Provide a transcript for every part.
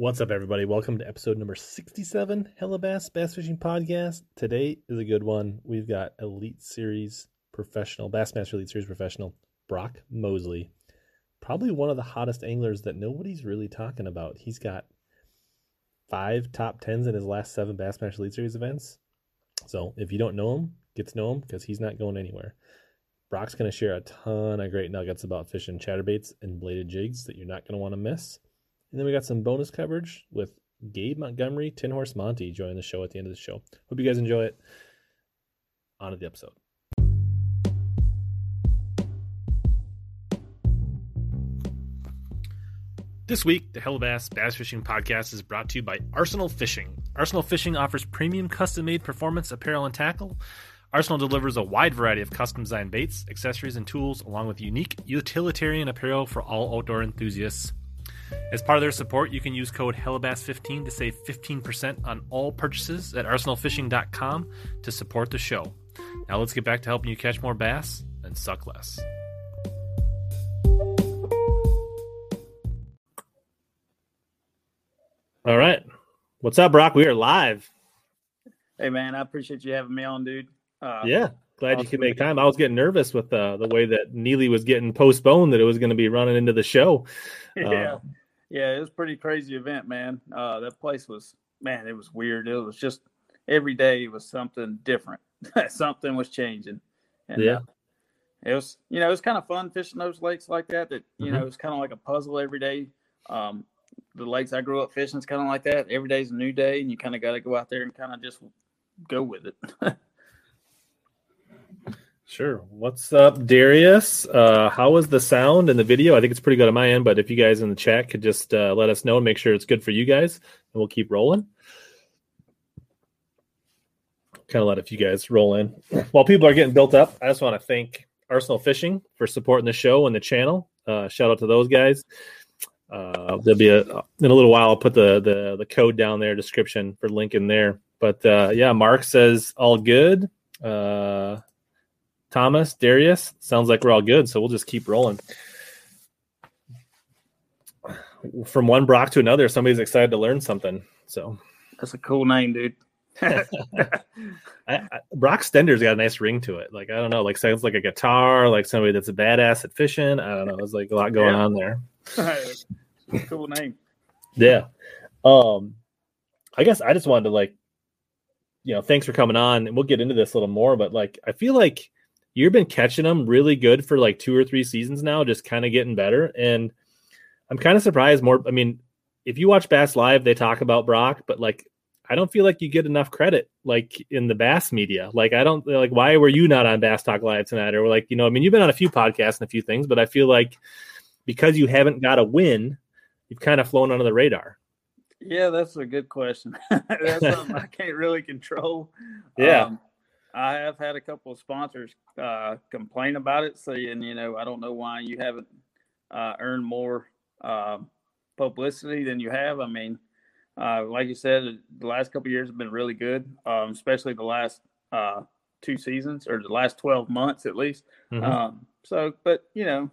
What's up, everybody? Welcome to episode number 67, Hellabass Bass Fishing Podcast. Today is a good one. We've got Elite Series professional, Bassmaster Elite Series professional, Brock Mosley. Probably one of the hottest anglers that nobody's really talking about. He's got five top tens in his last seven Bassmaster Elite Series events. So if you don't know him, get to know him because he's not going anywhere. Brock's going to share a ton of great nuggets about fishing chatterbaits and bladed jigs that you're not going to want to miss. And then we got some bonus coverage with Gabe Montgomery, Tin Horse Monty joining the show at the end of the show. Hope you guys enjoy it. On to the episode. This week, the Hellabass Bass Fishing Podcast is brought to you by Arsenal Fishing. Arsenal Fishing offers premium custom made performance apparel and tackle. Arsenal delivers a wide variety of custom designed baits, accessories, and tools, along with unique utilitarian apparel for all outdoor enthusiasts. As part of their support, you can use code HELLABASS15 to save 15% on all purchases at arsenalfishing.com to support the show. Now let's get back to helping you catch more bass and suck less. All right. What's up, Brock? We are live. Hey, man, I appreciate you having me on, dude. Uh, yeah, glad you could make time. I was getting nervous with uh, the way that Neely was getting postponed, that it was going to be running into the show. Yeah. Uh, yeah, it was pretty crazy event, man. Uh, that place was, man, it was weird. It was just every day it was something different. something was changing. And, yeah. Uh, it was, you know, it was kind of fun fishing those lakes like that. That you mm-hmm. know, it's kind of like a puzzle every day. Um, the lakes I grew up fishing is kind of like that. Every day's a new day, and you kind of got to go out there and kind of just go with it. Sure. What's up, Darius? Uh, how was the sound and the video? I think it's pretty good on my end, but if you guys in the chat could just uh, let us know and make sure it's good for you guys, and we'll keep rolling. Kind of let a few guys roll in. While people are getting built up, I just want to thank Arsenal Fishing for supporting the show and the channel. Uh, shout out to those guys. Uh, there'll be a in a little while. I'll put the the the code down there, description for link in there. But uh, yeah, Mark says all good. Uh, Thomas, Darius, sounds like we're all good. So we'll just keep rolling. From one Brock to another, somebody's excited to learn something. So that's a cool name, dude. I, I, Brock Stender's got a nice ring to it. Like I don't know, like sounds like a guitar, like somebody that's a badass at fishing. I don't know. There's like a lot going yeah. on there. cool name. Yeah. Um, I guess I just wanted to like, you know, thanks for coming on, and we'll get into this a little more. But like, I feel like you've been catching them really good for like two or three seasons now, just kind of getting better. And I'm kind of surprised more. I mean, if you watch Bass Live, they talk about Brock, but like, I don't feel like you get enough credit like in the Bass media. Like, I don't like, why were you not on Bass Talk Live tonight? Or like, you know, I mean, you've been on a few podcasts and a few things, but I feel like because you haven't got a win, you've kind of flown under the radar. Yeah, that's a good question. that's something I can't really control. Yeah. Um, I have had a couple of sponsors uh, complain about it, saying, you know, I don't know why you haven't uh, earned more uh, publicity than you have. I mean, uh, like you said, the last couple years have been really good, um, especially the last uh, two seasons or the last 12 months at least. Mm-hmm. Um, so, but, you know,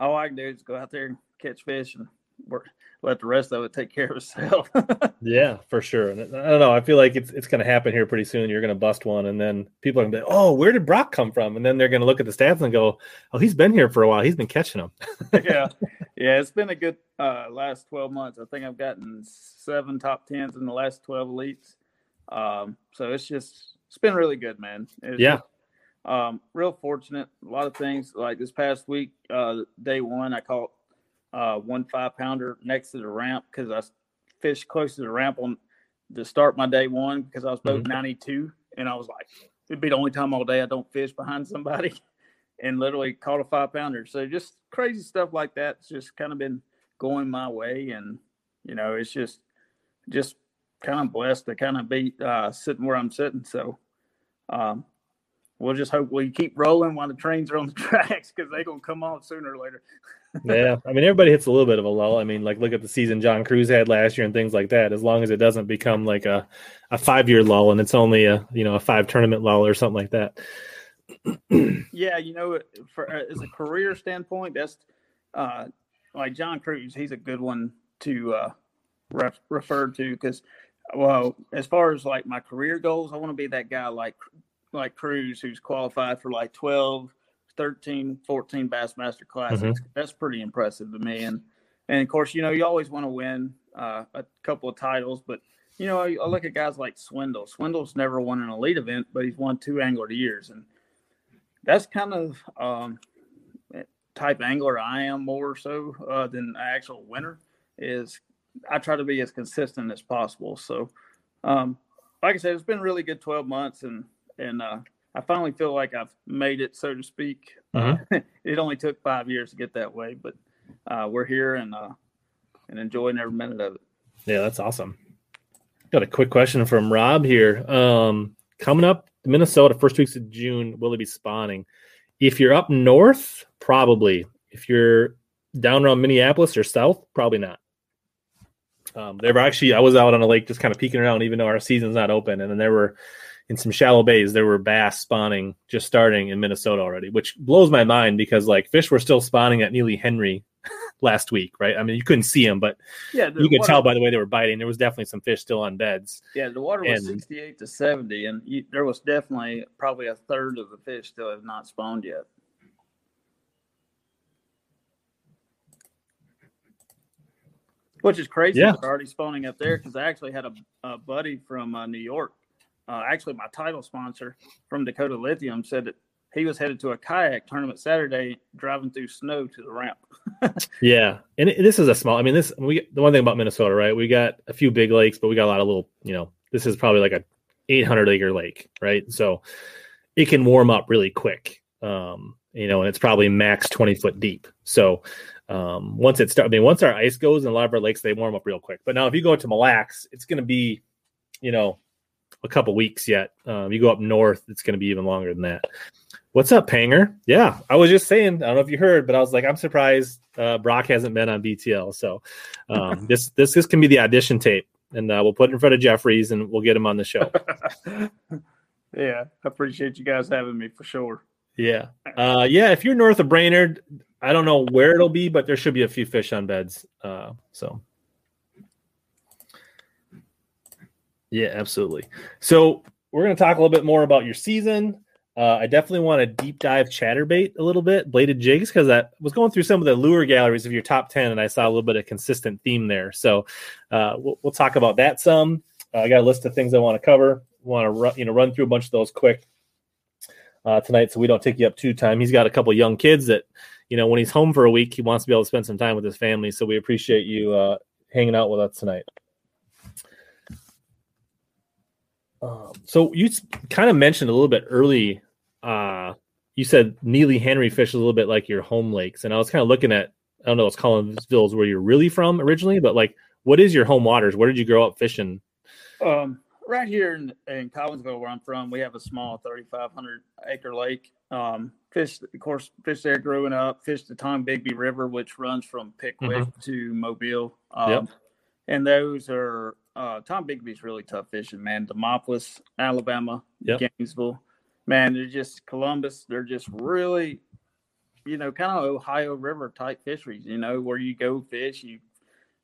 all I can do is go out there and catch fish and work, let the rest of it take care of itself. yeah, for sure. And I don't know. I feel like it's it's going to happen here pretty soon. You're going to bust one, and then people are going to be, "Oh, where did Brock come from?" And then they're going to look at the stats and go, "Oh, he's been here for a while. He's been catching them." yeah, yeah. It's been a good uh, last 12 months. I think I've gotten seven top tens in the last 12 elites. Um, so it's just it's been really good, man. It's yeah. Just, um, real fortunate. A lot of things like this past week, uh, day one, I caught uh, one five pounder next to the ramp because I fished close to the ramp on to start my day one because I was boat mm-hmm. 92 and I was like, it'd be the only time all day I don't fish behind somebody and literally caught a five pounder. So just crazy stuff like that's just kind of been going my way. And, you know, it's just, just kind of blessed to kind of be uh, sitting where I'm sitting. So, um, we'll just hope we keep rolling while the trains are on the tracks because they're gonna come on sooner or later. yeah, I mean everybody hits a little bit of a lull. I mean, like look at the season John Crews had last year and things like that. As long as it doesn't become like a a five year lull and it's only a you know a five tournament lull or something like that. yeah, you know, for uh, as a career standpoint, that's uh, like John Crews. He's a good one to uh, ref- referred to because, well, as far as like my career goals, I want to be that guy like like Crews who's qualified for like 12, 13, 14 Bassmaster Classics. Mm-hmm. That's pretty impressive to me. And and of course, you know, you always want to win uh, a couple of titles, but you know, I, I look at guys like Swindle. Swindle's never won an elite event, but he's won two angler years, and that's kind of um, type angler I am more so uh, than an actual winner. Is I try to be as consistent as possible. So, um, like I said, it's been really good twelve months, and and uh, I finally feel like I've made it, so to speak. Mhm. Uh, it only took five years to get that way, but uh, we're here and uh, and enjoying every minute of it. Yeah, that's awesome. Got a quick question from Rob here. Um, coming up, Minnesota, first weeks of June, will it be spawning? If you're up north, probably. If you're down around Minneapolis or south, probably not. Um, there were actually, I was out on a lake just kind of peeking around, even though our season's not open. And then there were, in some shallow bays, there were bass spawning just starting in Minnesota already, which blows my mind because like fish were still spawning at Neely Henry last week, right? I mean, you couldn't see them, but Yeah, you could water- tell by the way they were biting. There was definitely some fish still on beds. Yeah, the water was and- 68 to 70, and you, there was definitely probably a third of the fish still have not spawned yet. Which is crazy. Yeah. They're already spawning up there because I actually had a, a buddy from uh, New York. Uh, actually, my title sponsor from Dakota Lithium said that he was headed to a kayak tournament Saturday, driving through snow to the ramp. Yeah, and this is a small. I mean, this we the one thing about Minnesota, right? We got a few big lakes, but we got a lot of little. You know, this is probably like a 800 acre lake, right? So it can warm up really quick. Um, you know, and it's probably max 20 foot deep. So um, once it starts, I mean, once our ice goes in a lot of our lakes, they warm up real quick. But now if you go to Mille Lacs, it's going to be, you know, a couple weeks yet. Um, you go up north, it's going to be even longer than that. What's up, Panger? Yeah, I was just saying. I don't know if you heard, but I was like, I'm surprised uh, Brock hasn't been on BTL. So um, this this this can be the audition tape, and uh, we'll put it in front of Jeffries, and we'll get him on the show. yeah, I appreciate you guys having me for sure. Yeah, uh, yeah. If you're north of Brainerd, I don't know where it'll be, but there should be a few fish on beds. Uh, so yeah, absolutely. So we're going to talk a little bit more about your season. Uh, I definitely want to deep dive chatterbait a little bit, bladed jigs, because I was going through some of the lure galleries of your top 10 and I saw a little bit of consistent theme there. So uh, we'll, we'll talk about that some. Uh, I got a list of things I want to cover. Want to run, you know, run through a bunch of those quick uh, tonight, so we don't take you up too time. He's got a couple young kids that, you know, when he's home for a week, he wants to be able to spend some time with his family. So we appreciate you uh, hanging out with us tonight. Um, so you kind of mentioned a little bit early. Uh, you said Neely Henry fish is a little bit like your home lakes, and I was kind of looking at I don't know, it's Collinsville is where you're really from originally, but like, what is your home waters? Where did you grow up fishing? Um, right here in, in Collinsville, where I'm from, we have a small 3,500 acre lake. Um, fished, of course, fished there growing up. Fished the Tombigbee River, which runs from Pickwick to Mobile. Um, Yep. And those are uh, Tombigbee's really tough fishing, man. Demopolis, Alabama, Yep. Gainesville, man. They're just Columbus. They're just really, you know, kind of Ohio River type fisheries. You know, where you go fish, you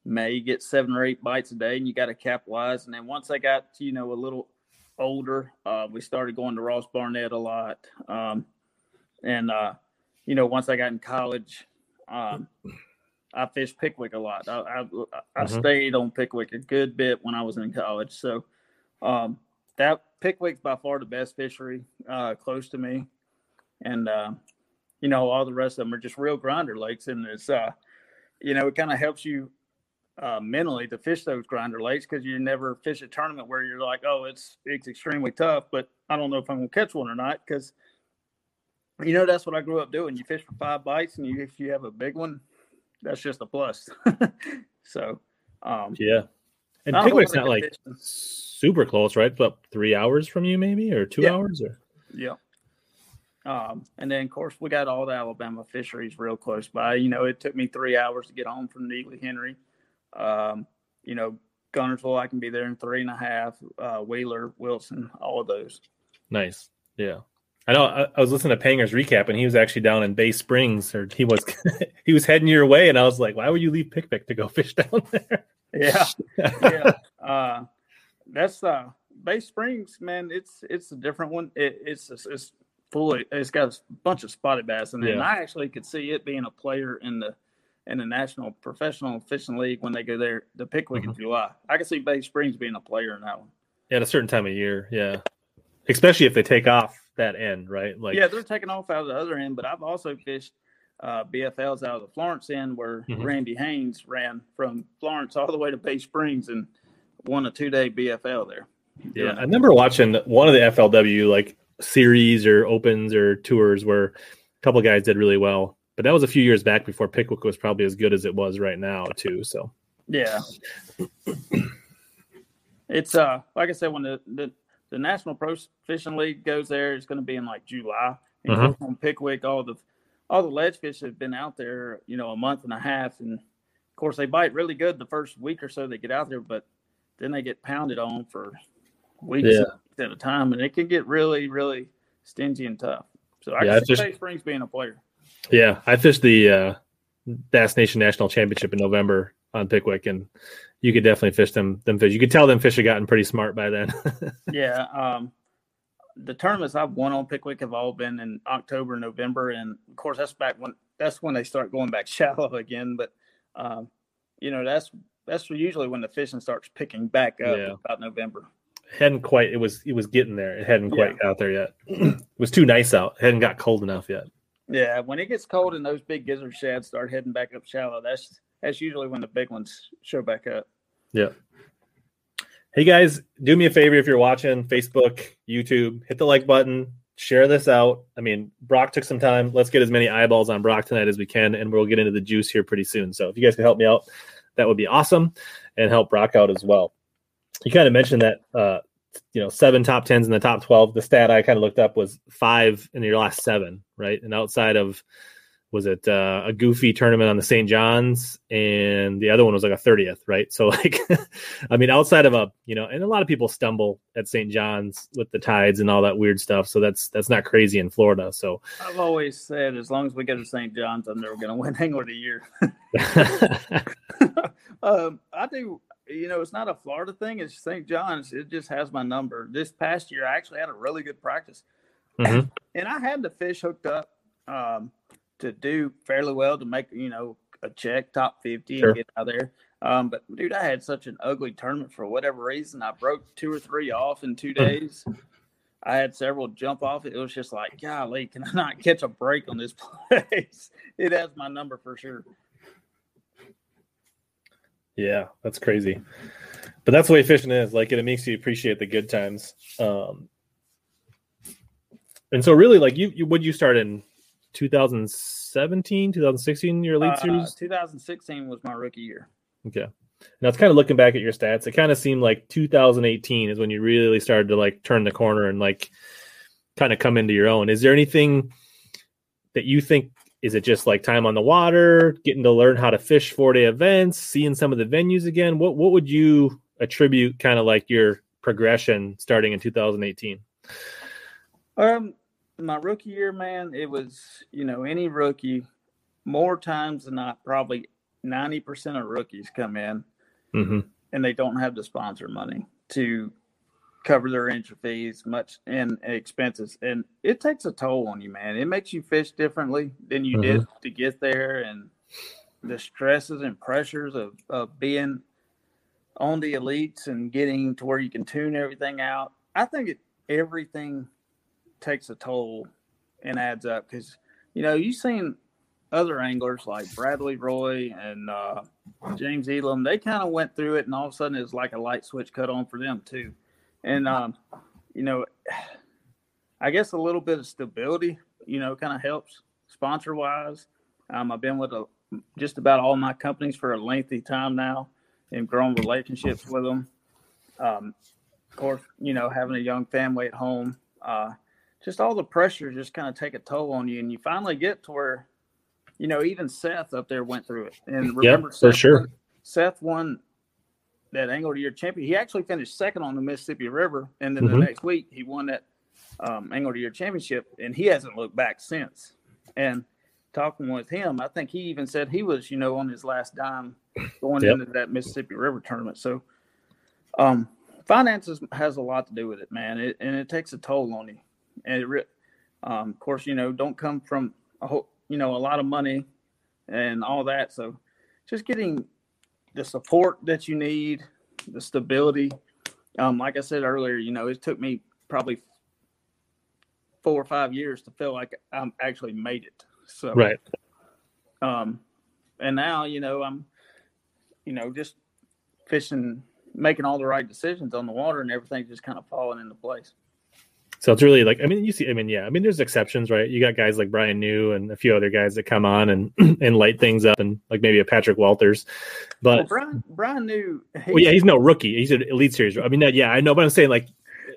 may get seven or eight bites a day and you got to capitalize. And then once I got, you know, a little older, uh, we started going to Ross Barnett a lot. Um, and, uh, you know, once I got in college, um, I fished Pickwick a lot. I, I, I Mhm. stayed on Pickwick a good bit when I was in college. So, um, that Pickwick's by far the best fishery, uh, close to me. And, uh, you know, all the rest of them are just real grinder lakes. And it's, uh, you know, it kind of helps you uh, mentally to fish those grinder lakes because you never fish a tournament where you're like, oh, it's it's extremely tough, but I don't know if I'm gonna catch one or not because you know that's what I grew up doing. You fish for five bites, and you, if you have a big one, that's just a plus. so, um, Yeah, and Pickwick's not like super close, right? About three hours from you, maybe, or two Yeah. hours, or Yeah. Um, and then of course we got all the Alabama fisheries real close by. You know, it took me three hours to get home from Neely Henry. Um, you know, Guntersville, I can be there in three and a half. Uh, Wheeler, Wilson, all of those. nice. Yeah, I know. I, I was listening to Panger's recap, and he was actually down in Bay Springs, or he was he was heading your way, and I was like, why would you leave Pickwick to go fish down there? Yeah, yeah. uh, that's uh, Bay Springs, man. It's it's a different one. It, it's it's full. Of, it's got a bunch of spotted bass, and Yeah. I actually could see it being a player in the in the National Professional Fishing League when they go there the Pickwick in July. I can see Bay Springs being a player in that one. At a certain time of year, yeah. Especially if they take off that end, right? Like yeah, they're taking off out of the other end, but I've also fished uh, BFLs out of the Florence end where Mhm. Randy Haynes ran from Florence all the way to Bay Springs and won a two day BFL there. Yeah, I remember watching one of the FLW like series or opens or tours where a couple guys did really well, but that was a few years back before Pickwick was probably as good as it was right now too. So Yeah. it's uh like I said, when the, the, the National Pro Fishing League goes there, it's gonna be in like July. And Mhm. on Pickwick, all the all the ledge fish have been out there, you know, a month and a half and of course they bite really good the first week or so they get out there, but then they get pounded on for weeks Yeah. at a time and it can get really, really stingy and tough. So I Yeah, I can just- Springs being a player. yeah, I fished the uh, Bass Nation National Championship in November on Pickwick, and you could definitely fish them. Them fish, you could tell them fish had gotten pretty smart by then. Yeah. Um, the tournaments I've won on Pickwick have all been in October, November, and of course that's back when that's when they start going back shallow again. But um, you know that's that's usually when the fishing starts picking back up Yeah. about November. hadn't quite. It was. It was getting there. It hadn't quite got there yet. it was too nice out. It hadn't got cold enough yet. Yeah, when it gets cold and those big gizzard shads start heading back up shallow, that's that's usually when the big ones show back up. Yeah. Hey guys, do me a favor if you're watching Facebook, YouTube, hit the like button, share this out. I mean, Brock took some time. Let's get as many eyeballs on Brock tonight as we can, and we'll get into the juice here pretty soon. So if you guys can help me out, that would be awesome, and help Brock out as well. You kind of mentioned that, uh, you know, seven top tens in the top twelve. The stat I kind of looked up was five in your last seven, right? And outside of was it uh, a goofy tournament on the St. John's and the other one was like a 30th, right? So like I mean outside of a, you know, and a lot of people stumble at St. John's with the tides and all that weird stuff. So that's that's not crazy in Florida. So I've always said as long as we go to St. John's, I'm never going to win Angler of the Year. um, I do. You know, it's not a Florida thing. It's St. John's. It just has my number. This past year, I actually had a really good practice, Mhm. and I had the fish hooked up um, to do fairly well to make you know a check top fifty Sure. and get out there. Um, but dude, I had such an ugly tournament for whatever reason. I broke two or three off in two days. I had several jump off. It was just like, golly, can I not catch a break on this place? It has my number for sure. Yeah, that's crazy. But that's the way fishing is. Like it, makes you appreciate the good times. Um, and so really like you, you would you start in 2017, 2016, your elite Uh, series? 2016 was my rookie year. Okay. Now it's kind of looking back at your stats. It kind of seemed like 2018 is when you really started to like turn the corner and like kind of come into your own. Is there anything that you think is it just like time on the water, getting to learn how to fish four day events, seeing some of the venues again? What what would you attribute kind of like your progression starting in 2018? Um, my rookie year, man, it was you know any rookie, more times than not, probably 90 percent of rookies come in Mm-hmm. and they don't have the sponsor money to cover their entry fees much and expenses. And it takes a toll on you man. It makes you fish differently than you did to get there. And the stresses and pressures of, of being on the elites and getting to where you can tune everything out i think it everything takes a toll and adds up because you know you've seen other anglers like bradley roy and uh, James Elam, they kind of went through it, and all of a sudden it's like a light switch cut on for them too. And um, you know, I guess a little bit of stability, you know, kind of helps sponsor wise. Um, I've been with a, just about all my companies for a lengthy time now, and grown relationships with them. Um, of course, you know, having a young family at home, uh, just all the pressure just kind of take a toll on you, and you finally get to where you know, even Seth up there went through it. And remember, for Seth sure. Seth won that Angler of the Year champion. He actually finished second on the Mississippi River, and then Mhm. the next week he won that um, Angler of the Year championship, and he hasn't looked back since. And talking with him, I think he even said he was, you know, on his last dime going Yep. into that Mississippi River tournament. So, um, finances has a lot to do with it, man. It, and it takes a toll on you. And re- um, of course, you know, don't come from a whole, you know, a lot of money and all that. So, just getting the support that you need, the stability. Um, like I said earlier, you know, it took me probably four or five years to feel like I'm actually made it. So, Right. um, and now you know I'm, you know, just fishing, making all the right decisions on the water, and everything just kind of falling into place. So it's really like I mean you see I mean yeah I mean there's exceptions right you got guys like Bryan New and a few other guys that come on and and light things up and like maybe a Patrick Walters, Well, but Brian, Bryan New. well, yeah he's no rookie he's an elite series I mean that, yeah I know but I'm saying like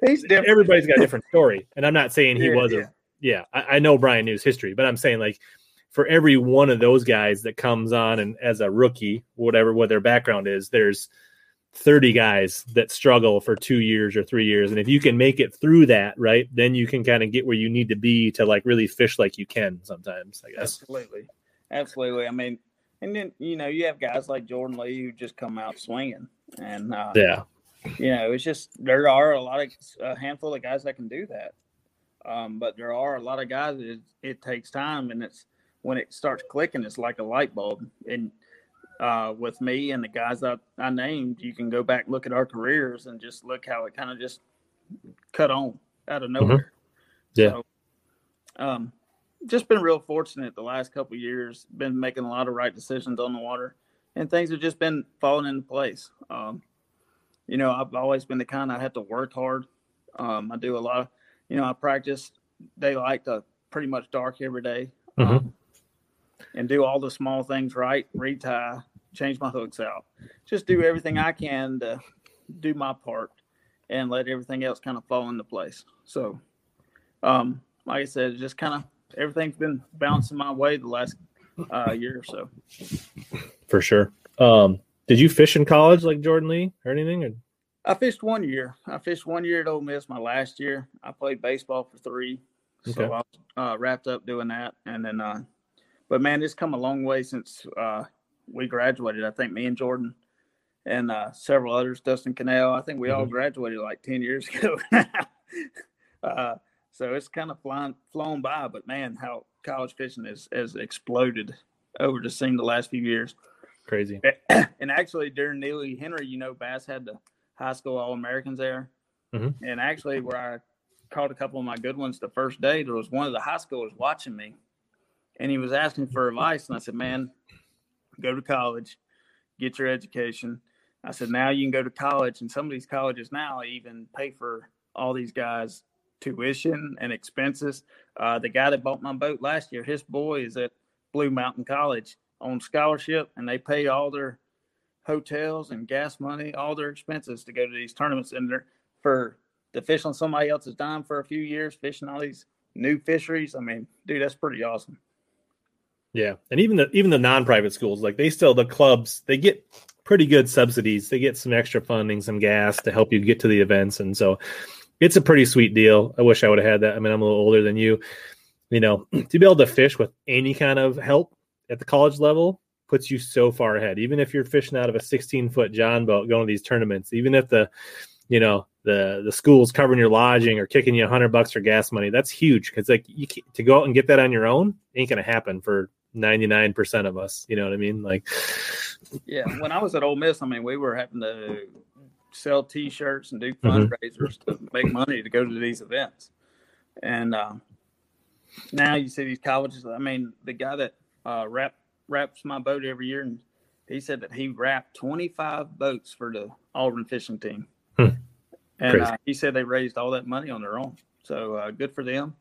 he's different. everybody's got a different story and I'm not saying he Yeah, was yeah. a yeah I, I know Bryan New's history but I'm saying like for every one of those guys that comes on and as a rookie whatever what their background is there's 30 guys that struggle for two years or three years. And if you can make it through that, right, then you can kind of get where you need to be to like really fish like you can sometimes, I guess. Absolutely, absolutely. I mean, and then you know you have guys like Jordan Lee who just come out swinging, and uh, Yeah. you know it's just there are a lot of a handful of guys that can do that, um, but there are a lot of guys that it, it takes time, and it's when it starts clicking, it's like a light bulb. And uh, with me and the guys that I named, you can go back look at our careers and just look how it kind of just cut on out of nowhere. Yeah. So, um, just been real fortunate the last couple of years. Been making a lot of right decisions on the water, and things have just been falling into place. Um, you know, I've always been the kind I have to work hard. Um, I do a lot of, you know, I practice daylight to pretty much dark every day, Mhm. um, and do all the small things right. Retie, change my hooks out, just do everything I can to do my part, and let everything else kind of fall into place. So, um, like I said, just kind of everything's been bouncing my way the last uh, year or so. For sure. Um, did you fish in college like Jordan Lee or anything? Or I fished one year. I fished one year at Ole Miss. My last year, I played baseball for three, so Okay. I was uh, wrapped up doing that. And then, uh, but man, it's come a long way since uh, we graduated. I think me and Jordan and uh, several others, Dustin Connell. I think we all Mhm. graduated like ten years ago. uh, so it's kind of flying, flown by. But man, how college fishing has has exploded over the scene the last few years. crazy. and actually during Neely Henry, you know, Bass had the high school All Americans there. Mhm. And actually, where I caught a couple of my good ones the first day, there was one of the high schoolers watching me, and he was asking for advice. And I said, "Man, go to college, get your education." I said, "Now you can go to college, and some of these colleges now even pay for all these guys." Tuition and expenses. Uh, the guy that bought my boat last year, his boy is at Blue Mountain College on scholarship, and they pay all their hotels and gas money, all their expenses to go to these tournaments. And they're for to fish on somebody else's dime for a few years, fishing all these new fisheries. I mean, dude, that's pretty awesome. Yeah, and even the even the non-private schools, like they still the clubs, they get pretty good subsidies. They get some extra funding, some gas to help you get to the events, and so it's a pretty sweet deal. I wish I would have had that. I mean, I'm a little older than you. You know, to be able to fish with any kind of help at the college level puts you so far ahead. Even if you're fishing out of a 16 foot John boat going to these tournaments, even if the you know the the school's covering your lodging or kicking you a hundred bucks for gas money, that's huge because like you to go out and get that on your own ain't gonna happen for 99% of us. You know what I mean? Like, Yeah, when I was at Ole Miss, I mean, we were having to sell T-shirts and do Mhm. fundraisers to make money to go to these events. And uh, now you see these colleges. I mean, the guy that uh, wrap, wraps my boat every year, and he said that he wrapped 25 boats for the Auburn fishing team. Hmm. And uh, he said they raised all that money on their own. So uh, good for them.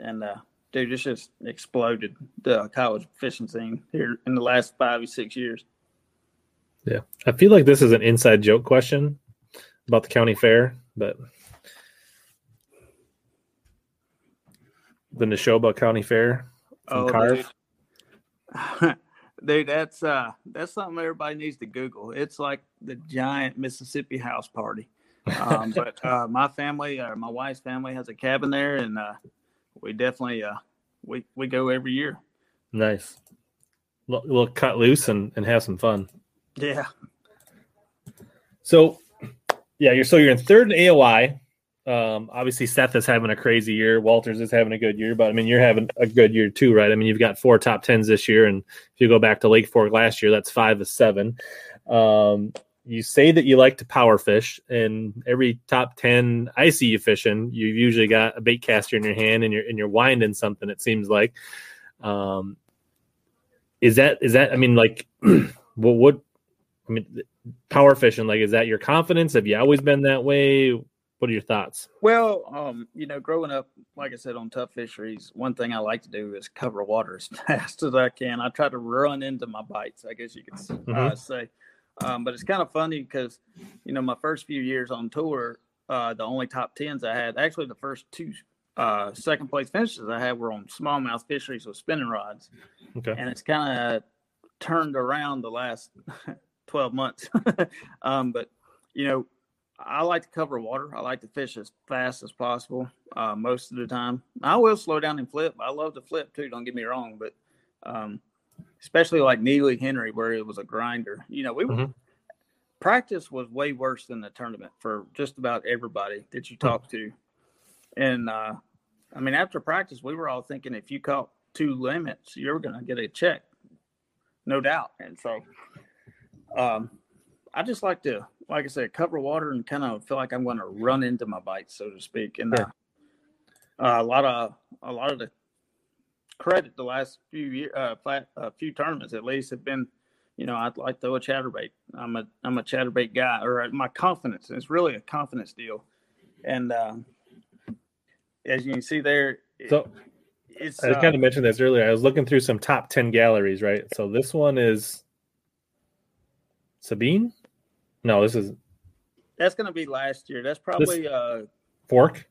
And uh, dude, it's just exploded the college fishing scene here in the last five or six years. yeah, I feel like this is an inside joke question about the county fair, but the Neshoba County Fair from Carve. dude. Dude, that's uh that's something everybody needs to Google. It's like the giant Mississippi house party. Um, but uh, my family, uh, my wife's family, has a cabin there, and uh, we definitely uh, we we go every year. Nice. We'll, we'll cut loose and, and have some fun. Yeah. So, yeah, you're so you're in third in AOY. Um, obviously, Seth is having a crazy year. Walters is having a good year, but I mean, you're having a good year too, right? I mean, you've got four top tens this year, and if you go back to Lake Fork last year, that's five of seven. Um, you say that you like to power fish, and every top ten I see you fishing, you've usually got a bait caster in your hand, and you're and you're winding something. It seems like. Um, is that is that? I mean, like, what what? I mean, power fishing. Like, is that your confidence? Have you always been that way? What are your thoughts? Well, um, you know, growing up, like I said, on tough fisheries, one thing I like to do is cover water as fast as I can. I try to run into my bites, I guess you could uh, mm-hmm. say. Um, but it's kind of funny because, you know, my first few years on tour, uh, the only top tens I had, actually the first two uh, second place finishes I had were on smallmouth fisheries with spinning rods. Okay. And it's kind of turned around the last 12 months. um, but, you know, I like to cover water. I like to fish as fast as possible uh, most of the time. I will slow down and flip. I love to flip too. Don't get me wrong, but um, especially like Neely Henry, where it was a grinder. You know, we mm-hmm. practice was way worse than the tournament for just about everybody that you hmm. talk to. And uh, I mean, after practice, we were all thinking if you caught two limits, you're going to get a check, no doubt. And so, um, I just like to like I said, cover water and kind of feel like I'm going to run into my bites, so to speak. And yeah. uh, a lot of a lot of the credit the last few year, uh, plat, uh, few tournaments at least have been, you know, I'd like throw a chatterbait. I'm a I'm a chatterbait guy, or uh, my confidence. It's really a confidence deal, and uh, as you can see there, so. It's, I uh, kind of mentioned this earlier. I was looking through some top 10 galleries, right? So this one is Sabine. No, this is. That's going to be last year. That's probably uh Fork.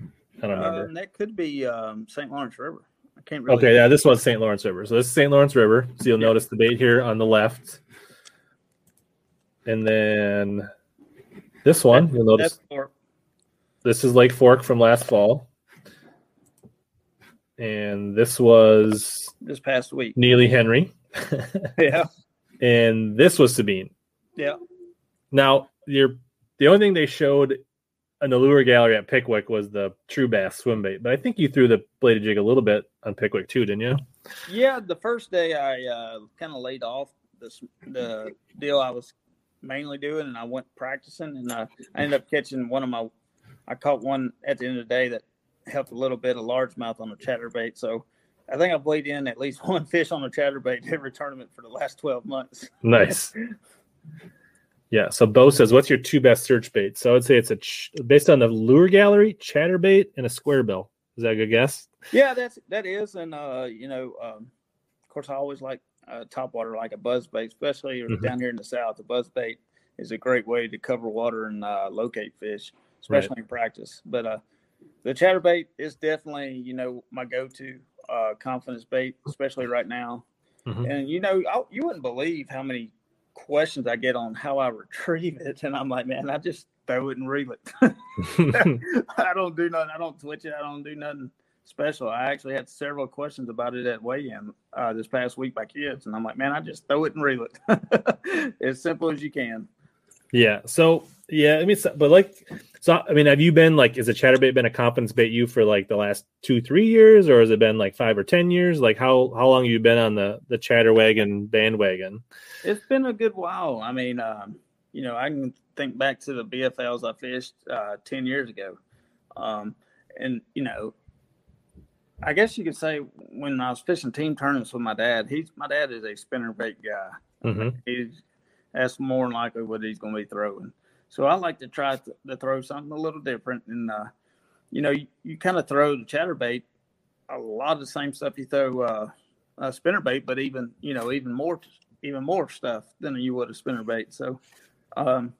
I don't remember. Um, that could be um, St. Lawrence River. Can't really. Okay, yeah, this was St. Lawrence River. So this is St. Lawrence River. So you'll yeah. notice the bait here on the left, and then this one you'll notice. This is Lake Fork from last fall, and this was this past week. Neely Henry. yeah. And this was Sabine. Yeah. Now, you're the only thing they showed in the lure gallery at Pickwick was the true bass swim bait, but I think you threw the bladed jig a little bit on Pickwick too, didn't you? Yeah, the first day I uh, kind of laid off this, the deal I was mainly doing, and I went practicing, and uh, I ended up catching one of my. I caught one at the end of the day that helped a little bit of largemouth on a chatterbait. So I think I've laid in at least one fish on a chatterbait every tournament for the last twelve months. Nice. Yeah. So Bo says, "What's your two best search baits?" So I would say it's a ch- based on the lure gallery, chatterbait, and a square bill. Is that a good guess? Yeah, that's that is, and uh, you know, um, of course, I always like uh, top water, like a buzz bait, especially mm-hmm. down here in the south. The buzz bait is a great way to cover water and uh, locate fish, especially right. in practice. But uh, the chatterbait is definitely, you know, my go-to uh, confidence bait, especially right now. Mm-hmm. And you know, I, you wouldn't believe how many questions I get on how I retrieve it, and I'm like, man, I just throw it and reel it. I don't do nothing. I don't twitch it. I don't do nothing special. I actually had several questions about it at weigh-in uh, this past week by kids, and I'm like, man, I just throw it and reel it. as simple as you can. Yeah. So yeah, I mean, but like, so I mean, have you been like, is a chatterbait been a confidence bait you for like the last two, three years, or has it been like five or ten years? Like, how how long have you been on the the chatterwagon bandwagon? It's been a good while. I mean, um, you know, I can think back to the BFLs I fished uh, ten years ago, um, and you know, I guess you could say when I was fishing team tournaments with my dad, he's my dad is a spinner bait guy. Mm-hmm. He's that's more than likely what he's going to be throwing. So I like to try to, to throw something a little different. And, uh, you know, you, you kind of throw the chatterbait, a lot of the same stuff you throw uh, a spinnerbait, but even, you know, even more, even more stuff than you would a spinnerbait. So um,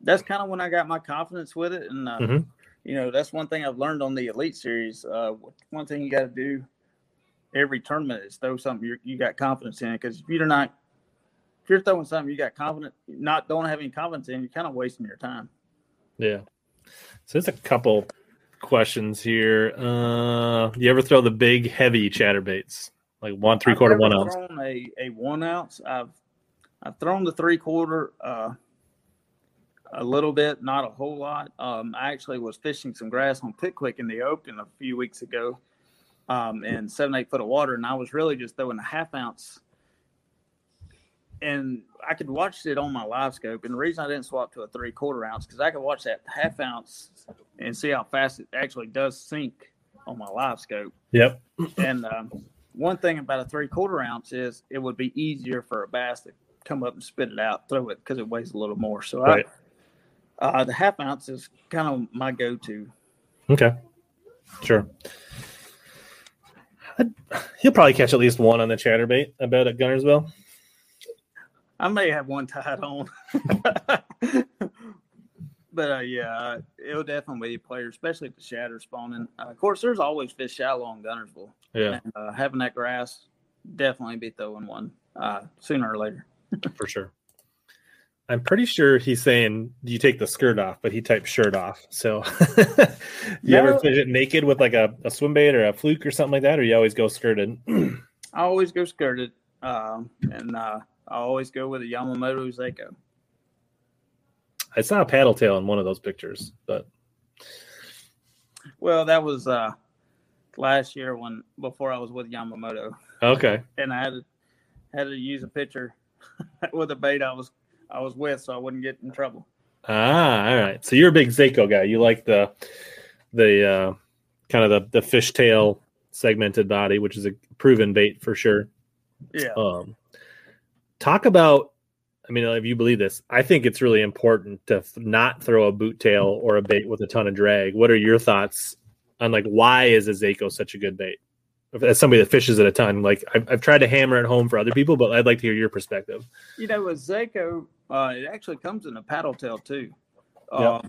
that's kind of when I got my confidence with it. And, uh, mm-hmm. You know, that's one thing I've learned on the Elite Series. Uh, one thing you got to do every tournament is throw something you got confidence in. Because if you're not if you're throwing something you got confident, not don't have any confidence in, you're kind of wasting your time. Yeah. So there's a couple questions here. Uh, you ever throw the big heavy chatterbaits? like one three quarter, one ounce. A a one ounce. I've I've thrown the three quarter. Uh, a little bit, not a whole lot. Um, I actually was fishing some grass on Pickwick in the open a few weeks ago, um, in seven eight foot of water, and I was really just throwing a half ounce. And I could watch it on my live scope. And the reason I didn't swap to a three quarter ounce because I could watch that half ounce and see how fast it actually does sink on my live scope. Yep. and um, one thing about a three quarter ounce is it would be easier for a bass to come up and spit it out, throw it because it weighs a little more. So right. I uh, the half ounce is kind of my go-to. Okay, sure. I'd, he'll probably catch at least one on the chatterbait. I bet at Guntersville. I may have one tied on, but uh, yeah, it'll definitely be a player, especially if the shatter spawning. Uh, of course, there's always fish shallow on Guntersville. Yeah, and, uh, having that grass definitely be throwing one uh, sooner or later. For sure. I'm pretty sure he's saying you take the skirt off, but he typed shirt off. So you no. ever fish it naked with like a, a swim bait or a fluke or something like that, or you always go skirted? I always go skirted. Um, and uh, I always go with a Yamamoto Zako. I saw a paddle tail in one of those pictures, but well, that was uh last year when before I was with Yamamoto. Okay. And I had to had to use a picture with a bait I was I was with, so I wouldn't get in trouble. Ah, all right. So you're a big Zako guy. You like the the uh, kind of the the fishtail segmented body, which is a proven bait for sure. Yeah. Um, talk about. I mean, if you believe this, I think it's really important to not throw a boot tail or a bait with a ton of drag. What are your thoughts on like why is a Zako such a good bait? As somebody that fishes at a ton, like I've, I've, tried to hammer it home for other people, but I'd like to hear your perspective. You know, with Zako, uh, it actually comes in a paddle tail too. Uh.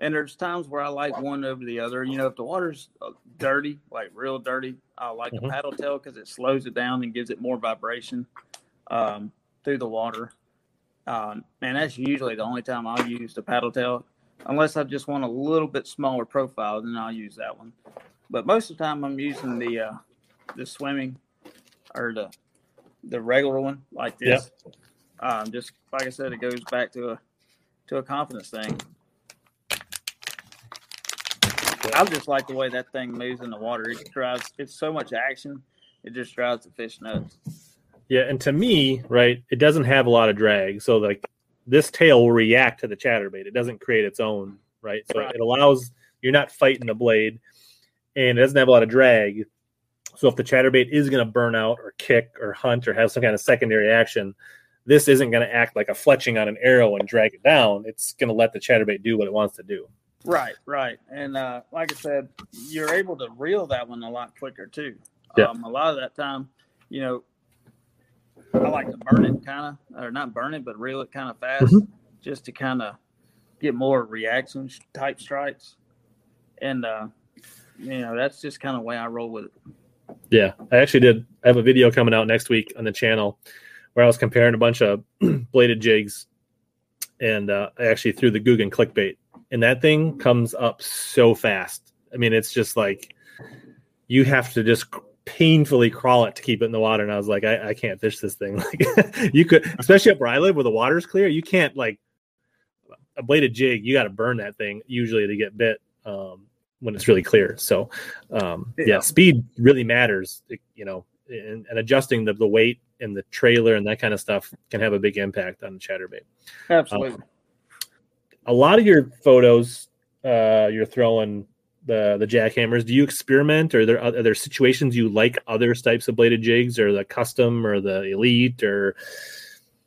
And there's times where I like one over the other. You know, if the water's uh, dirty, like real dirty, I like mm-hmm. a paddle tail because it slows it down and gives it more vibration um, through the water. Um, and that's usually the only time I'll use the paddle tail, unless I just want a little bit smaller profile, then I'll use that one. But most of the time, I'm using the uh, the swimming or the the regular one like this. Yep. Um, just like I said, it goes back to a to a confidence thing. I just like the way that thing moves in the water. It drives. It's so much action. It just drives the fish nuts. Yeah, and to me, right, it doesn't have a lot of drag. So like this tail will react to the chatterbait. It doesn't create its own, right? So right. it allows you're not fighting the blade, and it doesn't have a lot of drag. So if the chatterbait is going to burn out or kick or hunt or have some kind of secondary action, this isn't going to act like a fletching on an arrow and drag it down. It's going to let the chatterbait do what it wants to do. Right, right. And uh, like I said, you're able to reel that one a lot quicker too. Yeah. Um, a lot of that time, you know, I like to burn it kind of, or not burn it, but reel it kind of fast mm-hmm. just to kind of get more reaction type strikes. And, uh, you know, that's just kind of the way I roll with it. Yeah, I actually did. I have a video coming out next week on the channel where I was comparing a bunch of bladed jigs, and uh, I actually threw the Googan clickbait, and that thing comes up so fast. I mean, it's just like you have to just painfully crawl it to keep it in the water. And I was like, I, I can't fish this thing. Like you could, especially up where I live, where the water's clear, you can't like a bladed jig. You got to burn that thing usually to get bit. Um, when it's really clear. So, um, yeah. yeah. speed really matters, you know, and, and, adjusting the, the weight and the trailer and that kind of stuff can have a big impact on the chatterbait. Absolutely. Um, a lot of your photos, uh, you're throwing the the jackhammers. Do you experiment, or are there are there situations you like other types of bladed jigs, or the custom, or the elite, or?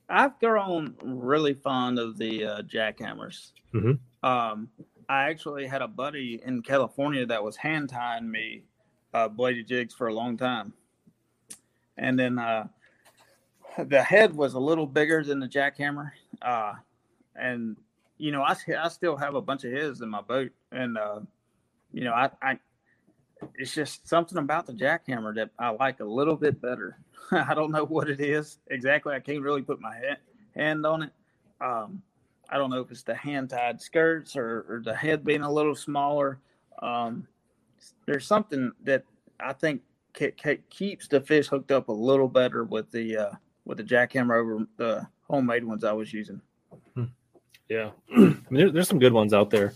I've grown really fond of the uh, jackhammers. Mm-hmm. Um, I actually had a buddy in California that was hand tying me uh, bladed jigs for a long time, and then uh, the head was a little bigger than the jackhammer, uh, and you know I, I still have a bunch of his in my boat, and uh, you know I, I it's just something about the jackhammer that I like a little bit better. I don't know what it is exactly. I can't really put my hand hand on it. Um, I don't know if it's the hand tied skirts or, or, the head being a little smaller. Um, there's something that I think ke- ke- keeps the fish hooked up a little better with the uh, with the jackhammer over the homemade ones I was using. Yeah, I mean, there, there's some good ones out there.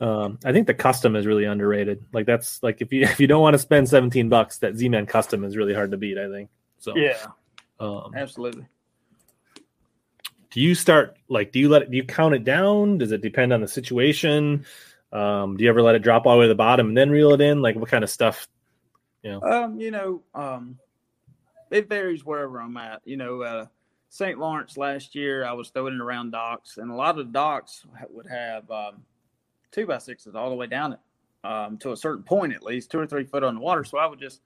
Um, I think the custom is really underrated. Like that's like if you if you don't want to spend 17 bucks, that Z-Man custom is really hard to beat. I think. So Yeah, um, absolutely. Do you start like do you let it, do you count it down? Does it depend on the situation? Um, do you ever let it drop all the way to the bottom and then reel it in? Like what kind of stuff? Um, you know, um, it varies wherever I'm at. You know, uh, St. Lawrence last year, I was throwing it around docks, and a lot of the docks would have um, two by sixes all the way down it um, to a certain point, at least two or three foot on the water. So I would just,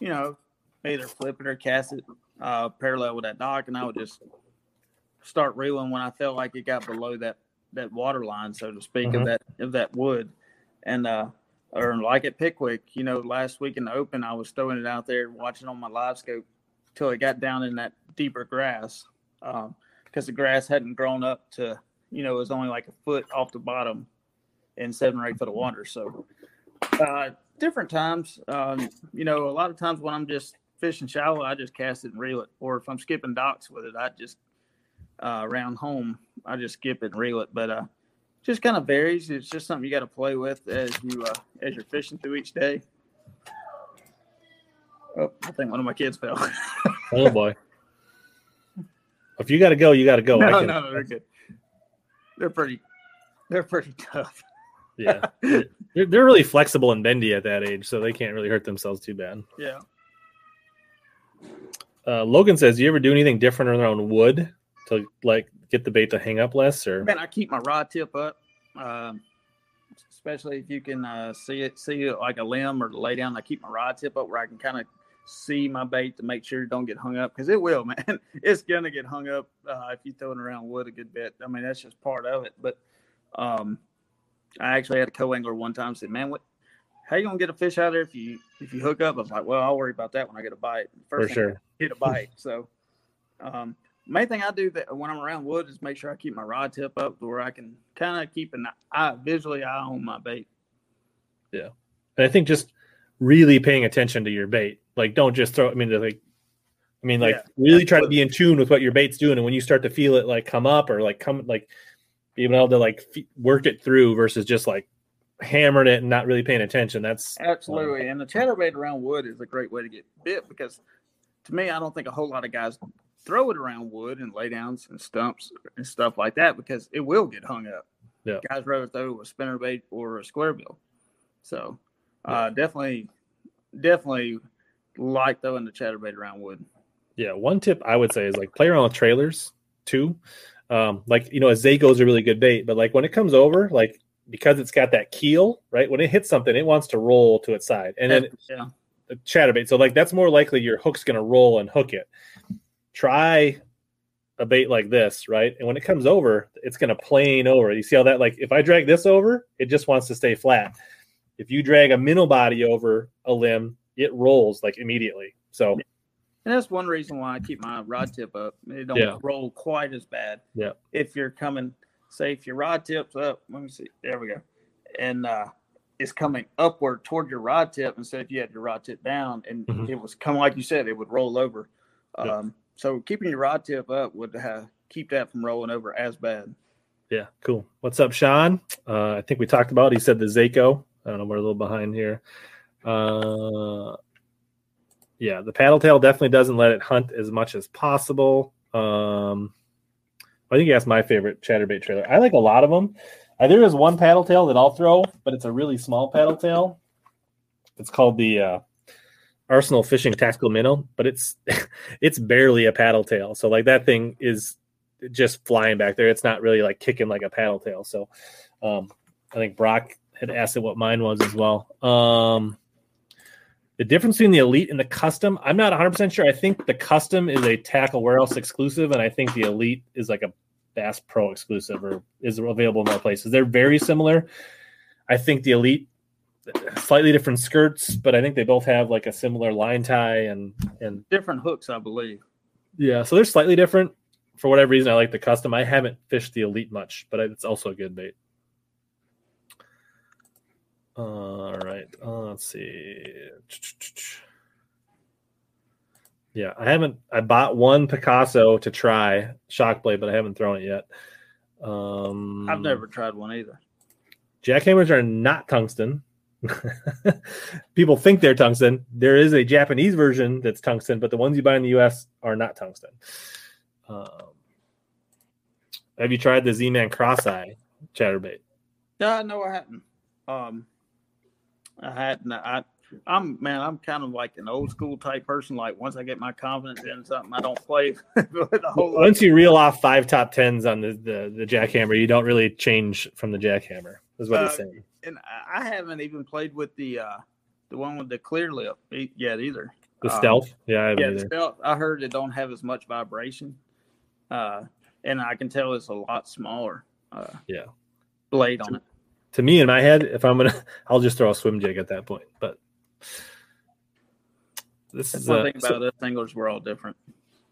you know, either flip it or cast it uh, parallel with that dock, and I would just start reeling when I felt like it got below that that water line, so to speak, Mhm. of that of that wood, and uh, or like at Pickwick, you know, last week in the open, I was throwing it out there, watching on my live scope till it got down in that deeper grass, because the grass hadn't grown up to, you know, it was only like a foot off the bottom in seven or eight foot of water. So, uh, different times, um, you know, a lot of times when I'm just fishing shallow, I just cast it and reel it, or if I'm skipping docks with it, I just uh, around home, I just skip it and reel it. But uh, just kind of varies. It's just something you got to play with as you uh, as you're fishing through each day. Oh, I think one of my kids fell. Oh boy. if you got to go, you got to go. No, can- no, no, they're good. They're pretty. They're pretty tough. Yeah, they're, they're really flexible and bendy at that age, so they can't really hurt themselves too bad. Yeah. Uh, Logan says, "Do you ever do anything different around wood to like get the bait to hang up less?" Or Man, I keep my rod tip up, um, especially if you can uh, see it, see it like a limb or lay down. I keep my rod tip up where I can kind of see my bait to make sure it don't get hung up because it will, man. It's gonna get hung up uh, if you throw it around wood a good bit. I mean, that's just part of it. But um, I actually had a co-angler one time said, "Man, what? How you gonna get a fish out of there if you if you hook up?" I was like, "Well, I'll worry about that when I get a bite." for First thing sure. hit a bite. So, um, main thing I do that when I'm around wood is make sure I keep my rod tip up to where I can kind of keep an eye visually eye on my bait. Yeah, and I think just really paying attention to your bait. Like, don't just throw. I mean, like, I mean, like, Yeah, really try to be in tune with what your bait's doing, and when you start to feel it like come up or like come like being able to like f- work it through versus just like hammering it and not really paying attention. That's um, Absolutely, and the chatterbait around wood is a great way to get bit because, to me, I don't think a whole lot of guys throw it around wood and laydowns and stumps and stuff like that because it will get hung up. Yeah. guys rather throw it with spinnerbait or a square bill. So, uh, definitely, definitely like throwing the chatterbait around wood. Yeah, one tip I would say is like play around with trailers too. Um, like you know, a Zako is a really good bait, but like when it comes over, like because it's got that keel, right? When it hits something, it wants to roll to its side, and then yeah, a chatterbait. So like that's more likely your hook's going to roll and hook it. Try a bait like this, right? And when it comes over, it's going to plane over. You see how that like if I drag this over, it just wants to stay flat. If you drag a minnow body over a limb, it rolls like immediately. So And that's one reason why I keep my rod tip up. It don't Yeah. roll quite as bad. Yeah. If you're coming, say if your rod tip's up, let me see. There we go. And uh it's coming upward toward your rod tip instead if you had your rod tip down and Mhm. it was coming like you said, it would roll over. Yeah. So keeping your rod tip up would have keep that from rolling over as bad. Yeah, cool. What's up, Sean? Uh, I think we talked about. He said the Zako. I don't know. We're a little behind here. Uh, yeah, the paddle tail definitely doesn't let it hunt as much as possible. Um, I think that's my favorite chatterbait trailer. I like a lot of them. Uh, there is one paddle tail that I'll throw, but it's a really small paddle tail. It's called the uh, Arsenal Fishing Tactical Minnow, but it's it's barely a paddle tail. So like that thing is just flying back there. It's not really like kicking like a paddle tail. So um, I think Brock had asked it what mine was as well. Um, the difference between the elite and the custom, I'm not 100% sure. I think the custom is a tackle warehouse exclusive, and I think the elite is like a Bass Pro exclusive or is available in more places. They're very similar. I think the elite slightly different skirts, but I think they both have like a similar line tie and and Different hooks, I believe. yeah, so they're slightly different. For whatever reason, I like the custom. I haven't fished the elite much, but it's also a good bait. All right, uh, let's see. Yeah, I haven't. I bought one Picasso to try shock blade, but I haven't thrown it yet. Um, I've never tried one either. Jackhammers are not tungsten. People think they're tungsten. There is a Japanese version that's tungsten, but the ones you buy in the U.S. are not tungsten. Um, have you tried the Z-Man Cross Eye chatterbait? Yeah, no, I hadn't. Um, I hadn't. I, I'm man. I'm kind of like an old school type person. Like once I get my confidence in something, I don't play the whole. lot. Once you reel off five top tens on the, the the jackhammer, you don't really change from the jackhammer. Is what he's Uh, saying. And I- haven't even played with the uh the one with the clear lip yet either. The um, stealth, yeah, I haven't Yeah, stealth, I heard it don't have as much vibration, uh, and I can tell it's a lot smaller. Uh, Yeah. blade on it. to me in my head, if I'm gonna, I'll just throw a swim jig at that point. But this That's is one uh, thing so- about us anglers. We're all different.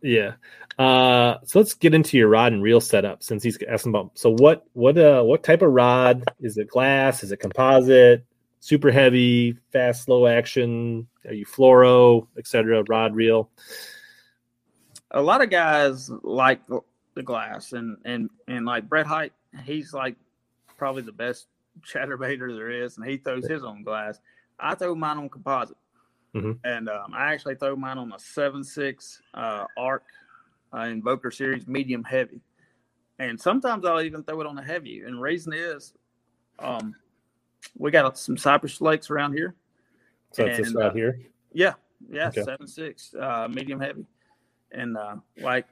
Yeah. Uh, so let's get into your rod and reel setup since he's asking about. So what what uh what type of rod is it? Glass? Is it composite? Super heavy, fast, slow action? Are you fluoro, etc. Rod reel? a lot of guys like the- glass and and and like Brett Hite, he's like probably the best chatterbaiter there is, and he throws his on glass. I throw mine on composite, Mhm. and um, I actually throw mine on a seven six uh, Ark uh, Invoker series medium heavy, and sometimes I'll even throw it on a heavy. And reason is, um, we got some cypress lakes around here. So And, rod uh, here. Yeah, yeah, Okay. seven six, uh, medium heavy, and uh, like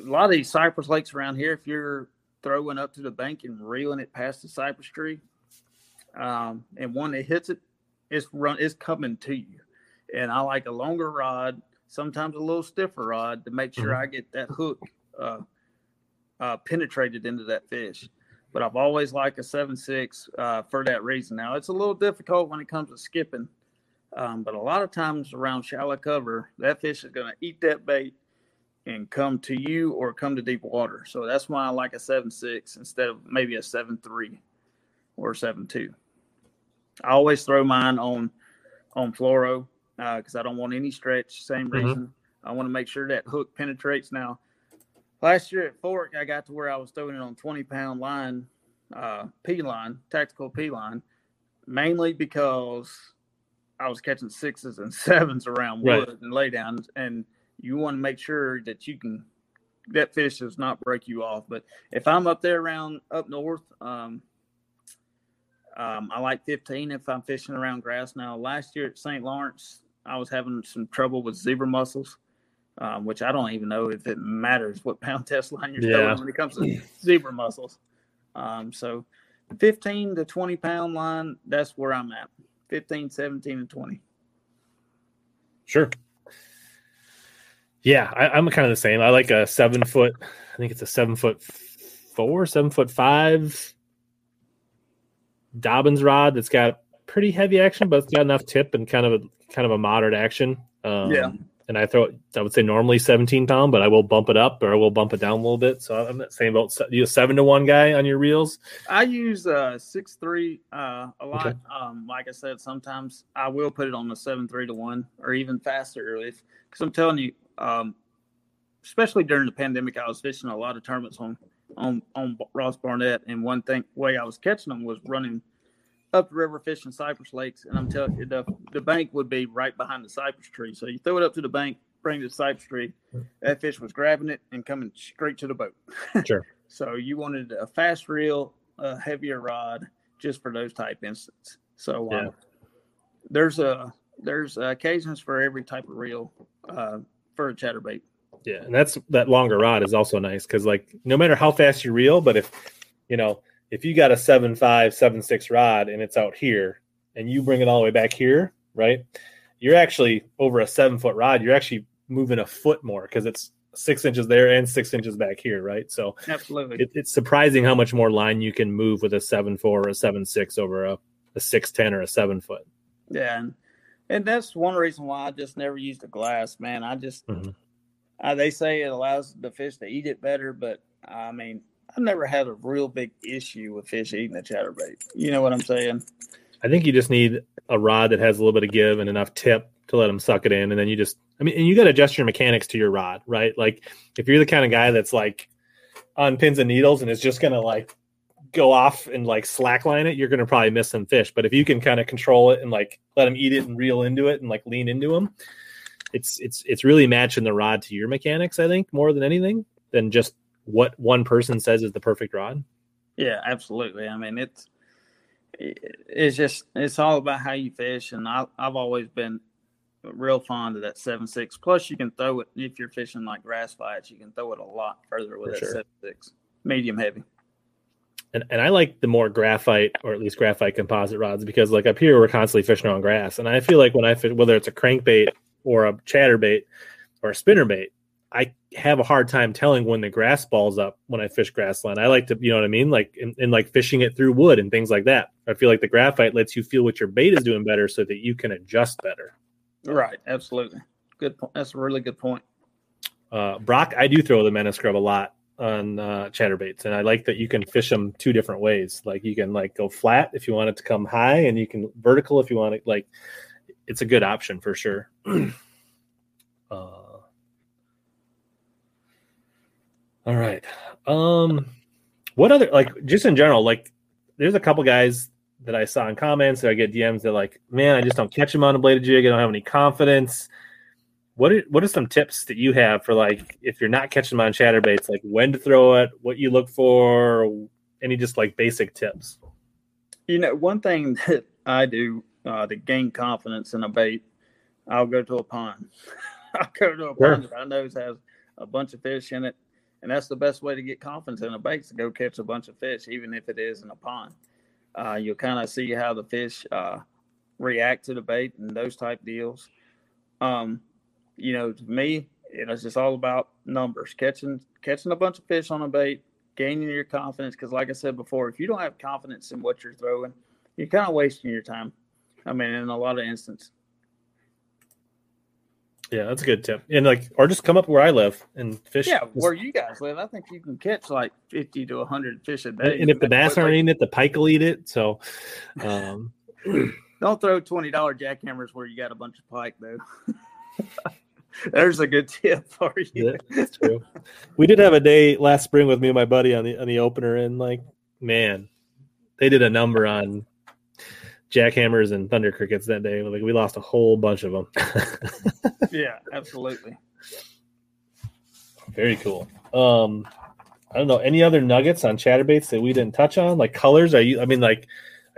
a lot of these cypress lakes around here. If you're throwing up to the bank and reeling it past the cypress tree, um, and one that hits it, it's run, it's coming to you. And I like a longer rod, sometimes a little stiffer rod, to make sure Mhm. I get that hook uh, uh, penetrated into that fish. But I've always liked a seven six uh, for that reason. Now it's a little difficult when it comes to skipping um, but a lot of times around shallow cover, that fish is going to eat that bait and come to you or come to deep water. So that's why I like a seven six instead of maybe a seven three or seven two. I always throw mine on on fluoro because I don't want any stretch. Same Mhm. reason. I want to make sure that hook penetrates. Now, last year at Fork, I got to where I was throwing it on twenty pound line, uh, P line, tactical P line, mainly because I was catching sixes and sevens around Right. wood and laydowns, and you want to make sure that you can that fish does not break you off. But if I'm up there around up north, um, um, I like 15 if I'm fishing around grass. Now, last year at St. Lawrence, I was having some trouble with zebra mussels, um, which I don't even know if it matters what pound test line you're Yeah. throwing when it comes to zebra mussels. Um, so 15 to 20 pound line, that's where I'm at. 15, 17, and 20. Sure. Yeah, I, I'm kind of the same. I like a seven foot. I think it's a seven foot four, seven foot five Dobyns rod that's got pretty heavy action, but it's got enough tip and kind of a kind of a moderate action. Um, Yeah. And I throw, I would say normally 17 pound, but I will bump it up or I will bump it down a little bit. So I'm not saying about you a seven to one guy on your reels. I use uh six three uh a lot. Okay. Um, like I said, sometimes I will put it on the seven three to one or even faster if because I'm telling you, um, especially during the pandemic, I was fishing a lot of tournaments on on on Ross Barnett, and one thing way I was catching them was running up the river fishing cypress lakes, and I'm telling you, the the bank would be right behind the cypress tree. So you throw it up to the bank, bring the cypress tree, that fish was grabbing it and coming straight to the boat. Sure. So you wanted a fast reel, a heavier rod, just for those type instances. So um, Yeah. there's a there's occasions for every type of reel uh, for a chatterbait. Yeah, and that's that longer rod is also nice because like no matter how fast you reel, but if you know if you got a seven five seven six rod and it's out here and you bring it all the way back here, right? You're actually over a seven foot rod. You're actually moving a foot more because it's six inches there and six inches back here, right? So Absolutely. it, it's surprising how much more line you can move with a seven four or a seven six over a, a six ten or a seven foot. yeah, and and that's one reason why I just never used a glass, man. I just Mhm. Uh, they say it allows the fish to eat it better, but I mean, I've never had a real big issue with fish eating a chatterbait. You know what I'm saying? I think you just need a rod that has a little bit of give and enough tip to let them suck it in, and then you just I mean, and you got to adjust your mechanics to your rod, right? Like if you're the kind of guy that's like on pins and needles and is just gonna like go off and like slackline it, you're gonna probably miss some fish. But if you can kind of control it and like let them eat it and reel into it and like lean into them, it's it's it's really matching the rod to your mechanics. I think more than anything than just what one person says is the perfect rod. Yeah, absolutely. I mean, it's it's just it's all about how you fish, and I, I've always been real fond of that seven six. Plus, you can throw it if you're fishing like grass fights. You can throw it a lot further with For that sure. seven six, medium heavy. And, and I like the more graphite or at least graphite composite rods because like up here we're constantly fishing on grass, and I feel like when I fish, whether it's a crankbait or a chatterbait or a spinnerbait, I have a hard time telling when the grass balls up when I fish grassland. I like to, you know what I mean? Like, and, like fishing it through wood and things like that. I feel like the graphite lets you feel what your bait is doing better so that you can adjust better. Right. Absolutely. Good point. That's a really good point. Uh, Brock, I do throw the menace grub a lot on uh, chatterbaits, and I like that you can fish them two different ways. Like you can like go flat if you want it to come high, and you can vertical if you want it. Like it's a good option for sure. uh, All right. Um, what other like just in general like there's a couple guys that I saw in comments that I get DMs that like, man, I just don't catch them on a bladed jig. I don't have any confidence. What are, what are some tips that you have for like if you're not catching them on chatterbaits, like when to throw it, what you look for, any just like basic tips? You know, one thing that I do uh, to gain confidence in a bait, I'll go to a pond. I'll go to a sure. pond that I know has a bunch of fish in it and that's the best way to get confidence in a bait to go catch a bunch of fish, even if it is in a pond. Uh, you'll kind of see how the fish uh, react to the bait and those type deals. Um, you know, to me, it's just all about numbers, catching catching a bunch of fish on a bait, gaining your confidence. Because, like I said before, if you don't have confidence in what you're throwing, you're kind of wasting your time. I mean, in a lot of instances. Yeah, that's a good tip. And like, or just come up where I live and fish. Yeah, where you guys live, I think you can catch like fifty to hundred fish a day. And if the bass aren't eating it, the pike will eat it. So, um, don't throw twenty dollar jackhammers where you got a bunch of pike though. There's a good tip for you. Yeah, that's true. We did have a day last spring with me and my buddy on the on the opener, and like, man, they did a number on jackhammers and thunder crickets that day. Like we lost a whole bunch of them. yeah, absolutely. Very cool. Um, I don't know any other nuggets on chatterbaits that we didn't touch on. Like colors, are you? I mean, like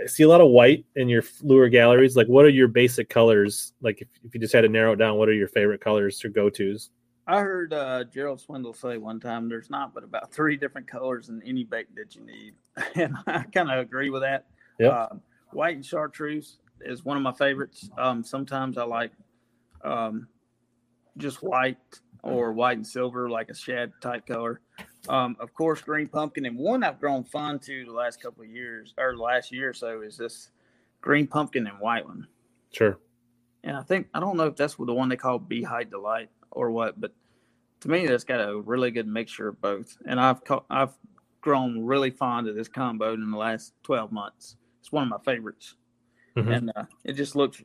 I see a lot of white in your lure galleries. Like, what are your basic colors? Like, if, if you just had to narrow it down, what are your favorite colors or go tos? I heard uh, Gerald Swindle say one time there's not but about three different colors in any bait that you need, and I kind of agree with that. Yeah. Uh, white and chartreuse is one of my favorites. Um, sometimes I like um, just white or white and silver, like a shad type color. Um, of course, green pumpkin, and one I've grown fond to the last couple of years or the last year or so is this green pumpkin and white one. Sure. And I think I don't know if that's the one they call Bee Height Delight or what, but to me, that's got a really good mixture of both. And I've I've grown really fond of this combo in the last twelve months. It's one of my favorites, mm-hmm. and uh, it just looks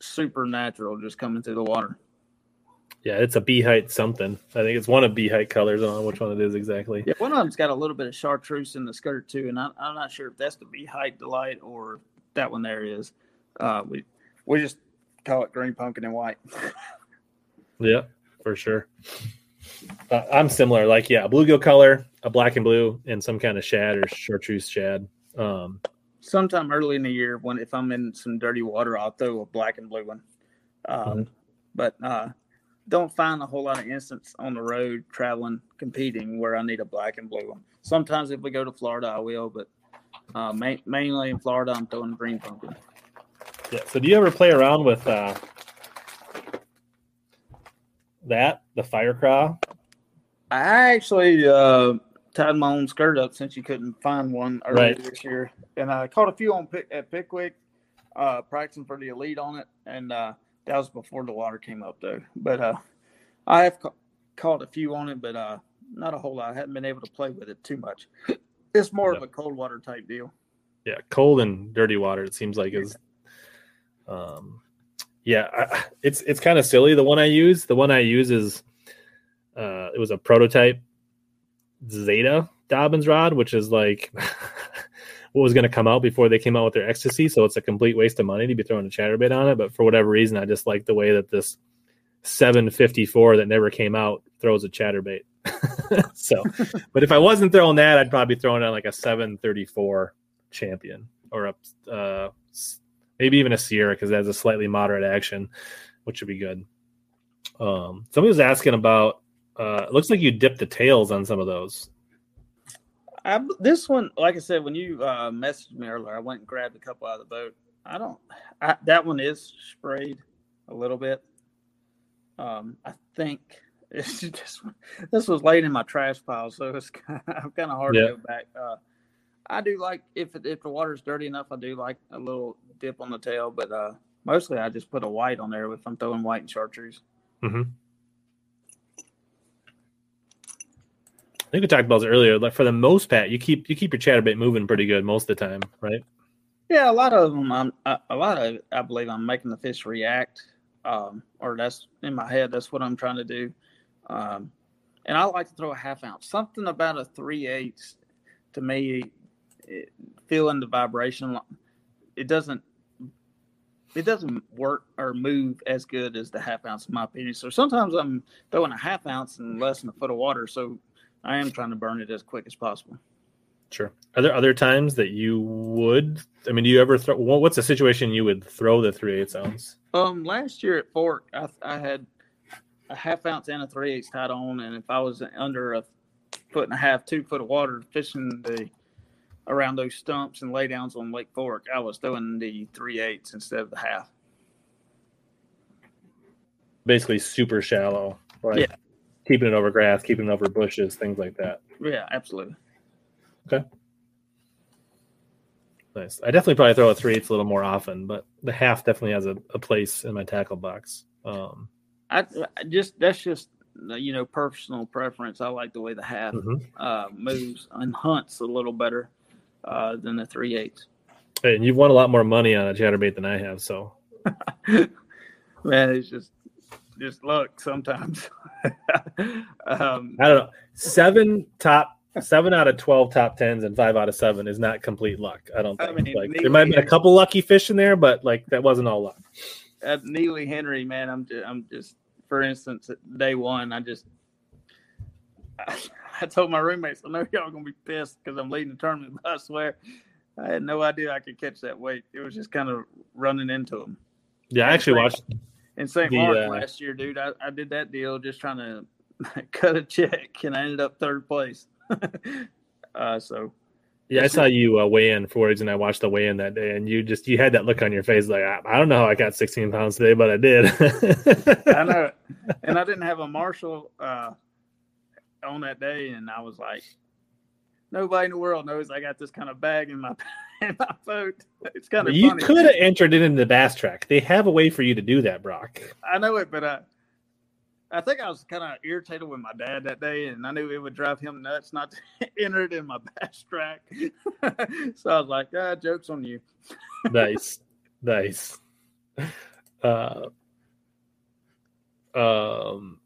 super natural just coming through the water. Yeah, it's a bee height something. I think it's one of bee height colors. I don't know which one it is exactly. Yeah, one of them's got a little bit of chartreuse in the skirt too, and I, am not sure if that's the bee height delight or that one there is. Uh, we we just call it green pumpkin and white. yeah, for sure. Uh, I'm similar. Like, yeah, bluegill color, a black and blue, and some kind of shad or chartreuse shad. Um, sometime early in the year when if I'm in some dirty water, I'll throw a black and blue one. Um, mm-hmm. But uh, don't find a whole lot of instance on the road traveling competing where I need a black and blue one. Sometimes if we go to Florida, I will, but uh, ma- mainly in Florida, I'm throwing green pumpkin. Yeah. So do you ever play around with uh, that the fire craw? I actually uh, tied my own skirt up since you couldn't find one earlier right. this year, and I caught a few on pick, at Pickwick, uh, practicing for the elite on it, and uh, that was before the water came up though. But uh, I have ca- caught a few on it, but uh, not a whole lot. I haven't been able to play with it too much. It's more of a cold water type deal. Yeah, cold and dirty water. It seems like is. Um, Yeah, I, it's it's kind of silly. The one I use, the one I use is, uh, it was a prototype Zeta Dobyns rod, which is like what was going to come out before they came out with their Xtasy. So it's a complete waste of money to be throwing a chatterbait on it. But for whatever reason, I just like the way that this 754 that never came out throws a chatterbait. so, but if I wasn't throwing that, I'd probably be throwing on like a 734 champion or a uh, maybe even a Sierra because it has a slightly moderate action, which would be good. Um, somebody was asking about. Uh, it looks like you dipped the tails on some of those. I, this one, like I said, when you uh, messaged me earlier, I went and grabbed a couple out of the boat. I don't. I, that one is sprayed a little bit. Um, I think it's just this was laid in my trash pile, so it's kind of, kind of hard to go back. Uh, I do like if if the water's dirty enough, I do like a little dip on the tail, but uh, mostly I just put a white on there if I'm throwing white and chartreuse. Mm-hmm. I think we talked about this earlier. Like for the most part, you keep you keep your chatterbait moving pretty good most of the time, right? Yeah, a lot of them. I'm a lot of I believe I'm making the fish react, um, or that's in my head. That's what I'm trying to do. Um, and I like to throw a half ounce. Something about a three eighths to me, it, feeling the vibration, it doesn't it doesn't work or move as good as the half ounce in my opinion. So sometimes I'm throwing a half ounce in less than a foot of water. So I am trying to burn it as quick as possible. Sure. Are there other times that you would? I mean, do you ever throw? What's the situation you would throw the three eighths ounce? Um, last year at Fork, I, I had a half ounce and a three eighths tied on, and if I was under a foot and a half, two foot of water fishing the around those stumps and laydowns on Lake Fork, I was throwing the three eighths instead of the half. Basically, super shallow. Right? Yeah keeping it over grass, keeping it over bushes, things like that. Yeah, absolutely. Okay. Nice. I definitely probably throw a three eighths a little more often, but the half definitely has a, a place in my tackle box. Um, I, I just that's just you know personal preference. I like the way the half mm-hmm. uh, moves and hunts a little better uh, than the three eighths. Hey, and you've won a lot more money on a chatterbait than I have, so. Man, it's just just luck sometimes. um, I don't know. Seven top, seven out of twelve top tens, and five out of seven is not complete luck. I don't think. I mean, like Neely, there might have been a couple lucky fish in there, but like that wasn't all luck. At Neely Henry, man, I'm just, I'm just, for instance, day one, I just, I, I told my roommates, I know y'all gonna be pissed because I'm leading the tournament, but I swear, I had no idea I could catch that weight. It was just kind of running into them. Yeah, I actually watched in St. Mark uh, last year, dude. I, I did that deal just trying to cut a check, and I ended up third place. uh, so, yeah, I saw you uh, weigh in for and I watched the weigh in that day, and you just you had that look on your face like I, I don't know how I got 16 pounds today, but I did. I know, and I didn't have a marshal uh, on that day, and I was like, nobody in the world knows I got this kind of bag in my in my boat. It's kind of you funny. could have entered it in the bass track. They have a way for you to do that, Brock. I know it, but I, I think I was kind of irritated with my dad that day, and I knew it would drive him nuts not to enter it in my bass track. so I was like, ah, "Jokes on you." nice, nice. Uh, um,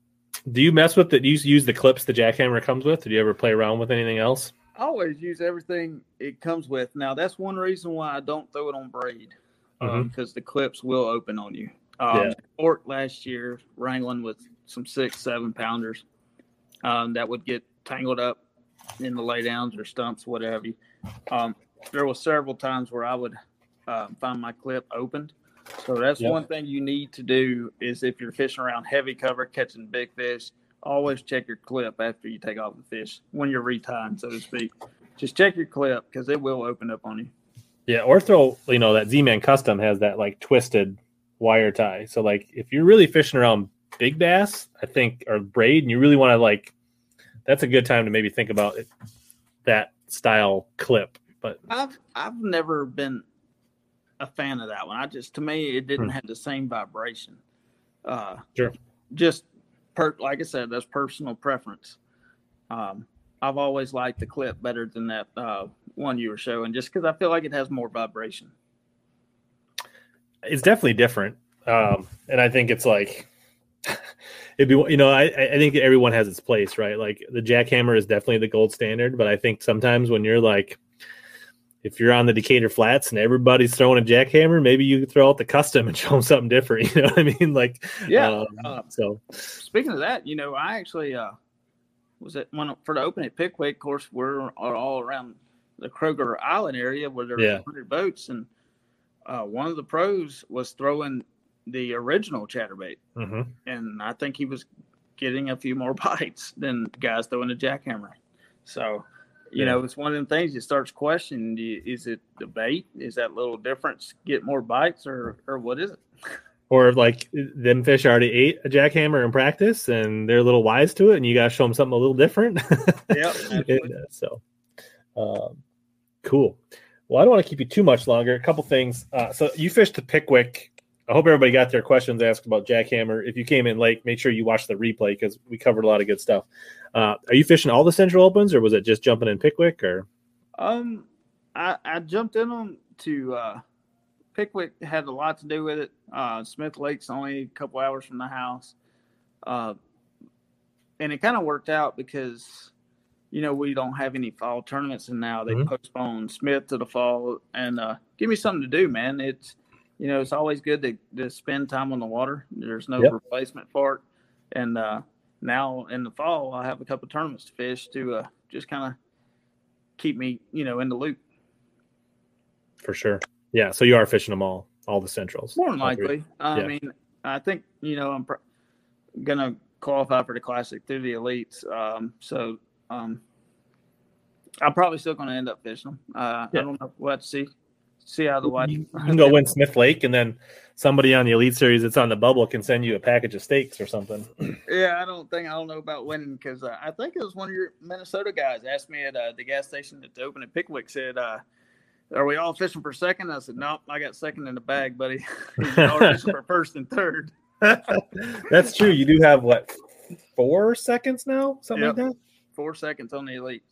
do you mess with the? Do you use the clips the jackhammer comes with? Did you ever play around with anything else? I always use everything it comes with. Now that's one reason why I don't throw it on braid because um, mm-hmm. the clips will open on you. Um, yeah. Orc last year wrangling with some six, seven pounders um, that would get tangled up in the laydowns or stumps, whatever. Um, there was several times where I would uh, find my clip opened. So that's yep. one thing you need to do is if you're fishing around heavy cover, catching big fish, always check your clip after you take off the fish when you're retying, so to speak. Just check your clip because it will open up on you. Yeah, or throw you know that Z Man Custom has that like twisted wire tie. So like if you're really fishing around big bass, I think or braid, and you really want to like, that's a good time to maybe think about it, that style clip. But I've I've never been a fan of that one. I just to me it didn't hmm. have the same vibration. Uh, sure. Just per like I said, that's personal preference. Um, I've always liked the clip better than that uh, one you were showing, just because I feel like it has more vibration. It's definitely different. Um, and I think it's like it'd be you know I I think everyone has its place, right? Like the jackhammer is definitely the gold standard, but I think sometimes when you're like if you're on the Decatur Flats and everybody's throwing a jackhammer, maybe you throw out the custom and show them something different. You know what I mean? Like, Yeah. um, Uh, so Speaking of that, you know, I actually uh, was at one for the open at Pickwick. Of course, we're all around the Koger Island area where there's Yeah. 100 boats, and uh, one of the pros was throwing the original chatterbait, mhm. and I think he was getting a few more bites than guys throwing a jackhammer. So, you Yeah. know, it's one of them things. that starts questioning: Is it the bait? Is that little difference get more bites, or or what is it? or if, like them fish already ate a jackhammer in practice and they're a little wise to it, and you got to show them something a little different. Yep, absolutely. And, uh, so, um, cool. Well, I don't want to keep you too much longer. A couple things. Uh, so you fished the Pickwick. I hope everybody got their questions asked about jackhammer. If you came in late, make sure you watch the replay because we covered a lot of good stuff. Uh, are you fishing all the Central Opens, or was it just jumping in Pickwick? Or Um, I, I jumped in them to uh, Pickwick had a lot to do with it. Uh, Smith Lake's only a couple hours from the house, uh, and it kind of worked out because you know we don't have any fall tournaments, and now they Mhm. postponed Smith to the fall. And uh, give me something to do, man. It's you know it's always good to, to spend time on the water. There's no Yep. replacement for it, and uh, now in the fall I have a couple tournaments to fish to uh, just kind of keep me, you know, in the loop. for sure, yeah. So you are fishing them all, all the Centrals. More than likely. I Yeah. mean, I think you know I'm pr- gonna qualify for the classic through the elites. Um, so um, I'm probably still gonna end up fishing them. Uh, Yeah. I don't know. We'll have to see. See how the white. you can go win Smith Lake, and then somebody on the Elite Series that's on the bubble can send you a package of steaks or something. Yeah, I don't think I don't know about winning because uh, I think it was one of your Minnesota guys asked me at uh, the gas station at the open at Pickwick said, uh, "Are we all fishing for second? I said, "Nope, I got second in the bag, buddy. Y'all fishing for first and third. That's true. You do have what four seconds now, something Yep. like that. Four seconds on the elite."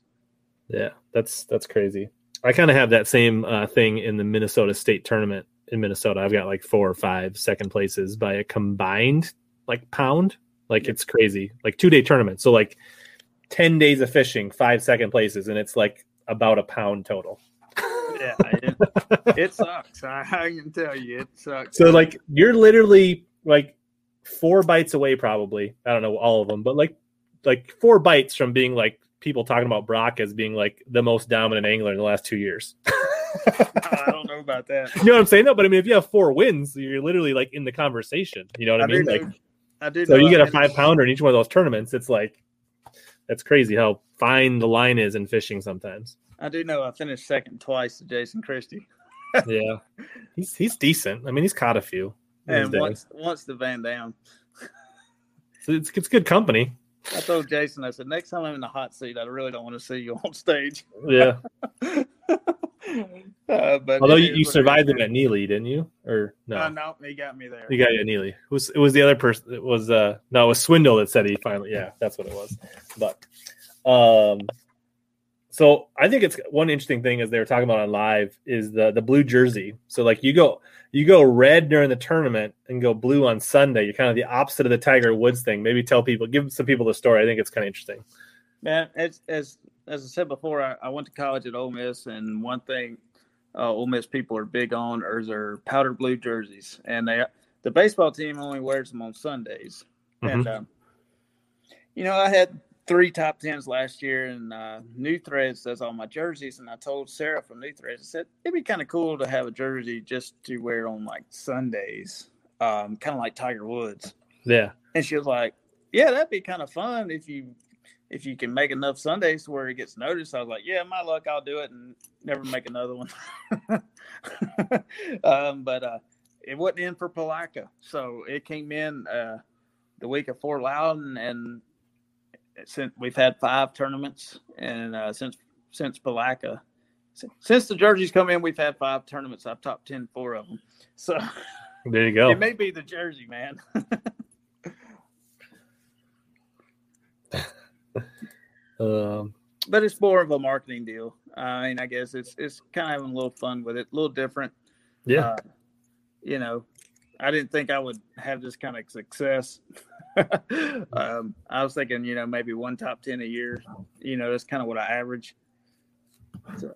Yeah, that's that's crazy. I kind of have that same uh, thing in the Minnesota State tournament in Minnesota. I've got like four or five second places by a combined like pound. Like it's crazy. Like two day tournament. So like ten days of fishing, five second places, and it's like about a pound total. Yeah, it, it sucks. I, I can tell you, it sucks. So like you're literally like four bites away, probably. I don't know all of them, but like like four bites from being like people talking about Brock as being like the most dominant angler in the last two years. I don't know about that. You know what I'm saying? No, but I mean, if you have four wins, you're literally like in the conversation. You know what I, I mean? Like, know- I do. so you get a five pounder in each one of those tournaments. It's like that's crazy how fine the line is in fishing sometimes. I do know I finished second twice to Jason Christie, yeah, he's he's decent. I mean, he's caught a few. and once once the Van Dam. So it's it's good company. I told Jason, I said, next time I'm in the hot seat, I really don't want to see you on stage. Yeah. uh, but Although you, you survived him at Neely, didn't you? Or no? Uh, no, he got me there. You got you at Neely. It was it was the other person? It was uh no, it was Swindle that said he finally. Yeah, that's what it was. But um, so I think it's one interesting thing as they were talking about on live is the the blue jersey. So like you go you go red during the tournament and go blue on Sunday. You're kind of the opposite of the Tiger Woods thing. Maybe tell people, give some people the story. I think it's kind of interesting. Man, as as as I said before, I, I went to college at Ole Miss, and one thing uh, Ole Miss people are big on is their powder blue jerseys, and they the baseball team only wears them on Sundays. And um, you know, I had three top tens last year, and uh, New Threads does all my jerseys, and I told Sarah from New Threads, I said it'd be kind of cool to have a jersey just to wear on like Sundays, um, kind of like Tiger Woods. Yeah. And she was like, "Yeah, that'd be kind of fun if you if you can make enough Sundays to where it gets noticed." I was like, "Yeah, my luck, I'll do it and never make another one." um, but uh, it wasn't in for Palatka, so it came in uh, the week of Fort Loudoun, and since we've had five tournaments, and uh, since since Palatka. Since the jerseys come in, we've had five tournaments. I've top 10 four of them. So There you go. it may be the jersey, man. Um, but it's more of a marketing deal. I mean, I guess it's it's kind of having a little fun with it, a little different. yeah. Uh, you know, I didn't think I would have this kind of success. um, I was thinking, you know, maybe one top ten a year. You know, that's kind of what I average. So,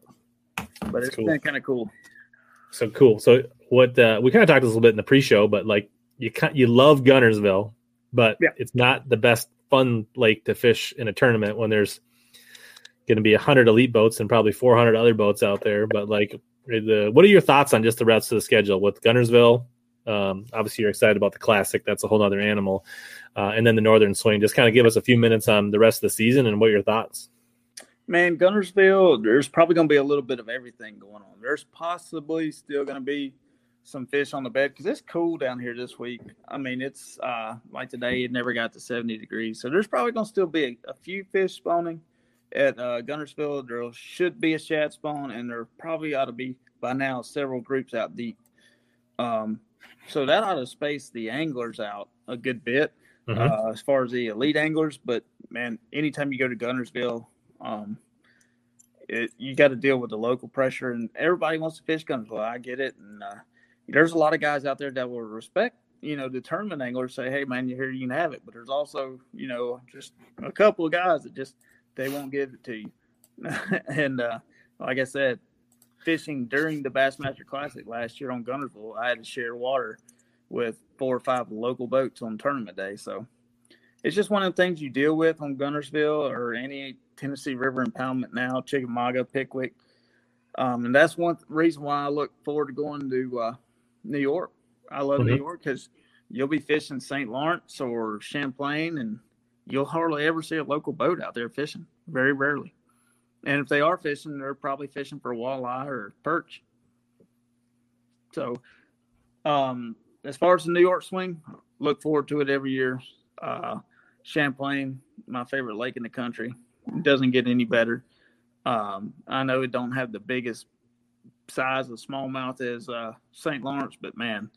but it's cool. been kind of cool. So cool. So what uh, we kind of talked a little bit in the pre-show, but like you you love Guntersville, but yeah. it's not the best fun lake to fish in a tournament when there's going to be 100 elite boats and probably 400 other boats out there but like the what are your thoughts on just the rest of the schedule with guntersville um, obviously you're excited about the classic that's a whole other animal uh, and then the northern swing just kind of give us a few minutes on the rest of the season and what your thoughts man Guntersville, there's probably going to be a little bit of everything going on there's possibly still going to be some fish on the bed because it's cool down here this week. I mean, it's uh, like today, it never got to 70 degrees. So there's probably going to still be a, a, few fish spawning at uh, Guntersville. There should be a shad spawn, and there probably ought to be by now several groups out deep. Um, so that ought to space the anglers out a good bit mm-hmm. uh, as far as the elite anglers. But man, anytime you go to Guntersville, um, it, you got to deal with the local pressure, and everybody wants to fish Guntersville. I get it, and uh, there's a lot of guys out there that will respect, you know, the tournament angler say, hey, man, you're here, you can have it. But there's also, you know, just a couple of guys that just, they won't give it to you. and uh, like I said, fishing during the Bassmaster Classic last year on Guntersville, I had to share water with four or five local boats on tournament day. So it's just one of the things you deal with on Guntersville or any Tennessee River impoundment now, Chickamauga, Pickwick. Um, and that's one reason why I look forward to going to uh, New York. I love mm-hmm. New York because you'll be fishing St. Lawrence or Champlain, and you'll hardly ever see a local boat out there fishing. Very rarely. And if they are fishing, they're probably fishing for walleye or perch. So, um, as far as the New York swing, look forward to it every year. Uh, Champlain, my favorite lake in the country, it doesn't get any better. Um, I know it don't have the biggest size of smallmouth as uh, St. Lawrence, but man,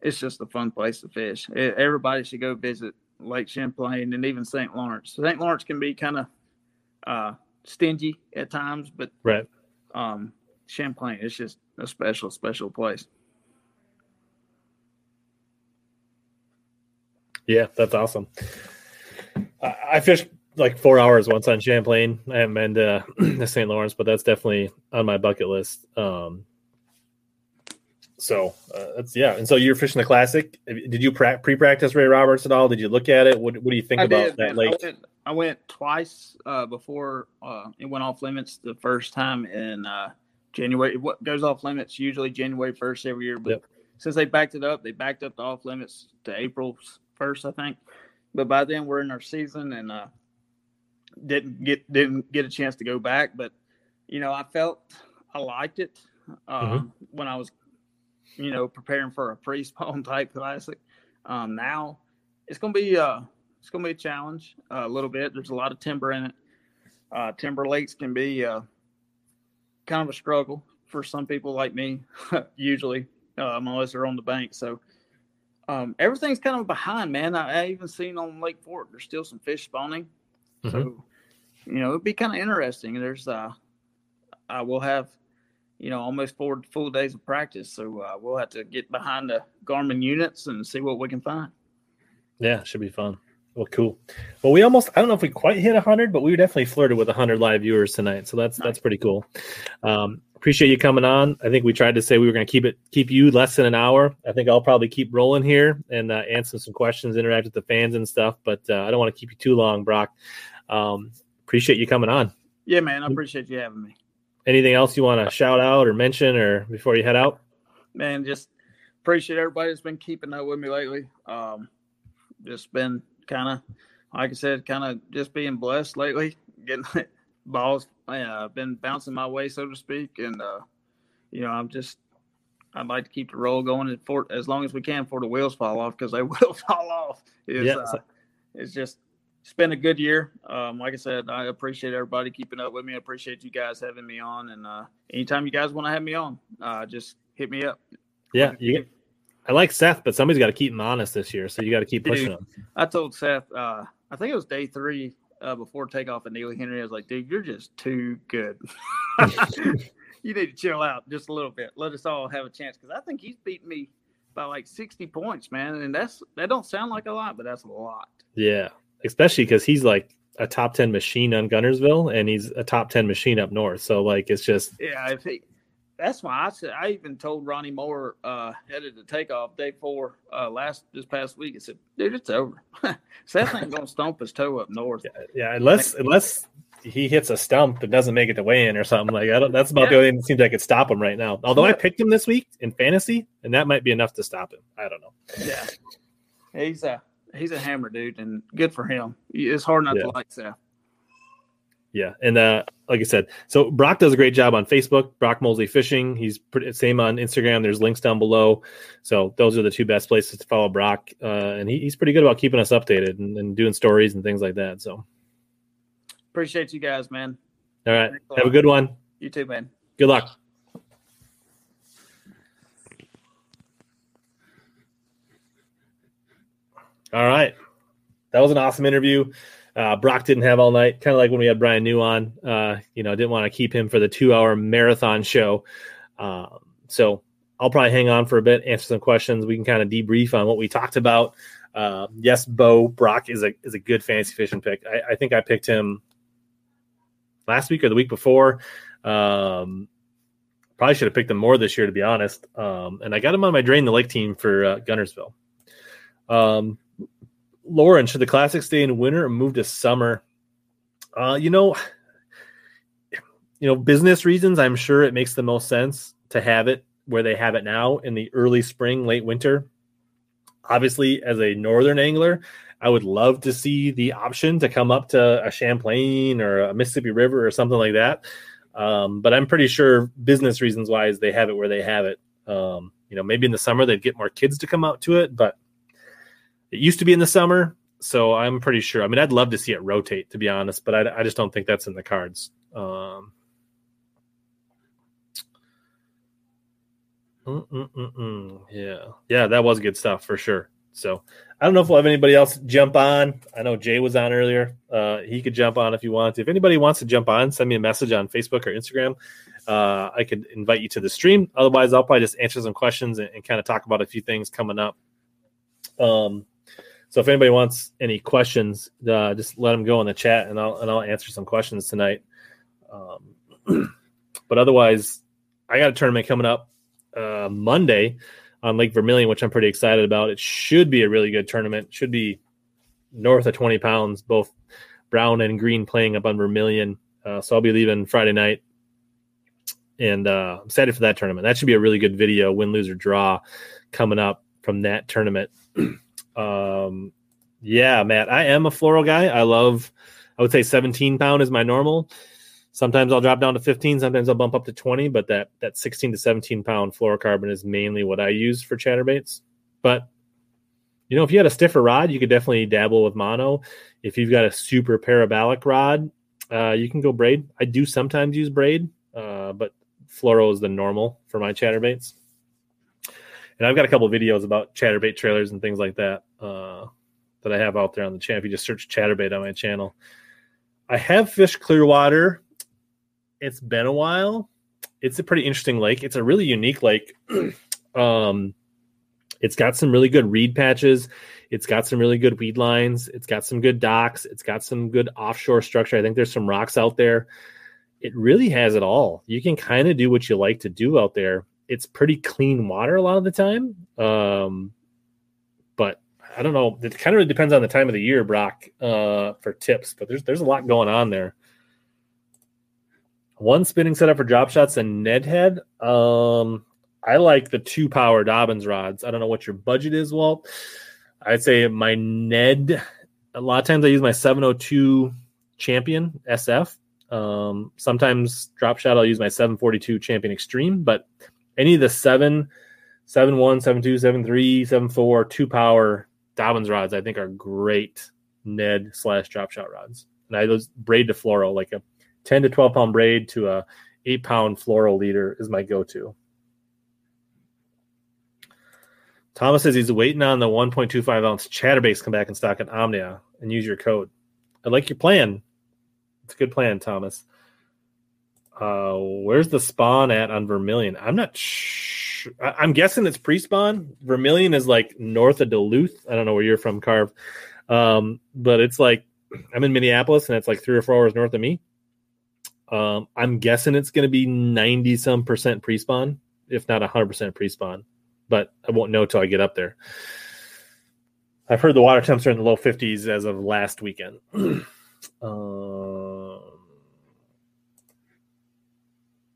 it's just a fun place to fish. It, everybody should go visit Lake Champlain and even St. Lawrence. St. Lawrence can be kind of uh, stingy at times, but right. Um, Champlain is just a special, special place. Yeah, that's awesome. I, I fished like four hours once on Champlain. I haven't been to, to St. Lawrence, but that's definitely on my bucket list. Um, so uh, that's yeah. And so you're fishing the classic. Did you pre-practice Ray Roberts at all? Did you look at it? What, what do you think I about did, that lake? I went, I went twice uh, before uh, it went off limits. The first time in uh, January. What goes off limits usually January first every year, but yep. since they backed it up, they backed up the off limits to April first, I think. But by then we're in our season, and uh, didn't get didn't get a chance to go back, but you know, I felt I liked it um, mm-hmm. when I was, you know, preparing for a pre-spawn type classic. Um, now it's gonna be uh it's gonna be a challenge uh, a little bit. There's a lot of timber in it. Uh, timber lakes can be uh, kind of a struggle for some people like me, usually, um, unless they're on the bank. So um, everything's kind of behind, man. I, I, even seen on Lake Fork, there's still some fish spawning. Mm-hmm. So, you know, it'd be kind of interesting. There's, uh, I will have, you know, almost four full days of practice. So uh, we'll have to get behind the Garmin units and see what we can find. Yeah, should be fun. Well, cool. Well, we almost, I don't know if we quite hit 100, but we definitely flirted with 100 live viewers tonight. So that's, nice. that's pretty cool. Um, appreciate you coming on. I think we tried to say we were going to keep it, keep you less than an hour. I think I'll probably keep rolling here and uh, answer some questions, interact with the fans and stuff, but uh, I don't want to keep you too long, Brock. Um, appreciate you coming on. Yeah, man, I appreciate you having me. Anything else you want to shout out or mention, or before you head out? Man, just appreciate everybody that's been keeping up with me lately. Um, just been kind of, like I said, kind of just being blessed lately, getting balls uh, been bouncing my way, so to speak, and uh, you know, I'm just I'd like to keep the roll going for as long as we can before the wheels fall off because they will fall off. It's, yeah. Uh, it's just it's been a good year. Um, like I said, I appreciate everybody keeping up with me. I appreciate you guys having me on. And uh, anytime you guys want to have me on, uh, just hit me up. Yeah, you, I like Seth, but somebody's got to keep him honest this year. So you got to keep pushing dude, him. I told Seth, uh, I think it was day three uh, before takeoff at Neely Henry. I was like, dude, you're just too good. you need to chill out just a little bit. Let us all have a chance because I think he's beaten me by like 60 points, man. And that's that don't sound like a lot, but that's a lot. Yeah, especially because he's like a top 10 machine on Guntersville and he's a top 10 machine up north. So like it's just yeah, if he that's why I said I even told Ronnie Moore uh headed to takeoff day four uh last this past week. I said, dude, it's over. Seth ain't gonna stomp his toe up north. Yeah, yeah unless unless he hits a stump and doesn't make it to weigh in or something like I don't that's about yeah. the only thing that seems like could stop him right now. Although yeah. I picked him this week in fantasy, and that might be enough to stop him. I don't know. Yeah. He's a he's a hammer dude and good for him. It's hard not yeah. to like Seth. Yeah, and uh, like I said, so Brock does a great job on Facebook. Brock Mosley Fishing. He's pretty, same on Instagram. There's links down below. So those are the two best places to follow Brock, uh, and he, he's pretty good about keeping us updated and, and, doing stories and things like that. So appreciate you guys, man. All right, a have a good one. You too, man. Good luck. All right, that was an awesome interview. Uh, Brock didn't have all night, kind of like when we had Bryan New on. Uh, you know, didn't want to keep him for the two hour marathon show. Um, so I'll probably hang on for a bit, answer some questions. We can kind of debrief on what we talked about. Uh, yes, Bo Brock is a is a good fantasy fishing pick. I, I, think I picked him last week or the week before. Um, probably should have picked him more this year, to be honest. Um, and I got him on my drain the lake team for uh, Guntersville. Um, Lauren, should the classic stay in winter or move to summer? Uh, you know, you know, business reasons, I'm sure it makes the most sense to have it where they have it now in the early spring, late winter. Obviously, as a northern angler, I would love to see the option to come up to a Champlain or a Mississippi River or something like that. Um, but I'm pretty sure business reasons wise they have it where they have it. Um, you know, maybe in the summer they'd get more kids to come out to it, but it used to be in the summer, so I'm pretty sure. I mean, I'd love to see it rotate, to be honest, but I, I just don't think that's in the cards. Um, yeah, yeah, that was good stuff for sure. So I don't know if we'll have anybody else jump on. I know Jay was on earlier. Uh, he could jump on if you want. If anybody wants to jump on, send me a message on Facebook or Instagram. Uh, I could invite you to the stream. Otherwise, I'll probably just answer some questions and, and kind of talk about a few things coming up. Um, so if anybody wants any questions, uh, just let them go in the chat, and I'll and I'll answer some questions tonight. Um, but otherwise, I got a tournament coming up uh, Monday on Lake Vermilion, which I'm pretty excited about. It should be a really good tournament. Should be north of 20 pounds, both brown and green playing up on Vermilion. Uh, so I'll be leaving Friday night, and uh, I'm excited for that tournament. That should be a really good video, win, lose, or draw, coming up from that tournament. Um, yeah, Matt, I am a fluoro guy. I love, I would say 17 pound is my normal. Sometimes I'll drop down to 15. Sometimes I'll bump up to 20, but that that 16 to 17 pound fluorocarbon is mainly what I use for chatterbaits. But you know, if you had a stiffer rod, you could definitely dabble with mono. If you've got a super parabolic rod, uh, you can go braid. I do sometimes use braid, uh, but fluoro is the normal for my chatterbaits and I've got a couple videos about chatterbait trailers and things like that uh, that I have out there on the channel. If you just search chatterbait on my channel, I have fished Clearwater. It's been a while. It's a pretty interesting lake. It's a really unique lake. um, it's got some really good reed patches. It's got some really good weed lines. It's got some good docks. It's got some good offshore structure. I think there's some rocks out there. It really has it all. You can kind of do what you like to do out there it's pretty clean water a lot of the time. Um, but I don't know. It kind of depends on the time of the year, Brock, uh, for tips. But there's there's a lot going on there. One spinning setup for drop shots and Ned head. Um, I like the two power Dobyns rods. I don't know what your budget is, Walt. I'd say my Ned. A lot of times I use my 702 Champion SF. Um, sometimes drop shot I'll use my 742 Champion Extreme, but any of the seven, seven one, seven two, seven three, seven four, two power Dobyns rods, I think are great Ned slash drop shot rods. And I those braid to fluoro, like a 10 to 12 pound braid to a eight pound fluoro leader is my go to. Thomas says he's waiting on the 1.25 ounce chatterbaits come back in stock at Omnia and use your code. I like your plan. It's a good plan, Thomas. Uh, where's the spawn at on Vermilion? I'm not sure. I'm guessing it's pre-spawn. Vermilion is like north of Duluth. I don't know where you're from, Carve, um, but it's like I'm in Minneapolis, and it's like three or four hours north of me. Um, I'm guessing it's going to be 90 some percent pre-spawn, if not 100 percent pre-spawn, but I won't know till I get up there. I've heard the water temps are in the low 50s as of last weekend. um,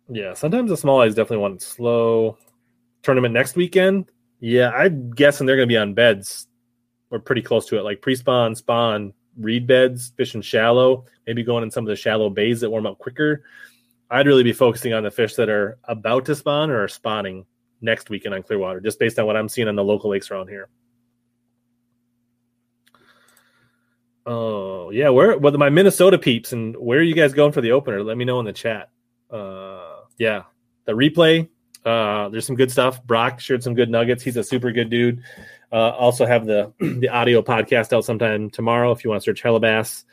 yeah, sometimes the small eyes definitely want slow. Tournament next weekend. Yeah, I'm guessing they're going to be on beds or pretty close to it, like pre-spawn, spawn, reed beds, fishing shallow, maybe going in some of the shallow bays that warm up quicker. I'd really be focusing on the fish that are about to spawn or are spawning next weekend on Clearwater, just based on what I'm seeing on the local lakes around here. Oh yeah, where with my Minnesota peeps and where are you guys going for the opener? Let me know in the chat. Uh, yeah, the replay. Uh, there's some good stuff. Brock shared some good nuggets. He's a super good dude. Uh, also have the the audio podcast out sometime tomorrow if you want to search Hellabass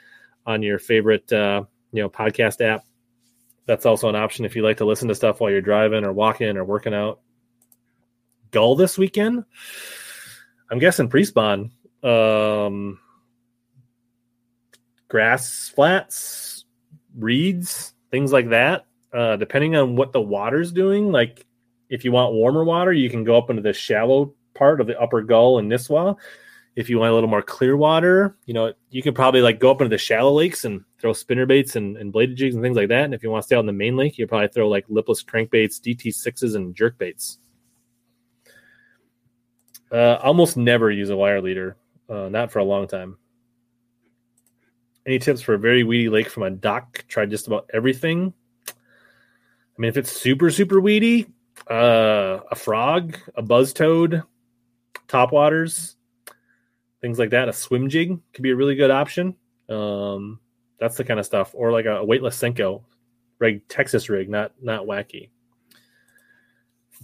on your favorite uh, you know podcast app. That's also an option if you like to listen to stuff while you're driving or walking or working out. Gull this weekend. I'm guessing pre-spawn. Um, grass flats, reeds, things like that. Uh, depending on what the water's doing, like if you want warmer water, you can go up into the shallow part of the upper gull and Nisswa. If you want a little more clear water, you know, you can probably like go up into the shallow lakes and throw spinner baits and, and bladed jigs and things like that. And if you want to stay in the main lake, you probably throw like lipless crankbaits, DT6s, and jerk baits. Uh, almost never use a wire leader, uh, not for a long time. Any tips for a very weedy lake from a dock? Tried just about everything. I mean, if it's super, super weedy, uh, a frog, a buzz toad, top waters, things like that. A swim jig could be a really good option. Um, that's the kind of stuff, or like a weightless Senko rig, Texas rig, not not wacky.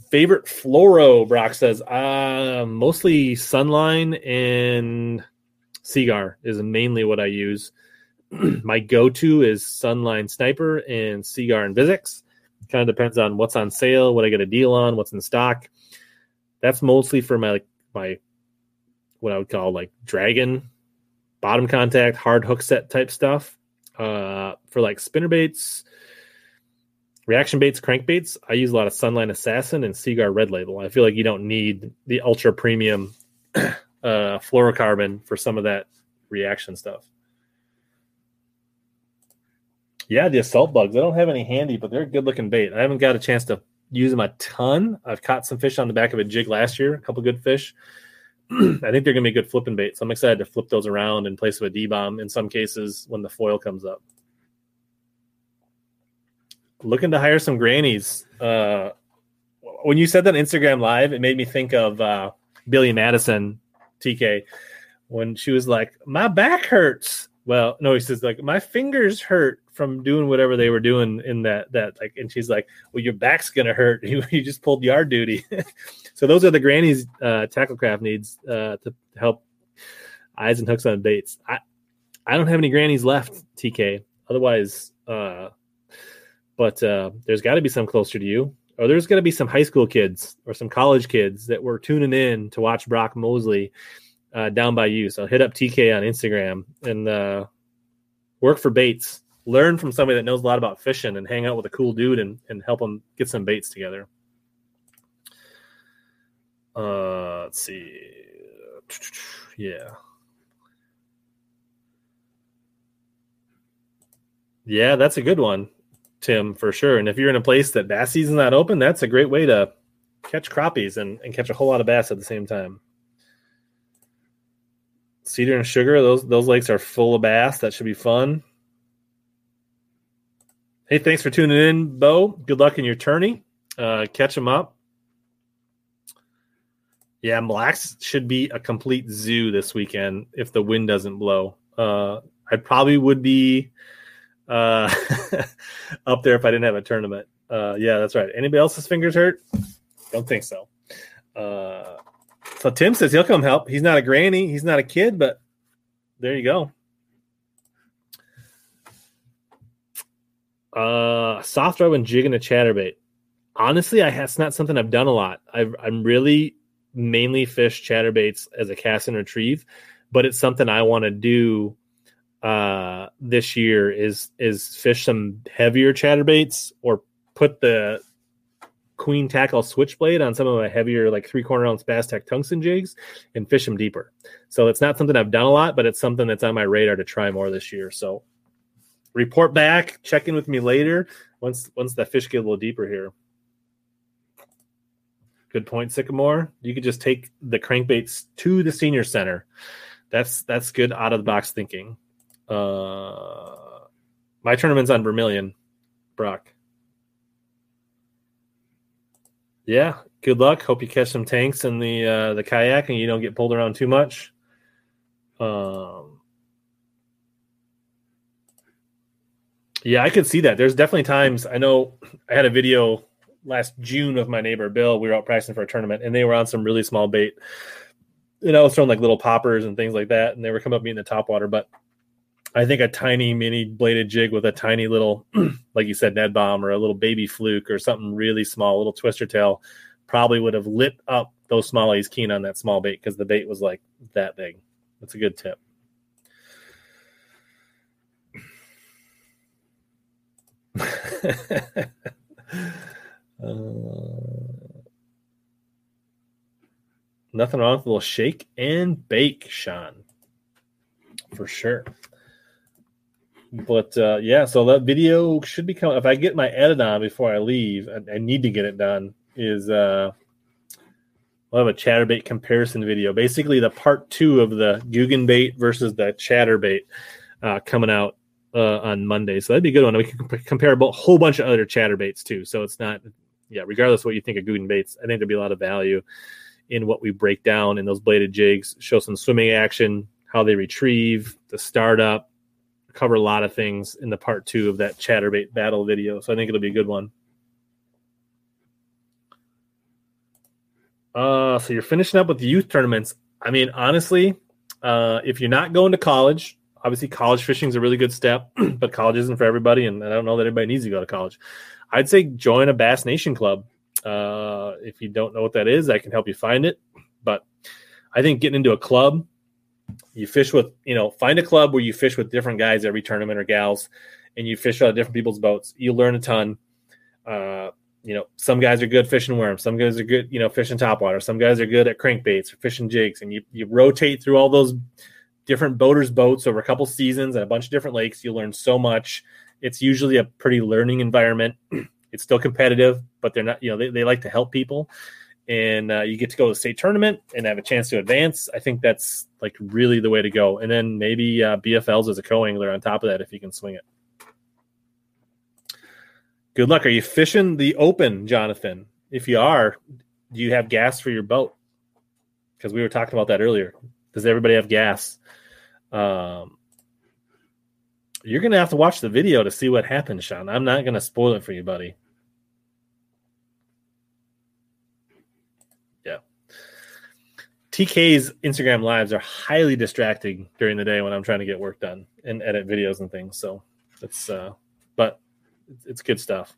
Favorite fluoro, Brock says, uh, mostly Sunline and Seaguar is mainly what I use. my go-to is Sunline Sniper and Seaguar and Vizix. Kind of depends on what's on sale, what I get a deal on, what's in stock. That's mostly for my like my what I would call like dragon bottom contact hard hook set type stuff. Uh, for like spinner baits, reaction baits, crankbaits, I use a lot of Sunline Assassin and Seaguar Red Label. I feel like you don't need the ultra premium uh, fluorocarbon for some of that reaction stuff. Yeah, the assault bugs. I don't have any handy, but they're a good looking bait. I haven't got a chance to use them a ton. I've caught some fish on the back of a jig last year, a couple good fish. I think they're going to be good flipping bait. So I'm excited to flip those around in place of a D bomb in some cases when the foil comes up. Looking to hire some grannies. Uh, when you said that on Instagram live, it made me think of uh, Billy Madison, TK, when she was like, "My back hurts." Well, no, he says like, "My fingers hurt." From doing whatever they were doing in that that like and she's like well your back's gonna hurt. You, you just pulled yard duty. So those are the grannies uh tacklecraft needs uh to help eyes and hooks on baits i i don't have any grannies left tk otherwise uh but uh there's got to be some closer to you. Or there's going to be some high school kids or some college kids that were tuning in to watch brock mosley uh, down by you. So hit up tk on instagram and uh work for baits learn from somebody that knows a lot about fishing and hang out with a cool dude and, and help them get some baits together. Uh, let's see. Yeah. Yeah, that's a good one, Tim, for sure. And if you're in a place that bass season's not open, that's a great way to catch crappies and, and catch a whole lot of bass at the same time. Cedar and Sugar, those those lakes are full of bass. That should be fun. Hey, thanks for tuning in, Bo. Good luck in your tourney. Uh, catch them up. Yeah, Lacs should be a complete zoo this weekend if the wind doesn't blow. Uh, I probably would be uh, up there if I didn't have a tournament. Uh, yeah, that's right. Anybody else's fingers hurt? Don't think so. Uh, so Tim says he'll come help. He's not a granny. He's not a kid, but there you go. Uh, soft rub and jig and a chatterbait. Honestly, I that's not something I've done a lot. I've, I'm really mainly fish chatterbaits as a cast and retrieve, but it's something I want to do uh this year is is fish some heavier chatterbaits or put the queen tackle switchblade on some of my heavier like three quarter ounce bass tech tungsten jigs and fish them deeper so it's not something i've done a lot but it's something that's on my radar to try more this year so report back check in with me later once once that fish get a little deeper here good point sycamore you could just take the crankbaits to the senior center that's that's good out of the box thinking uh, my tournament's on Vermilion, Brock. Yeah, good luck. Hope you catch some tanks in the uh, the kayak and you don't get pulled around too much. Um, yeah, I could see that. There's definitely times I know I had a video last June with my neighbor Bill. We were out practicing for a tournament and they were on some really small bait. And I was throwing like little poppers and things like that, and they were coming up me in the top water. But I think a tiny mini bladed jig with a tiny little, like you said, Ned bomb or a little baby fluke or something really small, little twister tail, probably would have lit up those smallies keen on that small bait because the bait was like that big. That's a good tip. Nothing wrong with a little shake and bake, Sean. For sure. But uh, yeah, so that video should be coming. If I get my edit on before I leave, I, I need to get it done. Is uh, we'll have a chatterbait comparison video. Basically, the part two of the Googan bait versus the chatterbait uh, coming out uh, on Monday. So that'd be a good one. We can compare a whole bunch of other chatterbaits too. So it's not, yeah, regardless what you think of Googan baits, I think there'd be a lot of value in what we break down in those bladed jigs. Show some swimming action, how they retrieve, the startup, cover a lot of things in the part two of that chatterbait battle video. So I think it'll be a good one. Uh, so you're finishing up with the youth tournaments. I mean, honestly, uh, if you're not going to college, obviously college fishing is a really good step, but college isn't for everybody, and I don't know that everybody needs to go to college. I'd say join a Bass Nation club. Uh, if you don't know what that is, I can help you find it. But I think getting into a club you fish with you know find a club where you fish with different guys every tournament or gals and you fish out of different people's boats you learn a ton uh, you know some guys are good fishing worms some guys are good you know fishing topwater some guys are good at crankbaits or fishing jigs and you, you rotate through all those different boaters boats over a couple seasons and a bunch of different lakes you learn so much it's usually a pretty learning environment it's still competitive but they're not you know they, they like to help people and uh, you get to go to the state tournament and have a chance to advance. I think that's like really the way to go. And then maybe uh, BFLs as a co-angler on top of that if you can swing it. Good luck. Are you fishing the open, Jonathan? If you are, do you have gas for your boat? Because we were talking about that earlier. Does everybody have gas? Um, you're to have to watch the video to see what happened, Sean. I'm not to spoil it for you, buddy. Yeah. TK's Instagram lives are highly distracting during the day when I'm trying to get work done and edit videos and things. So it's, uh, but it's good stuff.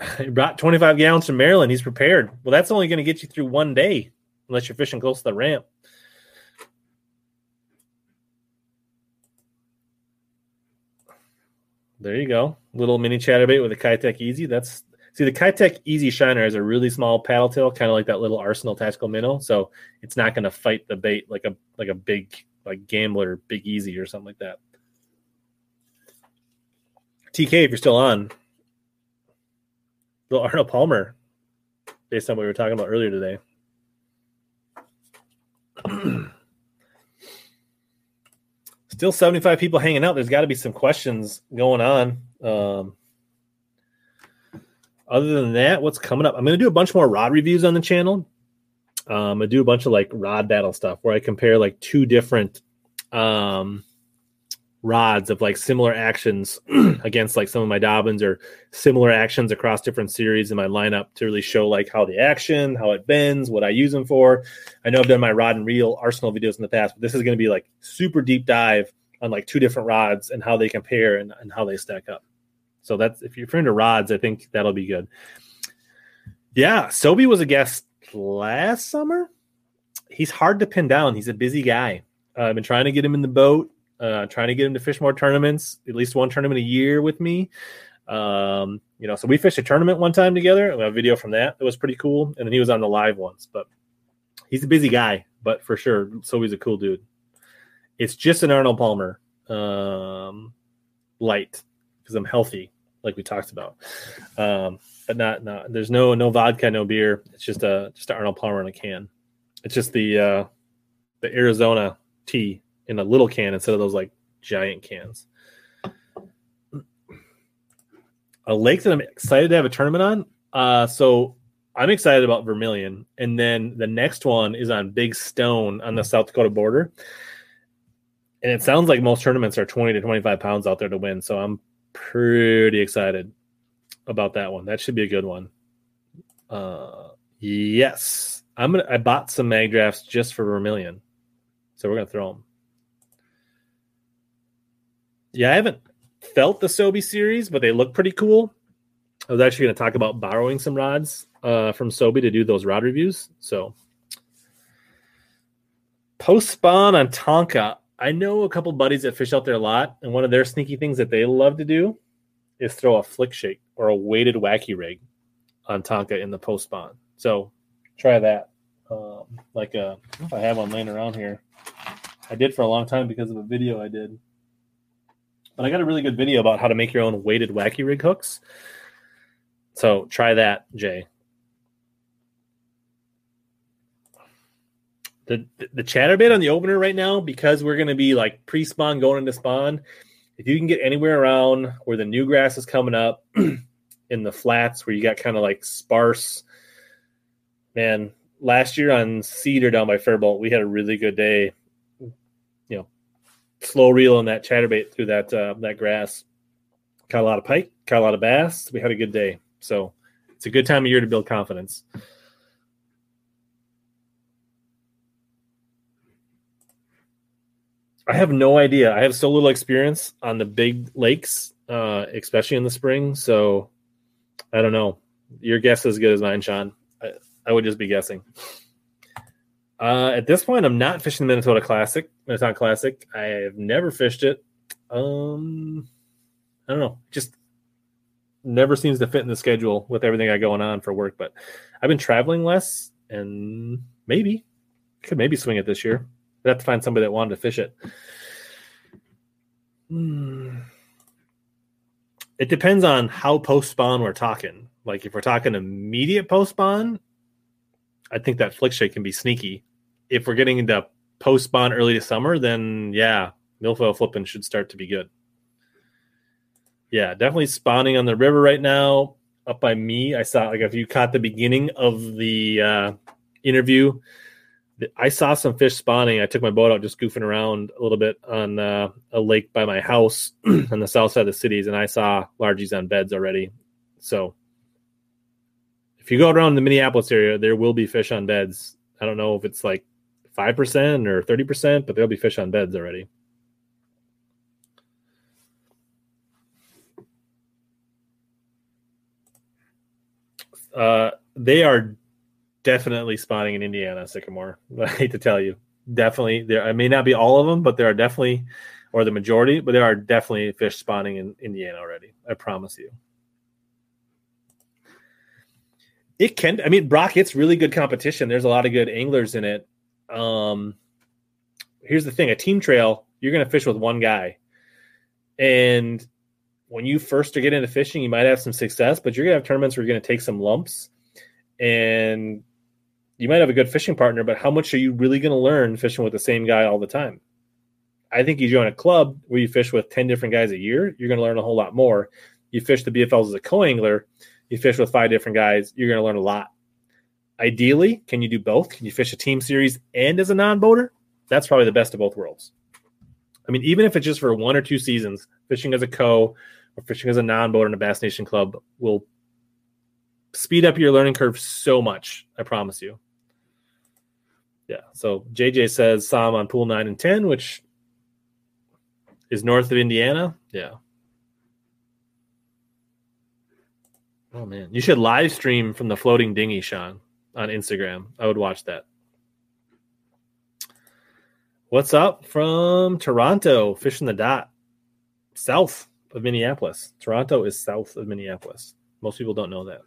he brought 25 gallons from Maryland. He's prepared. Well, that's only going to get you through one day unless you're fishing close to the ramp. There you go. Little mini chatterbait with a Keitech Easy. That's See, the Keitech Easy Shiner has a really small paddle tail, kind of like that little Arsenal tactical minnow. So it's not going to fight the bait like a like a big like gambler, big easy or something like that. TK, if you're still on, little Arnold Palmer, based on what we were talking about earlier today. still 75 people hanging out. There's got to be some questions going on. Um, other than that, what's coming up? I'm going to do a bunch more rod reviews on the channel. Um, I do a bunch of like rod battle stuff where I compare like two different um, rods of like similar actions against like some of my Dobyns or similar actions across different series in my lineup to really show like how the action, how it bends, what I use them for. I know I've done my rod and reel arsenal videos in the past, but this is going to be like super deep dive on like two different rods and how they compare and, and how they stack up. So that's if you're into rods, I think that'll be good. Yeah, Sobe was a guest last summer. He's hard to pin down. He's a busy guy. Uh, I've been trying to get him in the boat, uh, trying to get him to fish more tournaments, at least one tournament a year with me. Um, you know, so we fished a tournament one time together. We have a video from that. That was pretty cool. And then he was on the live ones, but he's a busy guy, but for sure. So he's a cool dude. It's just an Arnold Palmer um, light because I'm healthy, like we talked about. Um, but not not there's no no vodka, no beer. It's just a just an Arnold Palmer in a can. It's just the uh, the Arizona tea in a little can instead of those like giant cans. A lake that I'm excited to have a tournament on. Uh, so I'm excited about Vermilion, and then the next one is on Big Stone on the South Dakota border. And it sounds like most tournaments are 20 to 25 pounds out there to win. So I'm pretty excited about that one. That should be a good one. Uh, yes, I'm gonna. I bought some mag drafts just for Vermilion, so we're gonna throw them. Yeah, I haven't felt the Sobe series, but they look pretty cool. I was actually going to talk about borrowing some rods uh, from Sobe to do those rod reviews. So, post spawn on Tonka. I know a couple buddies that fish out there a lot, and one of their sneaky things that they love to do is throw a flick shake or a weighted wacky rig on Tonka in the post spawn. So try that. Um, like uh, if I have one laying around here, I did for a long time because of a video I did. But I got a really good video about how to make your own weighted wacky rig hooks. So try that, Jay. The the chatterbait on the opener right now because we're going to be like pre spawn going into spawn if you can get anywhere around where the new grass is coming up in the flats where you got kind of like sparse man last year on cedar down by Faribault we had a really good day slow reel on that chatterbait through that uh, that grass caught a lot of pike caught a lot of bass we had a good day so it's a good time of year to build confidence I have no idea. I have so little experience on the big lakes, uh, especially in the spring. So I don't know. Your guess is as good as mine, Sean. I, I would just be guessing. Uh, at this point, I'm not fishing the Minnesota Classic, Minnesota Classic. I have never fished it. Um, I don't know. Just never seems to fit in the schedule with everything I going on for work. But I've been traveling less, and maybe could maybe swing it this year. I'd have to find somebody that wanted to fish it. Hmm. It depends on how post spawn we're talking. Like if we're talking immediate post spawn, I think that flick shake can be sneaky. If we're getting into post spawn early to summer, then yeah, milfoil flipping should start to be good. Yeah, definitely spawning on the river right now. Up by me, I saw like if you caught the beginning of the uh, interview, I saw some fish spawning. I took my boat out just goofing around a little bit on uh, a lake by my house on the south side of the cities, and I saw largies on beds already. So if you go around the Minneapolis area, there will be fish on beds. I don't know if it's like 5% or 30%, but there'll be fish on beds already. Uh, they are definitely spawning in Indiana, Sycamore. I hate to tell you, definitely there. I may not be all of them, but there are definitely, or the majority, but there are definitely fish spawning in Indiana already. I promise you. It can. I mean, Brock. It's really good competition. There's a lot of good anglers in it. Um, here's the thing: a team trail, you're going to fish with one guy, and when you first getting into fishing, you might have some success, but you're going to have tournaments where you're going to take some lumps and you might have a good fishing partner, but how much are you really going to learn fishing with the same guy all the time? I think you join a club where you fish with 10 different guys a year, you're going to learn a whole lot more. You fish the BFLs as a co angler, you fish with five different guys, you're going to learn a lot. Ideally, can you do both? Can you fish a team series and as a non boater? That's probably the best of both worlds. I mean, even if it's just for one or two seasons, fishing as a co or fishing as a non boater in a Bass Nation club will speed up your learning curve so much. I promise you. Yeah. So JJ says Sam on pool nine and ten, which is north of Indiana. Yeah. Oh man, you should live stream from the floating dinghy, Sean, on Instagram. I would watch that. What's up from Toronto? Fishing the dot, south of Minneapolis. Toronto is south of Minneapolis. Most people don't know that.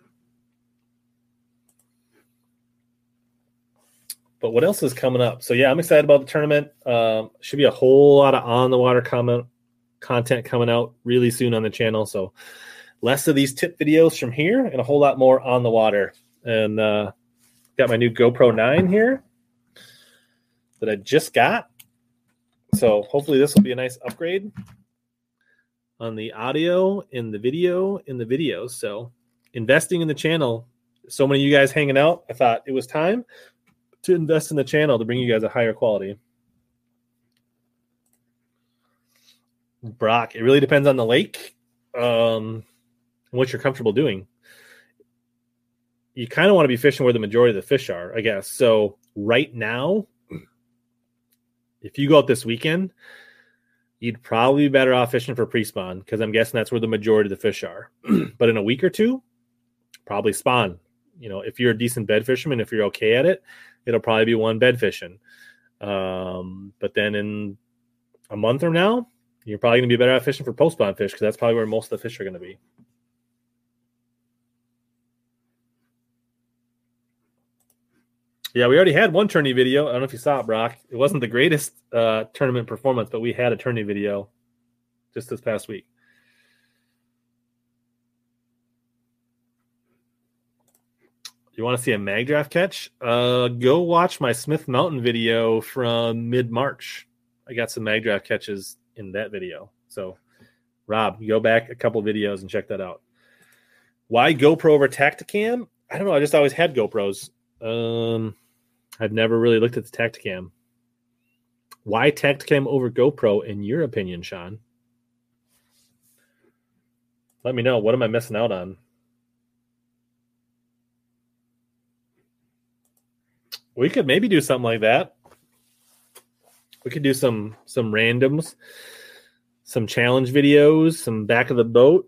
But what else is coming up? So yeah, I'm excited about the tournament. Um, should be a whole lot of on the water comment content coming out really soon on the channel. So less of these tip videos from here and a whole lot more on the water. And uh, got my new GoPro 9 here that I just got. So hopefully this will be a nice upgrade on the audio in the video in the videos. So investing in the channel. So many of you guys hanging out. I thought it was time to invest in the channel to bring you guys a higher quality. Brock, it really depends on the lake, um, what you're comfortable doing. You kind of want to be fishing where the majority of the fish are, I guess. So right now, if you go out this weekend, you'd probably be better off fishing for pre-spawn because I'm guessing that's where the majority of the fish are. but in a week or two, probably spawn. You know, if you're a decent bed fisherman, if you're okay at it, it'll probably be one bed fishing. Um, but then in a month from now, you're probably going to be better off fishing for post spawn fish because that's probably where most of the fish are going to be. Yeah, we already had one tourney video. I don't know if you saw it, Brock. It wasn't the greatest uh, tournament performance, but we had a tourney video just this past week. You want to see a mag draft catch? Uh, go watch my Smith Mountain video from mid March. I got some mag draft catches in that video. So, Rob, go back a couple videos and check that out. Why GoPro over Tactacam? I don't know. I just always had GoPros. Um, I've never really looked at the Tactacam. Why Tactacam over GoPro, in your opinion, Sean? Let me know. What am I missing out on? We could maybe do something like that. We could do some some randoms, some challenge videos, some back of the boat.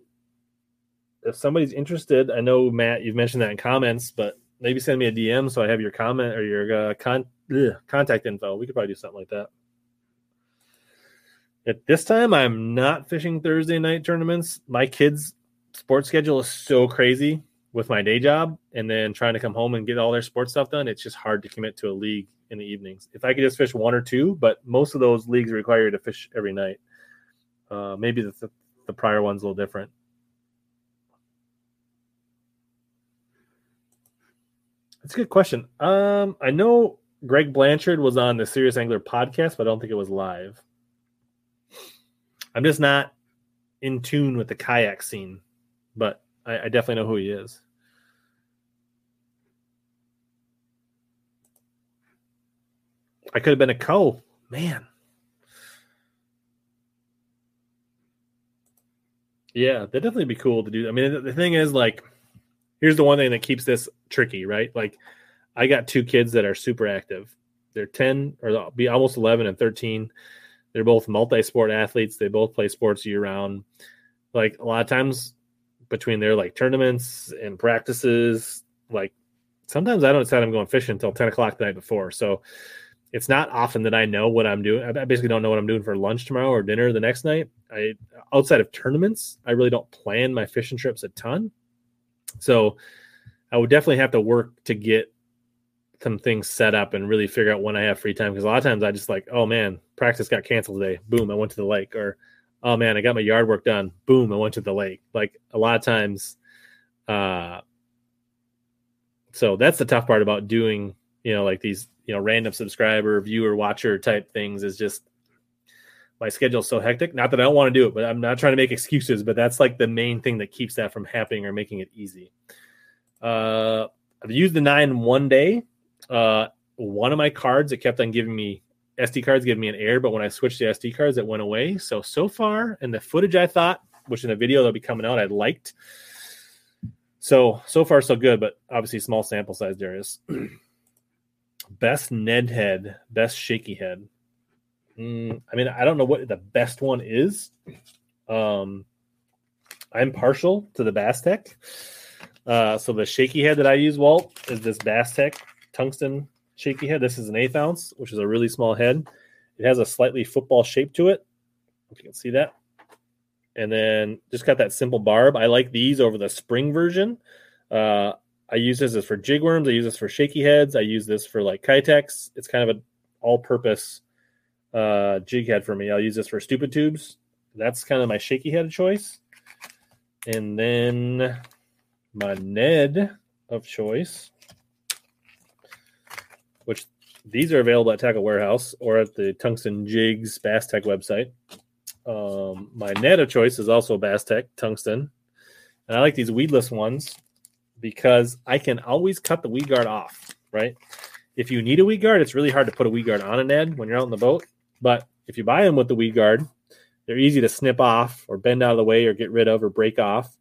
If somebody's interested, I know Matt, you've mentioned that in comments, but maybe send me a DM so I have your comment or your uh, con- ugh, contact info. We could probably do something like that. At this time, I'm not fishing Thursday night tournaments. My kids' sports schedule is so crazy with my day job and then trying to come home and get all their sports stuff done, it's just hard to commit to a league in the evenings. If I could just fish one or two, but most of those leagues require you to fish every night. Uh, maybe the, the, the prior one's a little different. That's a good question. Um, I know Greg Blanchard was on the Serious Angler podcast, but I don't think it was live. I'm just not in tune with the kayak scene, but I, I definitely know who he is. I could have been a co. Man. Yeah, that'd definitely be cool to do. I mean, the thing is, like, here's the one thing that keeps this tricky, right? Like, I got two kids that are super active. They're 10 or be almost 11 and 13. They're both multi sport athletes. They both play sports year round. Like, a lot of times between their like tournaments and practices, like, sometimes I don't decide I'm going fishing until 10 o'clock the night before. So, it's not often that I know what I'm doing. I basically don't know what I'm doing for lunch tomorrow or dinner the next night. I outside of tournaments, I really don't plan my fishing trips a ton. So I would definitely have to work to get some things set up and really figure out when I have free time. Because a lot of times I just like, oh man, practice got canceled today. Boom, I went to the lake. Or oh man, I got my yard work done. Boom, I went to the lake. Like a lot of times, uh, so that's the tough part about doing, you know, like these you know random subscriber viewer watcher type things is just my schedule's so hectic not that i don't want to do it but i'm not trying to make excuses but that's like the main thing that keeps that from happening or making it easy uh i've used the nine one day uh one of my cards it kept on giving me sd cards giving me an error but when i switched to sd cards it went away so so far and the footage i thought which in the video that'll be coming out i liked so so far so good but obviously small sample size darius Best Ned head, best shaky head. Mm, I mean, I don't know what the best one is. Um, I'm partial to the Bass Tech. Uh, so the shaky head that I use, Walt, is this Bass Tech tungsten shaky head. This is an eighth ounce, which is a really small head. It has a slightly football shape to it. If you can see that. And then just got that simple barb. I like these over the spring version. Uh, I use this as for jig worms. I use this for shaky heads. I use this for like Keitechs. It's kind of an all-purpose uh, jig head for me. I'll use this for stupid tubes. That's kind of my shaky head choice. And then my Ned of choice, which these are available at Tackle Warehouse or at the Tungsten Jigs Bass Tech website. Um, my Ned of choice is also Bass Tech Tungsten. And I like these weedless ones because I can always cut the weed guard off, right? If you need a weed guard, it's really hard to put a weed guard on a Ned when you're out in the boat. But if you buy them with the weed guard, they're easy to snip off or bend out of the way or get rid of or break off.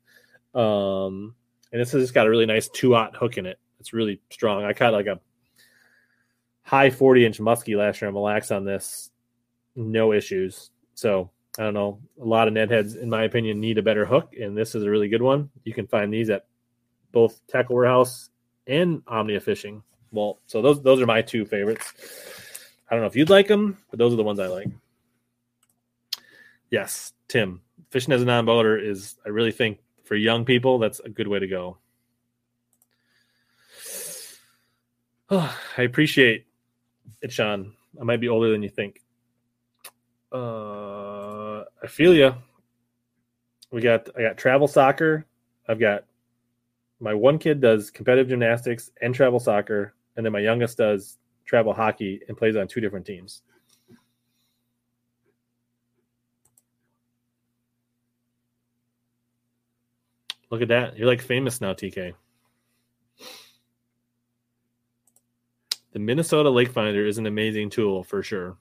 Um, and this has got a really nice two aught hook in it. It's really strong. I caught like a high 40 inch muskie last year on Mille Lacs on this, no issues. So I don't know. A lot of Ned heads, in my opinion, need a better hook, and this is a really good one. You can find these at both Tackle Warehouse and Omnia Fishing. Well, so those those are my two favorites. I don't know if you'd like them, but those are the ones I like. Yes, Tim, fishing as a non-boater is, I really think, for young people, that's a good way to go. Oh, I appreciate it, Sean. I might be older than you think. Uh, I feel you. We got I got travel soccer. I've got my one kid does competitive gymnastics and travel soccer, and then my youngest does travel hockey and plays on two different teams. Look at that. You're like famous now, TK. The Minnesota Lake Finder is an amazing tool for sure.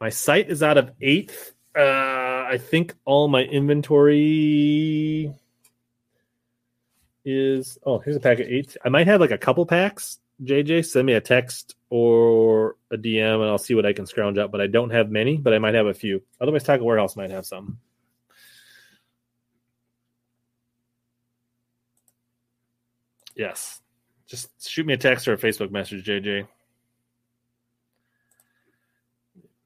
My site is out of eighth. Uh, I think all my inventory is. Oh, here's a pack of eight. I might have like a couple packs. JJ, send me a text or a DM, and I'll see what I can scrounge up. But I don't have many, but I might have a few. Otherwise, Tackle Warehouse might have some. Yes. Just shoot me a text or a Facebook message, JJ.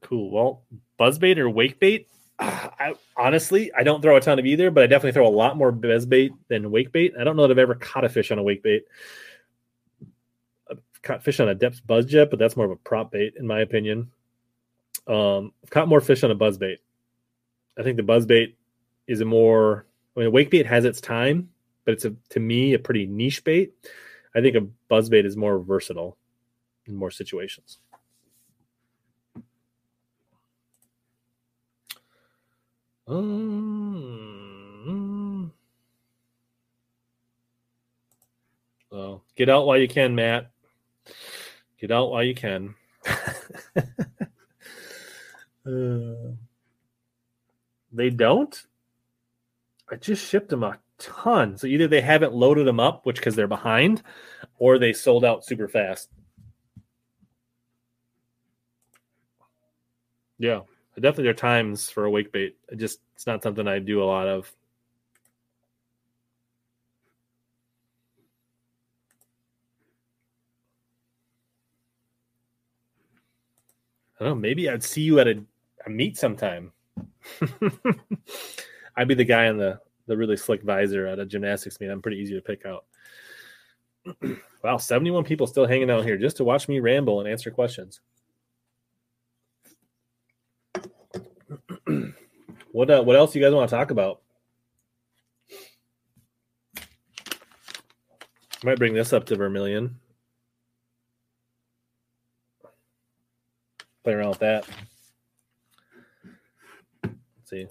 Cool. Well, buzzbait or wakebait? I honestly I don't throw a ton of either, but I definitely throw a lot more buzzbait than wakebait. I don't know that I've ever caught a fish on a wakebait. I've caught fish on a Deps buzz jet, but that's more of a prop bait in my opinion. Um, I've caught more fish on a buzzbait. I think the buzzbait is a more I mean wakebait has its time, but it's a to me a pretty niche bait. I think a buzz bait is more versatile in more situations. Um, so get out while you can, Matt. Get out while you can. uh, they don't. I just shipped them a ton. So either they haven't loaded them up, which because they're behind, or they sold out super fast. Yeah definitely there are times for a wake bait. It just it's not something I do a lot of. I don't know. Maybe I'd see you at a, a meet sometime. I'd be the guy in the the really slick visor at a gymnastics meet. I'm pretty easy to pick out. wow, 71 people still hanging out here just to watch me ramble and answer questions. what uh, what else do you guys want to talk about? Might bring this up to Vermilion. Play around with that. Let's see.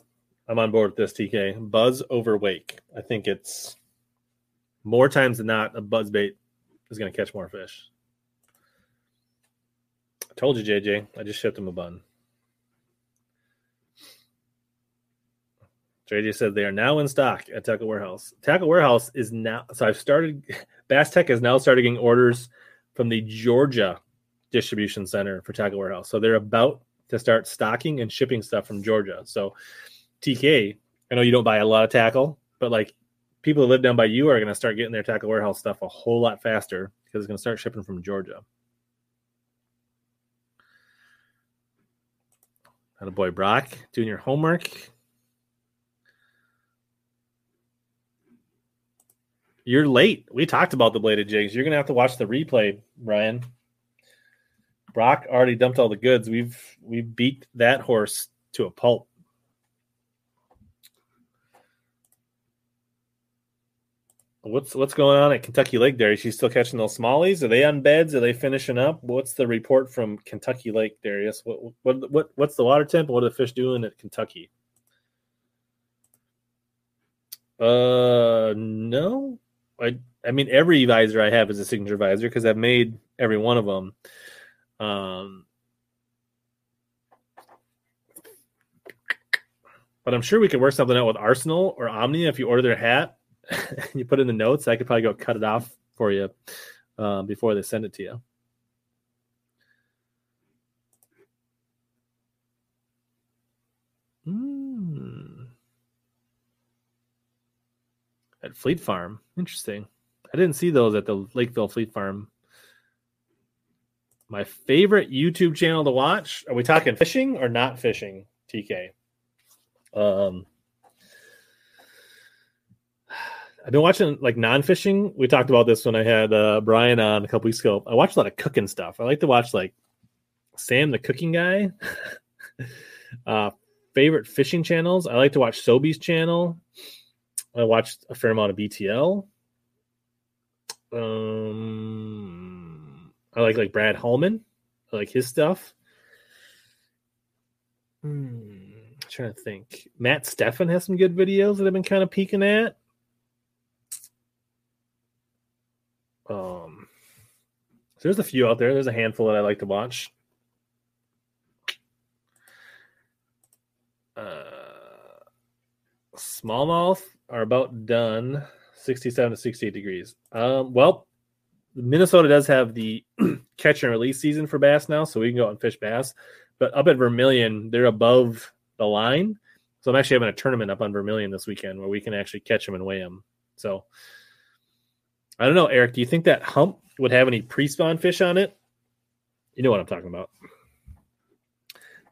I'm on board with this TK. Buzz over wake. I think it's more times than not a buzz bait is going to catch more fish. I told you, JJ. I just shipped him a bun. JJ said they are now in stock at Tackle Warehouse. Tackle Warehouse is now so I've started Bass Tech has now started getting orders from the Georgia distribution center for Tackle Warehouse. So they're about to start stocking and shipping stuff from Georgia. So TK, I know you don't buy a lot of tackle, but like people who live down by you are going to start getting their Tackle Warehouse stuff a whole lot faster because it's going to start shipping from Georgia. Had a boy Brock doing your homework. You're late. We talked about the bladed jigs. You're gonna have to watch the replay, Ryan. Brock already dumped all the goods. We've we beat that horse to a pulp. What's what's going on at Kentucky Lake there? Is she still catching those smallies? Are they on beds? Are they finishing up? What's the report from Kentucky Lake, Darius? What what what what's the water temp? What are the fish doing at Kentucky? Uh no. I I mean every visor I have is a signature visor because I've made every one of them. Um but I'm sure we could work something out with Arsenal or Omnia if you order their hat you put in the notes. I could probably go cut it off for you uh, before they send it to you. Mm. At Fleet Farm, interesting. I didn't see those at the Lakeville Fleet Farm. My favorite YouTube channel to watch. Are we talking fishing or not fishing? TK. Um, I've been watching like non-fishing. We talked about this when I had uh, Brian on a couple weeks ago. I watch a lot of cooking stuff. I like to watch like Sam the cooking guy. uh, favorite fishing channels. I like to watch Sobe's channel. I watched a fair amount of BTL. Um, I like like Brad Hallman. I like his stuff. Hmm, I'm trying to think. Matt Steffen has some good videos that I've been kind of peeking at. Um, so there's a few out there. There's a handful that I like to watch. Uh, smallmouth are about done, 67 to 68 degrees. Um, well, Minnesota does have the catch and release season for bass now, so we can go out and fish bass. But up at Vermilion, they're above the line. So I'm actually having a tournament up on Vermilion this weekend where we can actually catch them and weigh them. So I don't know, Eric. Do you think that hump would have any pre-spawn fish on it? You know what I'm talking about.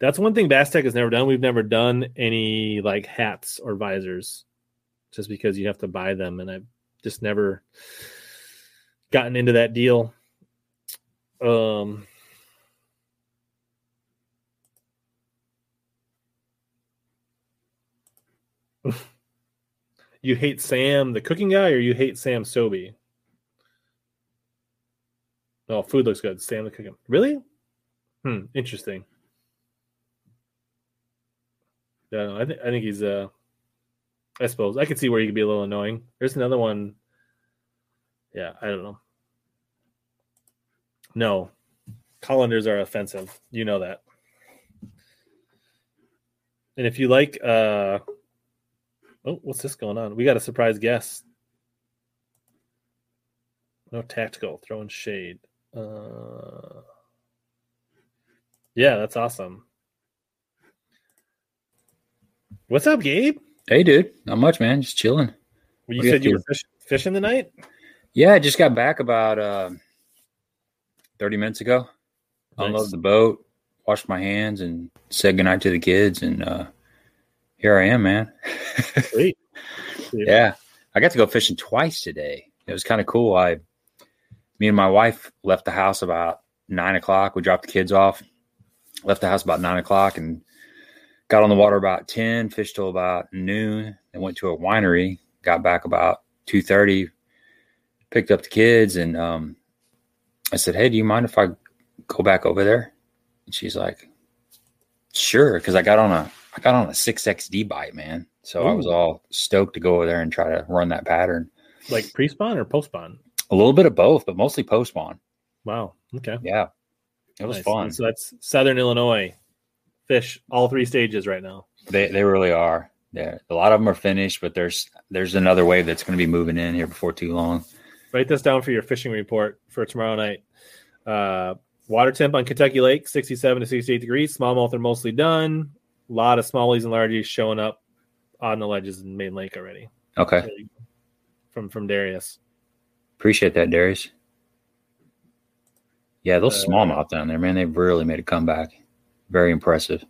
That's one thing Bass Tech has never done. We've never done any like hats or visors, just because you have to buy them, and I've just never gotten into that deal. Um. you hate Sam, the cooking guy, or you hate Sam Sobe? Oh, food looks good. The cooking. Really? Hmm. Interesting. Yeah, I think I think he's uh I suppose I could see where he could be a little annoying. There's another one. Yeah, I don't know. No, colanders are offensive. You know that. And if you like, uh oh, what's this going on? We got a surprise guest. No tactical, throwing shade. Uh, yeah, that's awesome. What's up, Gabe? Hey, dude. Not much, man. Just chilling. Well, you said you were fish, fishing tonight? Yeah, I just got back about uh, 30 minutes ago. Nice. Unloaded the boat, washed my hands, and said goodnight to the kids. And uh, here I am, man. Sweet. yeah. I got to go fishing twice today. It was kind of cool. I me and my wife left the house about nine o'clock. We dropped the kids off, left the house about nine o'clock, and got on the water about ten. Fished till about noon. and went to a winery. Got back about two thirty. Picked up the kids, and um, I said, "Hey, do you mind if I go back over there?" And she's like, "Sure," because I got on a I got on a six XD bite, man. So Ooh. I was all stoked to go over there and try to run that pattern. Like pre spawn or post spawn? A little bit of both, but mostly post spawn. Wow. Okay. Yeah. It was nice. fun. so that's Southern Illinois fish all three stages right now. They they really are. Yeah. A lot of them are finished, but there's there's another wave that's going to be moving in here before too long. Write this down for your fishing report for tomorrow night. Uh, Water temp on Kentucky Lake, 67 to 68 degrees. Smallmouth are mostly done. A lot of smallies and largies showing up on the ledges in Main Lake already. Okay. From from Darius. Appreciate that, Darius. Yeah, those Uh, smallmouth down there, man, they've really made a comeback. Very impressive.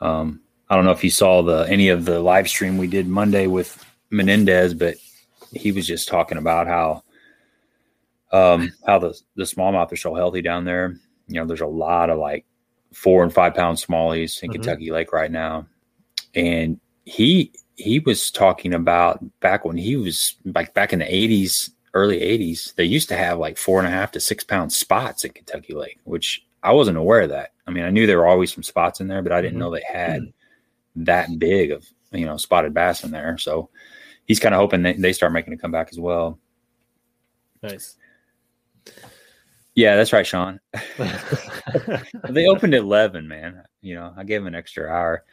Um, I don't know if you saw the any of the live stream we did Monday with Menendez, but he was just talking about how um how the the smallmouth are so healthy down there. You know, there's a lot of like four and five pound smallies in Mhm. Kentucky Lake right now. And he he was talking about back when he was like back in the 80s early 80s they used to have like four and a half to six pound spots at kentucky lake which i wasn't aware of that. I mean i knew there were always some spots in there but i didn't Mhm. know they had that big of you know spotted bass in there. So he's kind of hoping that they start making a comeback as well. Nice. yeah that's right sean. They opened at 11 man. You know i gave them an extra hour.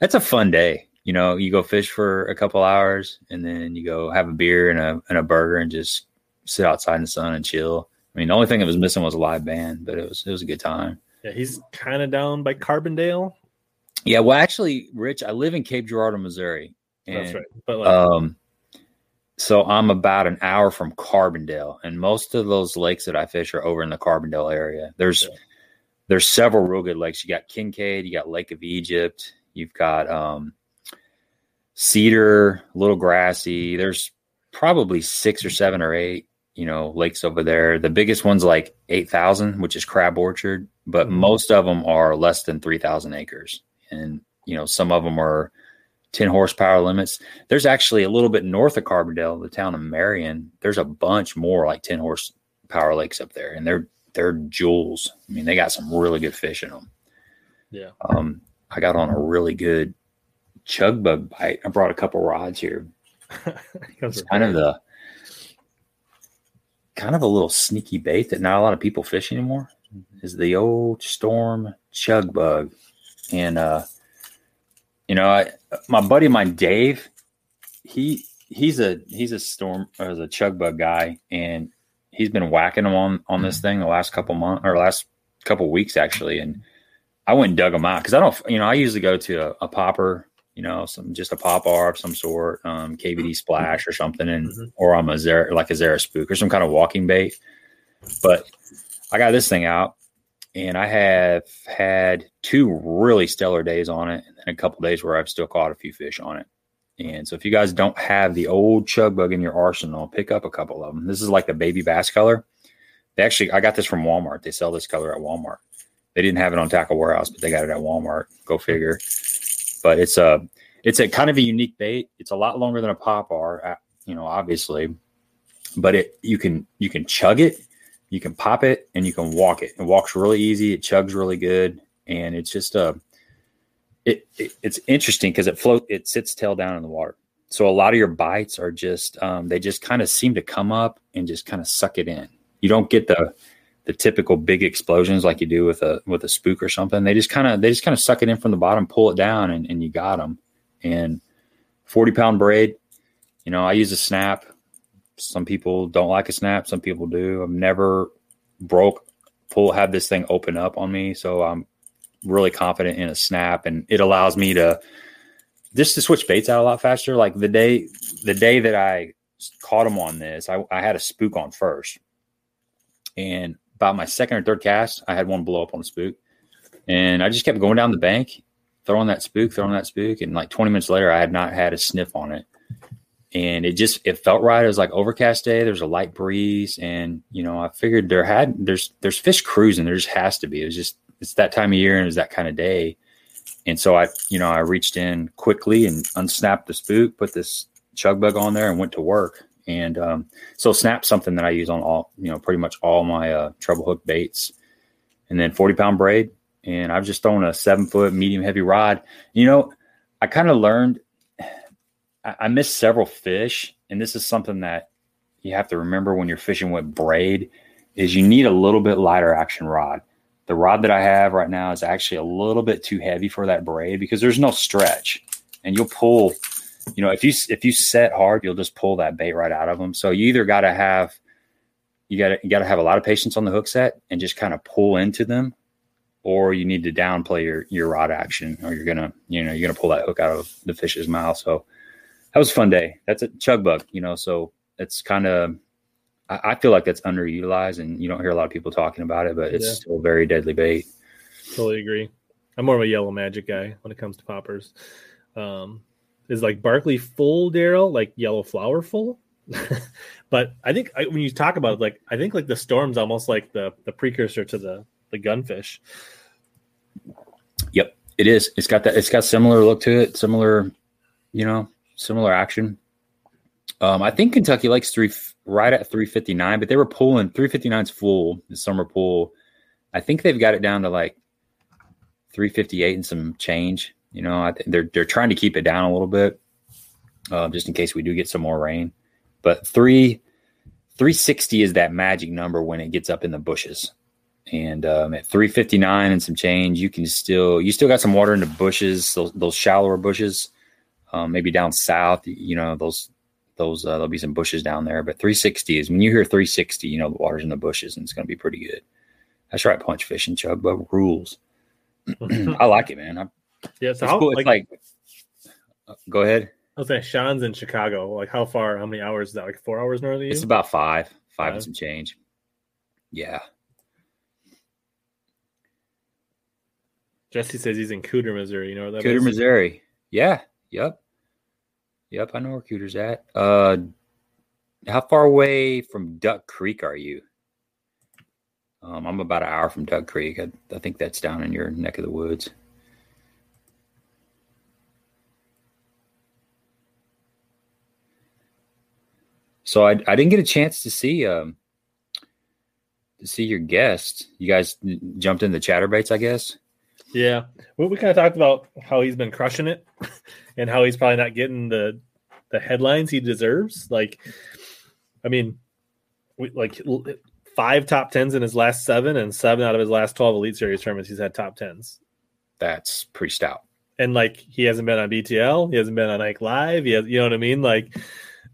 That's a fun day you know you go fish for a couple hours and then you go have a beer and a, and a burger and just sit outside in the sun and chill i mean the only thing that was missing was a live band but it was it was a good time yeah, he's kind of down by Carbondale. yeah well actually rich i live in cape girardeau missouri and That's right. But like, um so i'm about an hour from carbondale and most of those lakes that i fish are over in the carbondale area there's Yeah. there's several real good lakes you got kincaid you got lake of egypt you've got um cedar little grassy. There's probably six or seven or eight you know lakes over there. The biggest one's like 8000 which is crab orchard but Mhm. most of them are less than 3000 acres. And you know some of them are 10 horsepower limits. There's actually a little bit north of carbondale the town of marion there's a bunch more like 10 horsepower lakes up there and they're they're jewels. I mean they got some really good fish in them yeah. um i got on a really good chug bug bite. I brought a couple rods here. It's kind of the kind of a little sneaky bait that not a lot of people fish anymore. Is the old storm chug bug. And uh you know I, my buddy of mine dave he he's a he's a storm uh, or a chug bug guy. And he's been whacking them on on this thing the last couple months or last couple weeks actually. And i went and dug them out. Because i don't you know i usually go to a, a popper you know some just a pop r of some sort um kvd splash or something and Mhm. or i'm a zara like a zara spook or some kind of walking bait. But i got this thing out and i have had two really stellar days on it and then a couple days where i've still caught a few fish on it. And so if you guys don't have the old chug bug in your arsenal pick up a couple of them this is like the baby bass color. They actually i got this from walmart. They sell this color at walmart. They didn't have it on tackle warehouse but they got it at walmart. Go figure but it's a it's a kind of a unique bait. It's a lot longer than a pop R, uh, you know, obviously, but it you can you can chug it, you can pop it, and you can walk it. It walks really easy. It chugs really good, and it's just a it, it it's interesting because it float it sits tail down in the water. So a lot of your bites are just um, they just kind of seem to come up and just kind of suck it in. You don't get the the typical big explosions like you do with a with a spook or something. They just kind of they just kind of suck it in from the bottom, pull it down, and, and you got them. And forty pound braid, you know, I use a snap. Some people don't like a snap. Some people do. I've never broke pull have this thing open up on me, so I'm really confident in a snap, and it allows me to just to switch baits out a lot faster. Like the day the day that I caught them on this, I, I had a spook on first, and about my second or third cast, I had one blow up on the spook, and I just kept going down the bank, throwing that spook, throwing that spook, and like 20 minutes later, I had not had a sniff on it, and it just it felt right. It was like overcast day. There's a light breeze, and you know I figured there had there's there's fish cruising. There just has to be. It was just it's that time of year and it was that kind of day, and so I you know I reached in quickly and unsnapped the spook, put this chug bug on there, and went to work. And um, so snap something that I use on all, you know, pretty much all my uh, treble hook baits, and then 40 pound braid. And I've just thrown a seven foot medium heavy rod. You know, I kind of learned I, I missed several fish, and this is something that you have to remember when you're fishing with braid is you need a little bit lighter action rod. The rod that I have right now is actually a little bit too heavy for that braid because there's no stretch, and you'll pull you know if you if you set hard you'll just pull that bait right out of them so you either got to have you got to you got to have a lot of patience on the hook set and just kind of pull into them, or you need to downplay your your rod action, or you're gonna you know you're gonna pull that hook out of the fish's mouth. So that was a fun day. That's a chug bug, you know. So it's kind of I, I feel like that's underutilized, and you don't hear a lot of people talking about it, but it's Yeah. still very deadly bait. Totally agree. I'm more of a yellow magic guy when it comes to poppers. Um, is like Barkley full, Daryl, like yellow flower full. but I think I, when you talk about it, like I think like the storm's almost like the the precursor to the the gunfish. Yep, it is. It's got that. It's got similar look to it. Similar, you know, similar action. Um, I think Kentucky likes three right at 359, but they were pulling 359's full the summer pool. I think they've got it down to like 358 and some change. You know, I they're they're trying to keep it down a little bit, uh, just in case we do get some more rain. But three 360 is that magic number when it gets up in the bushes. And um, at 359 and some change you can still you still got some water in the bushes those, those shallower bushes um, maybe down south you know those those uh, there'll be some bushes down there. But 360 is when you hear 360 you know the water's in the bushes and it's going to be pretty good. That's right punch fishing chug but rules. I like it man. I, yeah, it's so how, cool like, it's like go ahead I was saying, Sean's in Chicago. Like, how far? How many hours is that? Like four hours north of you? it's about five five Five? and some change yeah Jesse says he's in Cooter, Missouri. You know where that Cooter, is? Missouri. Yeah. Yep. Yep. I know where Cooter's at. Uh, how far away from Duck Creek are you? Um, I'm about an hour from Duck Creek. I, I think that's down in your neck of the woods. So I, I didn't get a chance to see um to see your guest. You guys jumped in the chatterbaits, I guess. Yeah, we, we kind of talked about how he's been crushing it, and how he's probably not getting the the headlines he deserves. Like, I mean, we, like five top tens in his last seven, and seven out of his last twelve Elite Series tournaments, he's had top tens. That's pretty stout. And like, he hasn't been on BTL, he hasn't been on Ike Live. He has, you know what I mean? Like,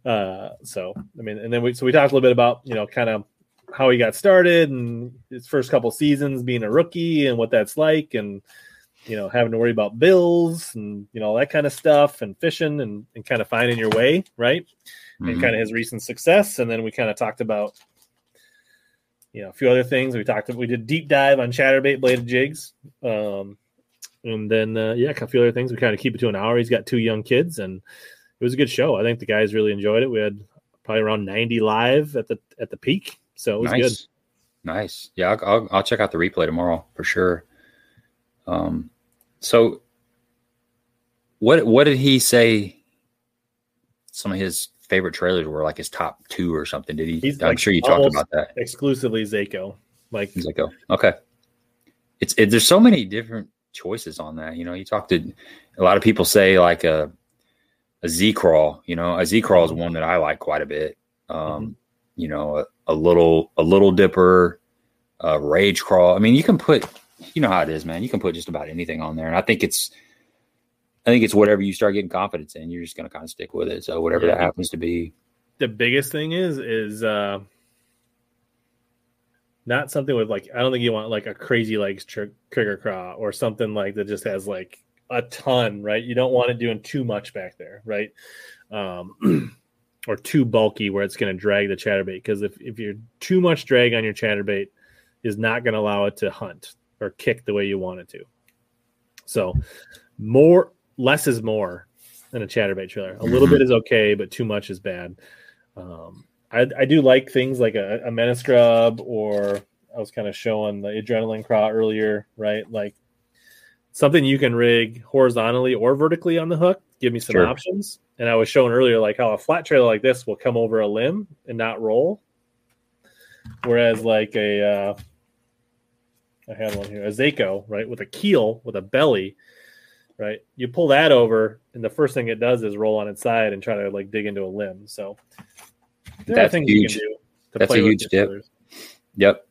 uh, so I mean, and then we so we talked a little bit about you know kind of how he got started and his first couple seasons being a rookie and what that's like and you know having to worry about bills and you know all that kind of stuff and fishing and, and kind of finding your way right? And Mhm. kind of his recent success. And then we kind of talked about you know a few other things. We talked we did deep dive on chatterbait bladed jigs. Um and then uh, yeah a few other things. We kind of keep it to an hour. He's got two young kids and it was a good show i think the guys really enjoyed it we had probably around 90 live at the at the peak so it was nice. good Nice. Yeah, I'll, I'll, I'll check out the replay tomorrow for sure. Um, so what what did he say? Some of his favorite trailers were like his top two or something. Did he? He's I'm like sure you talked about that. exclusively Zako. Like oh, okay. It's it, there's so many different choices on that. You know, you talk to a lot of people say like a a Z craw. You know, a Z craw is one that I like quite a bit. Um, You know, a, a little a little dipper, a rage craw. I mean, you can put you know how it is, man. You can put just about anything on there, and I think it's I think it's whatever you start getting confidence in, you're just going to kind of stick with it. So whatever Yeah. that happens to be. the biggest thing is is uh not something with like I don't think you want like a crazy legs tr- trigger craw or something like that just has like a ton, right? You don't want it doing too much back there, right? Um or too bulky where it's going to drag the chatterbait because if if you're too much drag on your chatterbait is not going to allow it to hunt or kick the way you want it to. So more less is more in a chatterbait trailer. A little Mhm. bit is okay, but too much is bad. Um, I, I do like things like a, a menace grub, or I was kind of showing the adrenaline craw earlier, right? Like something you can rig horizontally or vertically on the hook. Give me some Sure. options. And I was showing earlier, like how a flat trailer like this will come over a limb and not roll, whereas like a uh, I had one here, a Zako, right, with a keel with a belly, right? You pull that over, and the first thing it does is roll on its side and try to like dig into a limb. So there That's are things huge. you can do. To That's play a huge dip. Yep.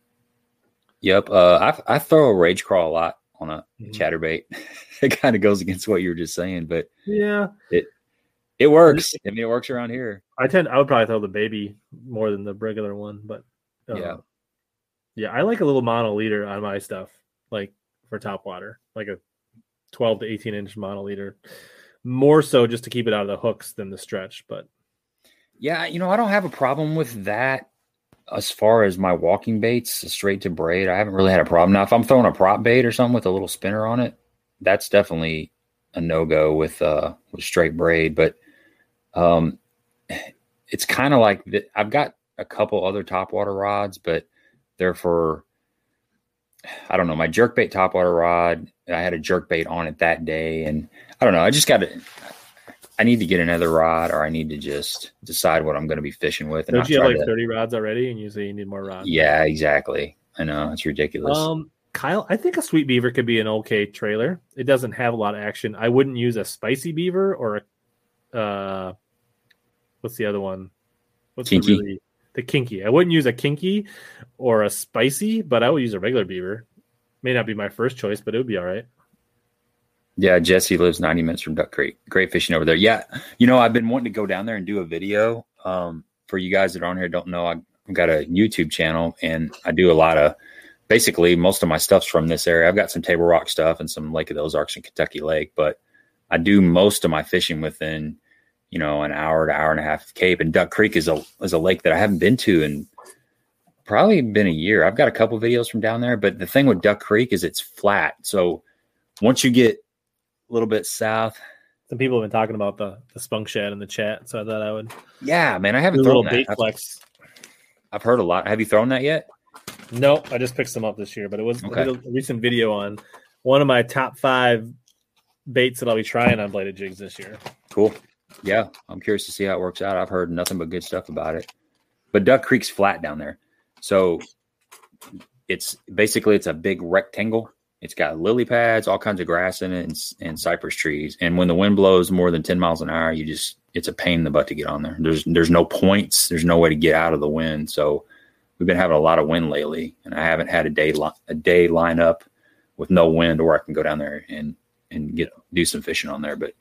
Yep. Uh, I I throw a rage craw a lot on a Mhm. chatterbait. it kind of goes against what you were just saying, but Yeah, it it works. I mean, it works around here. I tend I would probably throw the baby more than the regular one, but Yeah. Um, yeah, I like a little mono leader on my stuff, like for top water, like a 12 to 18 inch mono leader. More so just to keep it out of the hooks than the stretch, but Yeah, you know, I don't have a problem with that as far as my walking baits straight to braid. I haven't really had a problem. Now, if I'm throwing a prop bait or something with a little spinner on it, that's definitely a no go with uh with straight braid. But um it's kind of like that. I've got a couple other topwater rods, but they're for I don't know, my jerkbait topwater rod. I had a jerkbait on it that day, and I don't know. I just got to. I need to get another rod, or I need to just decide what I'm going to be fishing with. And don't you have like to- 30 rods already and you say you need more rods? Yeah, exactly. I know it's ridiculous. Um, Kyle, I think a sweet beaver could be an okay trailer. It doesn't have a lot of action. I wouldn't use a spicy beaver or a uh what's the other one? What's Kinky. the really the kinky? I wouldn't use a kinky or a spicy, but I would use a regular beaver. May not be my first choice, but it would be all right. Yeah, Jesse lives 90 minutes from Duck Creek. Great fishing over there. Yeah, you know, I've been wanting to go down there and do a video. Um, for you guys that are on here don't know, I've got a YouTube channel and I do a lot of basically most of my stuff's from this area. I've got some Table Rock stuff and some Lake of the Ozarks and Kentucky Lake, but I do most of my fishing within, you know, an hour to hour and a half of Cape. And Duck Creek is a is a lake that I haven't been to in probably been a year. I've got a couple videos from down there, but the thing with Duck Creek is it's flat. So once you get a little bit south, Some people have been talking about the the spunk shed in the chat, so I thought I would yeah, man, I haven't a thrown little that. bait I've, flex. I've heard a lot. Have you thrown that yet? No, I just picked some up this year, but it was Okay. a recent video on one of my top five baits that I'll be trying on bladed jigs this year. Cool. Yeah, I'm curious to see how it works out. I've heard nothing but good stuff about it. But Duck Creek's flat down there, so it's basically it's a big rectangle. It's got lily pads, all kinds of grass in it, and, and cypress trees. And when the wind blows more than ten miles an hour, you just it's a pain in the butt to get on there. There's there's no points. There's no way to get out of the wind. So we've been having a lot of wind lately, and I haven't had a day li- a day line up with no wind, or I can go down there and and get do some fishing on there. But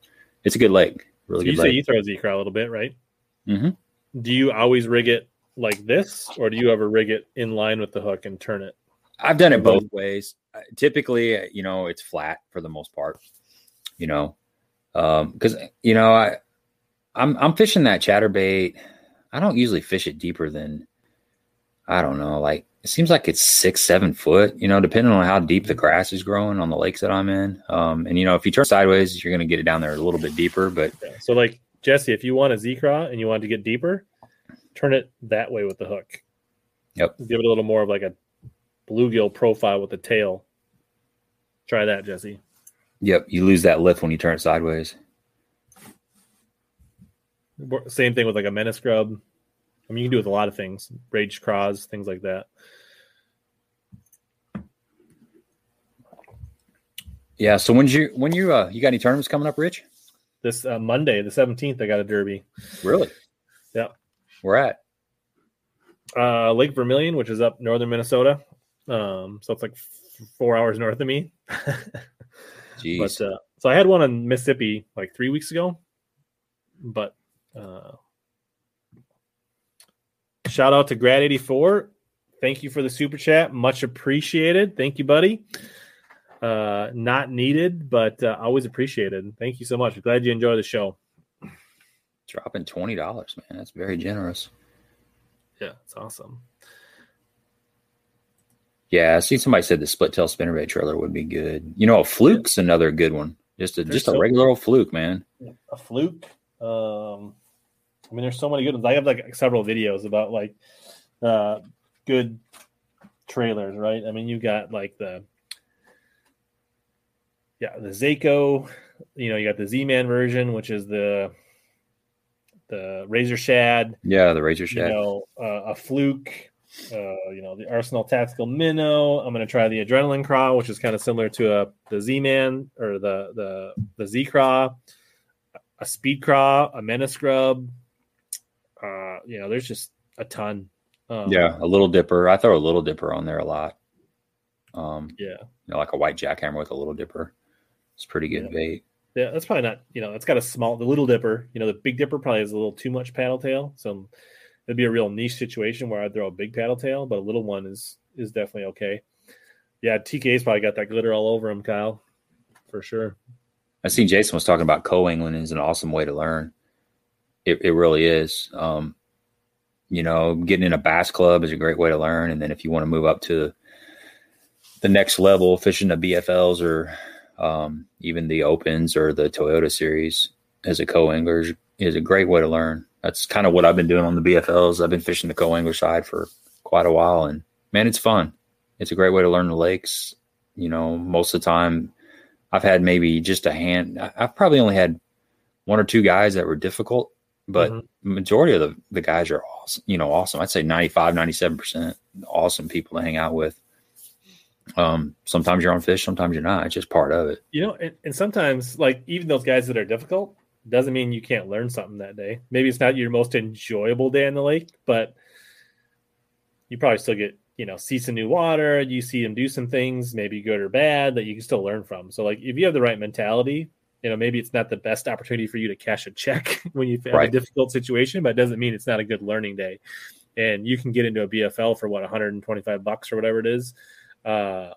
it's a good lake, really So good you say lake. you throw Zekra a little bit, right? Mhm. Do you always rig it like this, or do you ever rig it in line with the hook and turn it? I've done it both ways. Uh, Typically, uh, you know, it's flat for the most part. You know, because you know, I I'm I'm fishing that chatterbait. I don't usually fish it deeper than I don't know, like it seems like it's six seven foot. You know, depending on how deep the grass is growing on the lakes that I'm in. Um, and you know, if you turn sideways, you're going to get it down there a little bit deeper. But So, like Jesse, if you want a Zekra and you want to get deeper, turn it that way with the hook. Yep. Give it a little more of like a bluegill profile with the tail. Try that, Jesse. yep, you lose that lift when you turn it sideways. Same thing with like a menace grub. I mean, you can do it with a lot of things, rage craws, things like that. Yeah. So when you when you uh you got any tournaments coming up, Rich? This uh, Monday, the seventeenth, I got a derby. Really? Yeah. Where at? uh, Lake Vermilion, which is up northern Minnesota. Um, so it's like four hours north of me. Jeez. but uh, so I had one in Mississippi like three weeks ago. But uh, shout out to Grad eighty four. Thank you for the super chat, much appreciated. Thank you, buddy. Uh, not needed, but uh, always appreciated. Thank you so much. Glad you enjoy the show. Dropping twenty dollars, man. That's very generous. Yeah, it's awesome. Yeah, I see somebody said the split tail spinnerbait trailer would be good. You know, a fluke's another good one. Just a There's just a regular old fluke, man. a fluke. Um, I mean, there's so many good ones. I have like several videos about like uh, good trailers, right? I mean, you got like the yeah, the Zako. You know, you got the Z-Man version, which is the the Razor Shad. Yeah, the razor You shad. know, uh, a fluke. Uh, you know, the Arsenal Tactical Minnow. I'm going to try the Adrenaline Craw, which is kind of similar to a the Z-Man or the the the Z Craw a speed craw, a menace grub. Uh, you know, there's just a ton. Um, yeah, a little dipper. I throw a little dipper on there a lot. Um, yeah, you know, like a white jackhammer with a little dipper. It's pretty good Yeah. bait. yeah. That's probably not. You know, it's got a small, the little dipper. You know, the big dipper probably has a little too much paddle tail. So it'd be a real niche situation where I'd throw a big paddle tail, but a little one is is definitely okay. Yeah, TK's probably got that glitter all over him, Kyle, for sure. I seen Jason was talking about co-angling is an awesome way to learn. It, it really is. Um, you know, getting in a bass club is a great way to learn. And then if you want to move up to the next level, fishing the BFLs or um, even the opens or the Toyota series as a co-angler is, is a great way to learn. That's kind of what I've been doing on the BFLs. I've been fishing the co-angler side for quite a while, and man, it's fun. It's a great way to learn the lakes. You know, most of the time, I've had maybe just a hand. I've probably only had one or two guys that were difficult, but mm-hmm. majority of the, the guys are awesome. You know, awesome. I'd say 95, 97% awesome people to hang out with. Um, sometimes you're on fish, sometimes you're not. It's just part of it. You know, and, and sometimes like even those guys that are difficult doesn't mean you can't learn something that day. Maybe it's not your most enjoyable day in the lake, but you probably still get you know see some new water you see them do some things maybe good or bad that you can still learn from so like if you have the right mentality you know maybe it's not the best opportunity for you to cash a check when you have right. a difficult situation but it doesn't mean it's not a good learning day and you can get into a bfl for what 125 bucks or whatever it is uh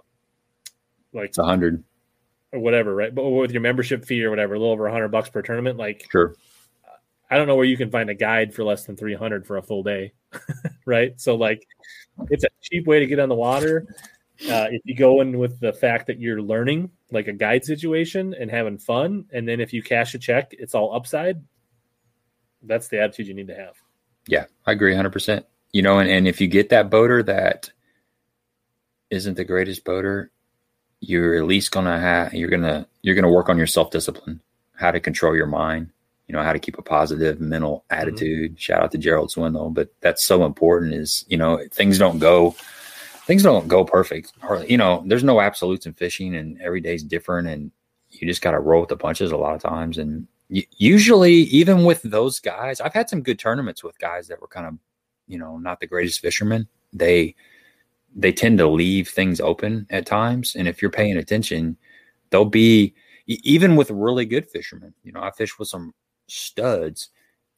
like it's 100 or whatever right but with your membership fee or whatever a little over 100 bucks per tournament like sure i don't know where you can find a guide for less than 300 for a full day right so like it's a cheap way to get on the water. Uh, if you go in with the fact that you're learning, like a guide situation, and having fun, and then if you cash a check, it's all upside. That's the attitude you need to have. Yeah, I agree 100%. You know, and, and if you get that boater that isn't the greatest boater, you're at least gonna have you're gonna you're gonna work on your self discipline, how to control your mind, you know how to keep a positive mental mm-hmm. attitude. Mm-hmm. Shout out to Gerald Swindle, but that's so important. Is you know things don't go things don't go perfect. You know, there's no absolutes in fishing, and every day's different, and you just got to roll with the punches a lot of times. And usually, even with those guys, I've had some good tournaments with guys that were kind of you know not the greatest fishermen. They they tend to leave things open at times, and if you're paying attention, they'll be even with really good fishermen. You know, I fish with some studs,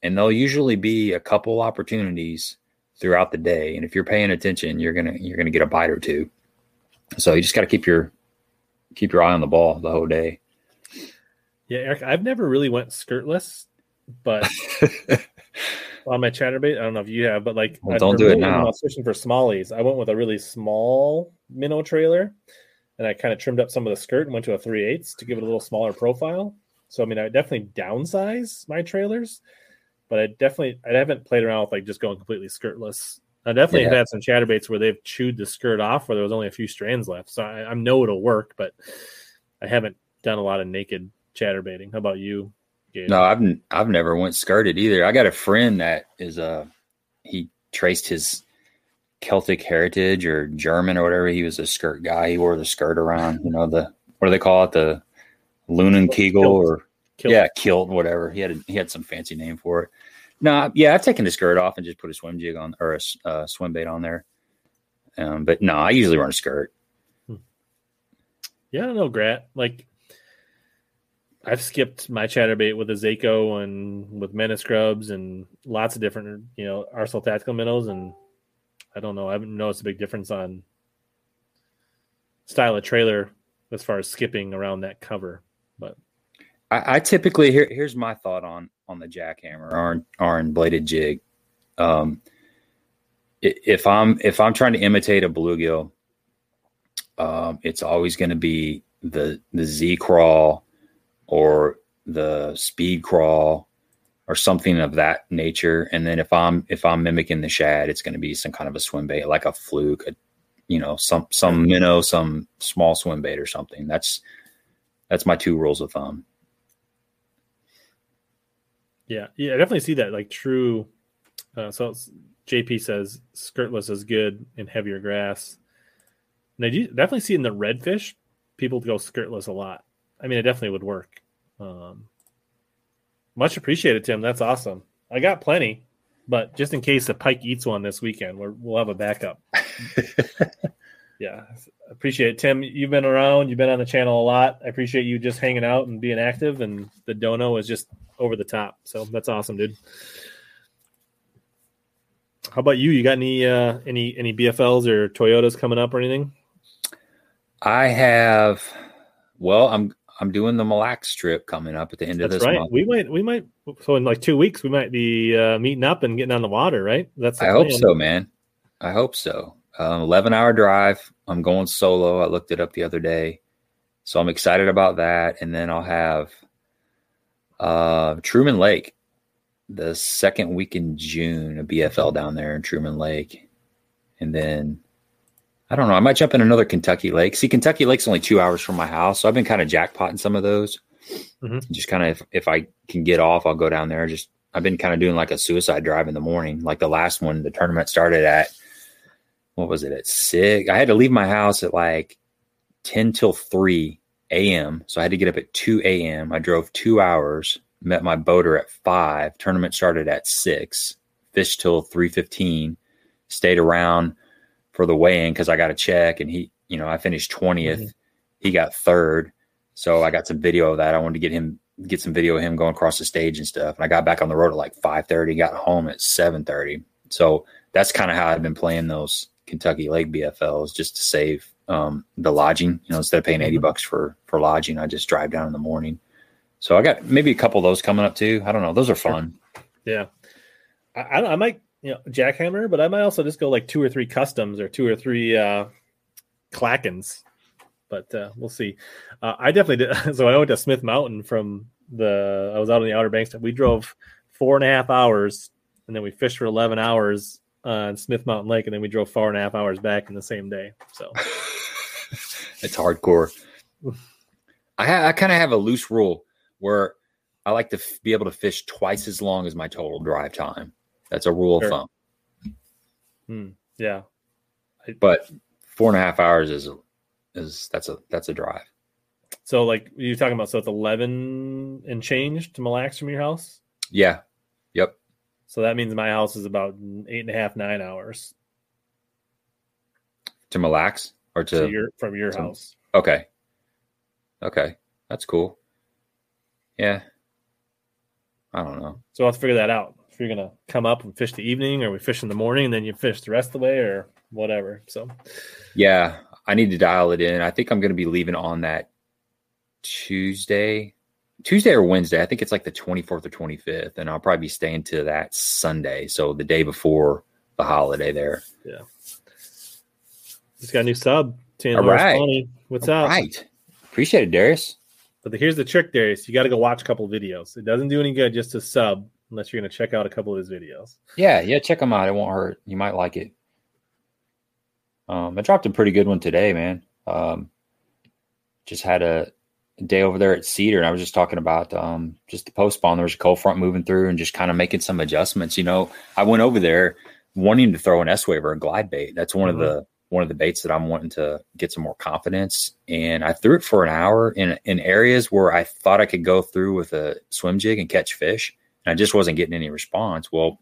and there'll usually be a couple opportunities throughout the day. And if you're paying attention, you're gonna you're gonna get a bite or two. So you just got to keep your keep your eye on the ball the whole day. Yeah, Eric, I've never really went skirtless, but on my chatterbait, I don't know if you have, but like well, don't do it now. I was fishing for smallies. I went with a really small minnow trailer, and I kind of trimmed up some of the skirt and went to a three eighths to give it a little smaller profile. So I mean, I definitely downsize my trailers, but I definitely I haven't played around with like just going completely skirtless. I definitely yeah. had some chatterbaits where they've chewed the skirt off where there was only a few strands left. So I, I know it'll work, but I haven't done a lot of naked chatterbaiting. How about you? No, I've I've never went skirted either. I got a friend that is a uh, he traced his Celtic heritage or German or whatever. He was a skirt guy. He wore the skirt around, you know, the what do they call it? The Leunenkegel or kilt. yeah, kilt, whatever. He had a, he had some fancy name for it. No, yeah, I've taken the skirt off and just put a swim jig on or a uh, swim bait on there. Um, but no, I usually run a skirt. Hmm. Yeah, I don't know, Grat. Like I've skipped my chatterbait with a Zako and with Menace grubs and lots of different, you know, Arsenal tactical minnows, and I don't know. I haven't noticed a big difference on style of trailer as far as skipping around that cover. But I, I typically here here's my thought on on the jackhammer or iron bladed jig. Um, if I'm if I'm trying to imitate a bluegill, um, it's always going to be the the Z craw or the speed craw or something of that nature. And then if I'm if I'm mimicking the shad, it's going to be some kind of a swim bait, like a fluke, a, you know, some some minnow, some small swim bait or something. That's that's my two rules of thumb. Yeah, yeah, I definitely see that. Like true. Uh, so JP says skirtless is good in heavier grass. And I do definitely see in the redfish, people go skirtless a lot. I mean, it definitely would work. Um, much appreciated, Tim. That's awesome. I got plenty, but just in case the pike eats one this weekend, we will have a backup. yeah, appreciate it, Tim. You've been around. You've been on the channel a lot. I appreciate you just hanging out and being active. And the dono is just over the top. So that's awesome, dude. How about you? You got any uh, any any BFLs or Toyotas coming up or anything? I have. Well, I'm I'm doing the Mille Lacs trip coming up at the end That's of this right. month. We might we might so in like two weeks we might be uh, meeting up and getting on the water, right? That's the I hope so, man. I hope so. Um, 11 hour drive. I'm going solo. I looked it up the other day. So I'm excited about that. And then I'll have uh, Truman Lake the second week in June, a BFL down there in Truman Lake. And then I don't know. I might jump in another Kentucky Lake. See, Kentucky Lake's only two hours from my house. So I've been kind of jackpotting some of those. Mhm. Just kind of, if, if I can get off, I'll go down there. Just, I've been kind of doing like a suicide drive in the morning. Like the last one, the tournament started at, what was it, at six? I had to leave my house at like 10 till 3 a.m. So I had to get up at 2 a.m. I drove two hours, met my boater at 5. Tournament started at 6, fished till 3.15, stayed around for the weigh-in because I got a check and he, you know, I finished 20th. Mhm. He got third. So I got some video of that. I wanted to get him get some video of him going across the stage and stuff. And I got back on the road at like 5:30, got home at 7:30. So that's kind of how I've been playing those Kentucky Lake BFLs just to save um, the lodging. You know, instead of paying 80 Mhm. bucks for for lodging, I just drive down in the morning. So I got maybe a couple of those coming up too. I don't know. Those are fun. Yeah, I, I might you know jackhammer, but I might also just go like two or three customs or two or three uh, clackens. But uh, we'll see. Uh, I definitely did. So I went to Smith Mountain from the. I was out on the Outer Banks. We drove four and a half hours, and then we fished for eleven hours on Smith Mountain Lake, and then we drove four and a half hours back in the same day. So it's hardcore. I ha- I kind of have a loose rule where I like to f- be able to fish twice as long as my total drive time. That's a rule Sure. of thumb. hmm, yeah, But four and a half hours is is that's a that's a drive. so like you're talking about. So it's eleven and change to Mille Lacs from your house. Yeah. Yep. So that means my house is about eight and a half, nine hours To Mille Lacs or to to your from your to- house. okay. Okay, that's cool. Yeah. I don't know. So I'll have to figure that out. You're gonna come up and fish the evening, or we fish in the morning, and then you fish the rest of the way, or whatever. So Yeah, I need to dial it in. I think I'm going to be leaving on that Tuesday, Tuesday or Wednesday. I think it's like the 24th or 25th, and I'll probably be staying to that Sunday, so the day before the holiday there. Yeah. Just got a new sub. Ten All right. funny. What's up? Right. Appreciate it, Darius. But the, here's the trick, Darius. You got to go watch a couple of videos. It doesn't do any good just to sub unless you're gonna check out a couple of his videos. Yeah, yeah, check them out. It won't hurt. You might like it. Um, I dropped a pretty good one today, man. Um, just had a day over there at Cedar, and I was just talking about um, just the post spawn. There was a cold front moving through, and just kind of making some adjustments. You know, I went over there wanting to throw an S wave or a glide bait. That's one Mhm. of the one of the baits that I'm wanting to get some more confidence. And I threw it for an hour in in areas where I thought I could go through with a swim jig and catch fish, and I just wasn't getting any response. Well,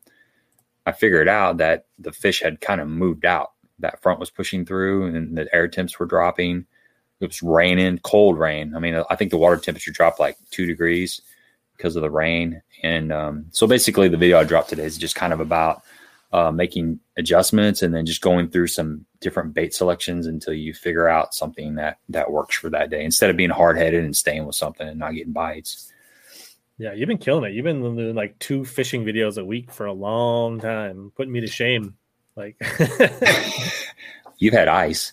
I figured out that the fish had kind of moved out. That front was pushing through, and the air temps were dropping. It was raining, cold rain. I mean, I think the water temperature dropped like two degrees because of the rain. And um, so basically, the video I dropped today is just kind of about uh, making adjustments and then just going through some different bait selections until you figure out something that that works for that day instead of being hard headed and staying with something and not getting bites. Yeah, you've been killing it. You've been doing like two fishing videos a week for a long time, putting me to shame. Like, You've had ice,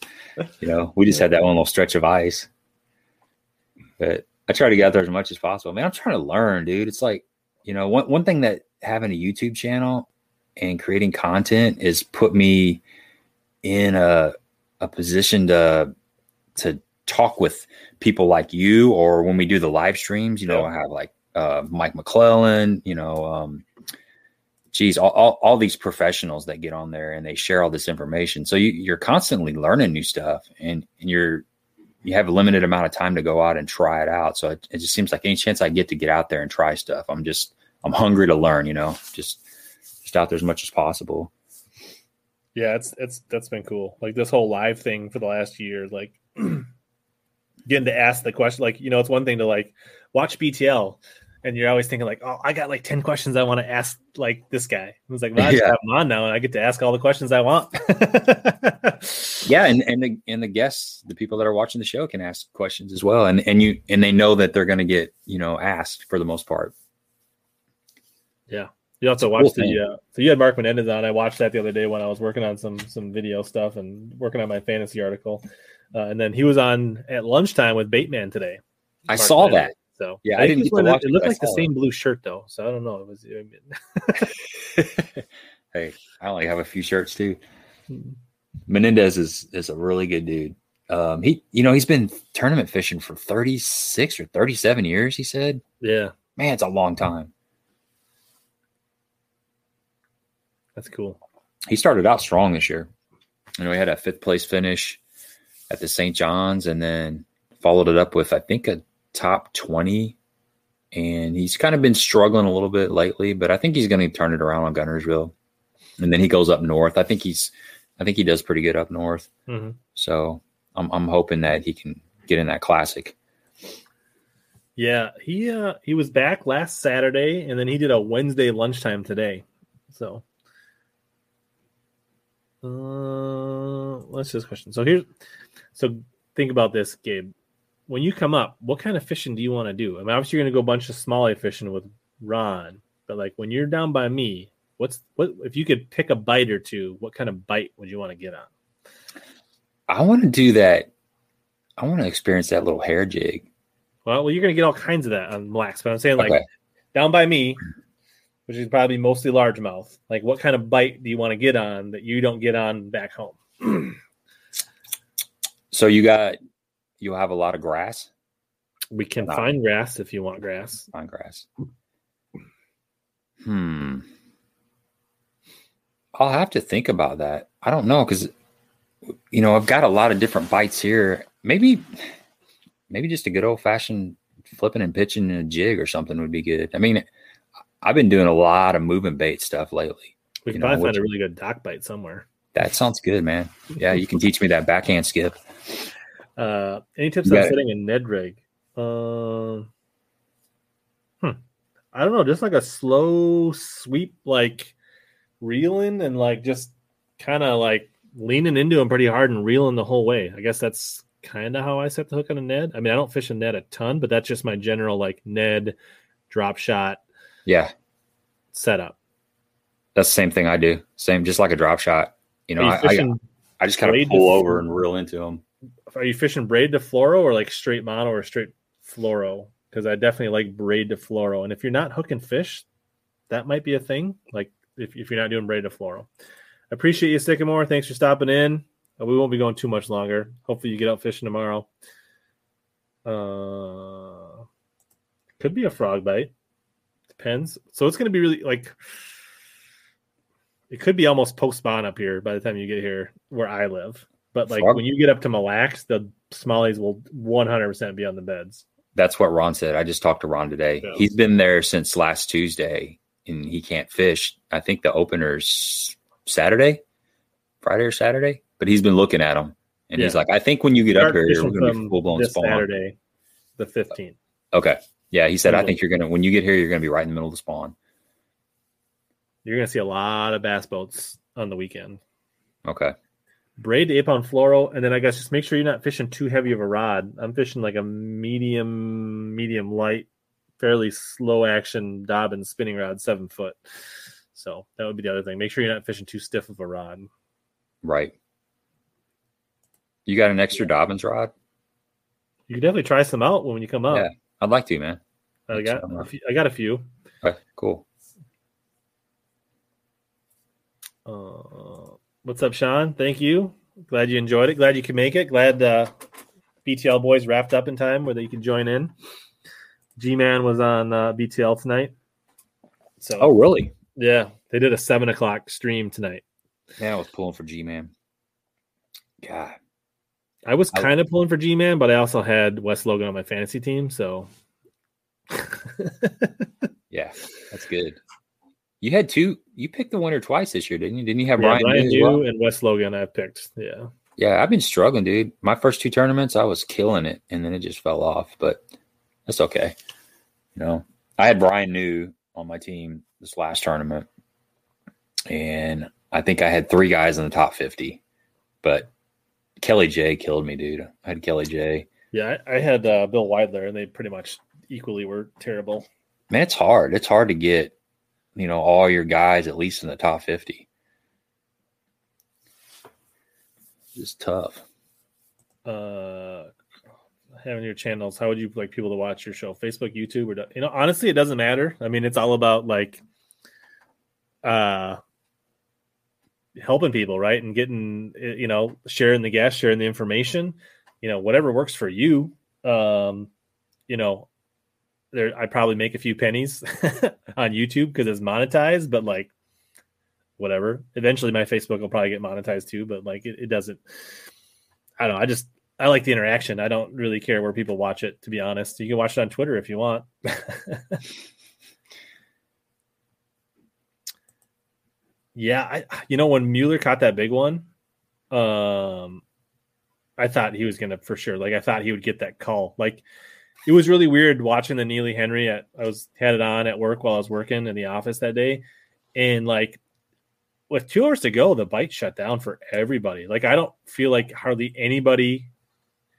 you know. We just had that one little stretch of ice, but I try to get out there as much as possible. Man, I'm trying to learn, dude. It's like you know, one one thing that having a YouTube channel and creating content is put me in a a position to to talk with people like you, or when we do the live streams, you know. I have like uh, Mike McClelland, you know, um, geez, all, all, all these professionals that get on there and they share all this information. So you, you're constantly learning new stuff and, and you're, you have a limited amount of time to go out and try it out. So it, it just seems like any chance I get to get out there and try stuff, I'm just, I'm hungry to learn, you know, just, just out there as much as possible. yeah, it's it's that's been cool. Like this whole live thing for the last year, like getting to ask the question. Like, you know, it's one thing to like watch BTL and you're always thinking like, oh, I got like ten questions I want to ask like this guy. I was like, well, I just Yeah. have him on now, and I get to ask all the questions I want. Yeah, and and the and the guests, the people that are watching the show, can ask questions as well, and and you and they know that they're going to get you know asked for the most part. Yeah, you also Cool watched thing. the uh, so you had Mark Menendez on. I watched that the other day when I was working on some some video stuff and working on my fantasy article. Uh, and then he was on at lunchtime with Bateman today. I Mark saw Menendez. that. So Yeah, I I didn't get to watch It it, looked like the same blue shirt though, so I don't know. It was. Hey, I only have a few shirts too. Menendez is is a really good dude. Um, he you know he's been tournament fishing for thirty six or thirty seven years. He said, yeah, "Man, it's a long time." that's cool. He started out strong this year. You know, he had a fifth place finish at the St. John's, and then followed it up with I think a top twenty. And he's kind of been struggling a little bit lately, but I think he's going to turn it around on Guntersville. And then he goes up north. I think he's, I think he does pretty good up north. hmm So I'm I'm hoping that he can get in that classic. Yeah, he uh he was back last Saturday, and then he did a Wednesday lunchtime today. So, uh, let's just question. So here's, so think about this, Gabe. When you come up, what kind of fishing do you want to do? I mean, obviously you're gonna go a bunch of smallie fishing with Ron, but like when you're down by me, what's what if you could pick a bite or two? What kind of bite would you want to get on? I want to do that. I want to experience that little hair jig. Well, well, you're gonna get all kinds of that on Lacs, but I'm saying like Okay. down by me, which is probably mostly largemouth. Like, what kind of bite do you want to get on that you don't get on back home? So you got you'll have a lot of grass, We can find grass if you want grass. on grass. Hmm. I'll have to think about that. I don't know because you know I've got a lot of different bites here. Maybe, maybe just a good old fashioned flipping and pitching in a jig or something would be good. I mean, I've been doing a lot of moving bait stuff lately. We can know, probably find which- a really good dock bite somewhere. That sounds good, man. Yeah, you can teach me that backhand skip. Uh, any tips on setting a Ned rig? Um, hmm. I don't know. Just like a slow sweep, like reeling and like just kind of like leaning into him pretty hard and reeling the whole way. I guess that's kind of how I set the hook on a Ned. I mean, I don't fish a Ned a ton, but that's just my general like Ned drop shot Yeah, setup. that's the same thing I do. Same, just like a drop shot. You know, you I, I, I just kind of pull over and reel into them. Are you fishing braid to fluoro or like straight mono or straight fluoro? Because I definitely like braid to fluoro. And if you're not hooking fish, that might be a thing. Like if, if you're not doing braid to fluoro. I appreciate you, Sycamore. Thanks for stopping in. Uh, we won't be going too much longer. Hopefully, you get out fishing tomorrow. Uh, could be a frog bite. Depends. So it's going to be really like it could be almost post spawn up here by the time you get here where I live. But like Frog- when you get up to Mille Lacs, the smallies will 100% be on the beds. That's what Ron said. I just talked to Ron today. Yeah. He's been there since last Tuesday, and he can't fish. I think the opener's Saturday, Friday or Saturday, but he's been looking at them, and he's like, "I think when you get up here, we're going to be full blown this spawn." Saturday, the 15th. Okay, yeah, he said, "I think you're gonna when you get here, you're gonna be right in the middle of the spawn." You're going to see a lot of bass boats on the weekend. Okay, Braid to eight pound fluoro, and then I guess just make sure you're not fishing too heavy of a rod. I'm fishing like a medium, medium light, fairly slow action Dobyns spinning rod, seven foot. So that would be the other thing. Make sure you're not fishing too stiff of a rod. right. You got an extra Dobyns rod? You can definitely try some out when you come up. Yeah. I'd like to, man. I got, uh, a few, I got a few. Okay, cool. Uh, what's up, Sean? Thank you. Glad you enjoyed it. Glad you could make it. Glad uh, BTL boys wrapped up in time where they can join in. G Man was on uh, BTL tonight. So, Oh, really? yeah, they did a seven o'clock stream tonight. Yeah, I was pulling for G man. God, I was kind of pulling for G Man, but I also had Wes Logan on my fantasy team. So, yeah, that's good. You had two. You picked the winner twice this year, didn't you? Didn't you have yeah, Bryan? Bryan New well? and Wes Logan I picked. Yeah. Yeah, I've been struggling, dude. My first two tournaments, I was killing it, and then it just fell off. But that's okay. You know, I had Bryan New on my team this last tournament, and I think I had three guys in the top fifty, but Kelly J killed me, dude. I had Kelly J. Yeah, I, I had uh, Bill Weidler, and they pretty much equally were terrible. Man, it's hard. It's hard to get, you know, all your guys at least in the top fifty. It's tough. Uh, having your channels, how would you like people to watch your show? Facebook, YouTube, or you know, honestly, it doesn't matter. I mean, it's all about like, uh, helping people, right, and getting eh, you know, sharing the gas, sharing the information, you know, whatever works for you. Um, you know, there I probably make a few pennies on YouTube because it's monetized, but like whatever. Eventually my Facebook will probably get monetized too, but like it, it doesn't I don't know. I just I like the interaction. I don't really care where people watch it, to be honest. You can watch it on Twitter if you want. yeah, I you know when Mueller caught that big one, um I thought he was gonna for sure. Like I thought he would get that call. Like it was really weird watching the Neely Henry at I was had it on at work while I was working in the office that day. And like with two hours to go, the bite shut down for everybody. Like I don't feel like hardly anybody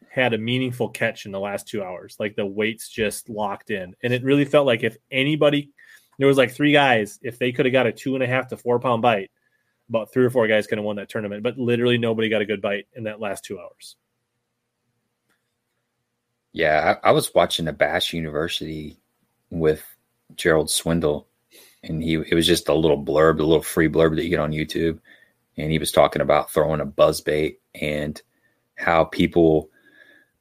had a meaningful catch in the last two hours. Like the weights just locked in. And it really felt like if anybody there was like three guys, if they could have got a two and a half to four pound bite, about three or four guys could have won that tournament. But literally nobody got a good bite in that last two hours. Yeah, I, I was watching a Bass University with Gerald Swindle, and he it was just a little blurb, a little free blurb that you get on YouTube, and he was talking about throwing a buzz bait and how people,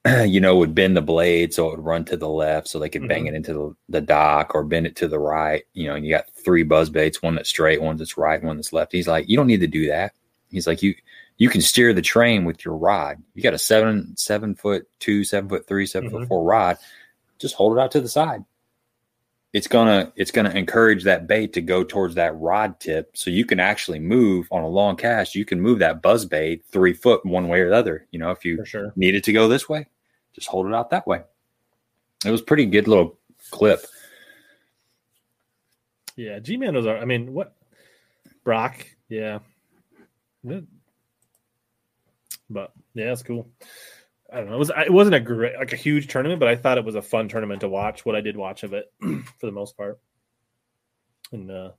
you know, would bend the blade so it would run to the left, so they could bang Mhm. it into the, the dock or bend it to the right. You know, and you got three buzz baits, one that's straight, one that's right, one that's left. He's like, you don't need to do that. He's like, you you can steer the train with your rod. You got a seven seven foot two, seven foot three, 7 foot Mhm. four rod. Just hold it out to the side. It's gonna it's gonna encourage that bait to go towards that rod tip, so you can actually move on a long cast. You can move that buzz bait three foot one way or the other. You know, if you sure. need it to go this way, just hold it out that way. It was pretty good little clip. Yeah, G Man was. I mean, what Brock? Yeah. But yeah, it's cool. I don't know. It was. It wasn't a great, like a huge tournament, but I thought it was a fun tournament to watch. What I did watch of it, for the most part. And uh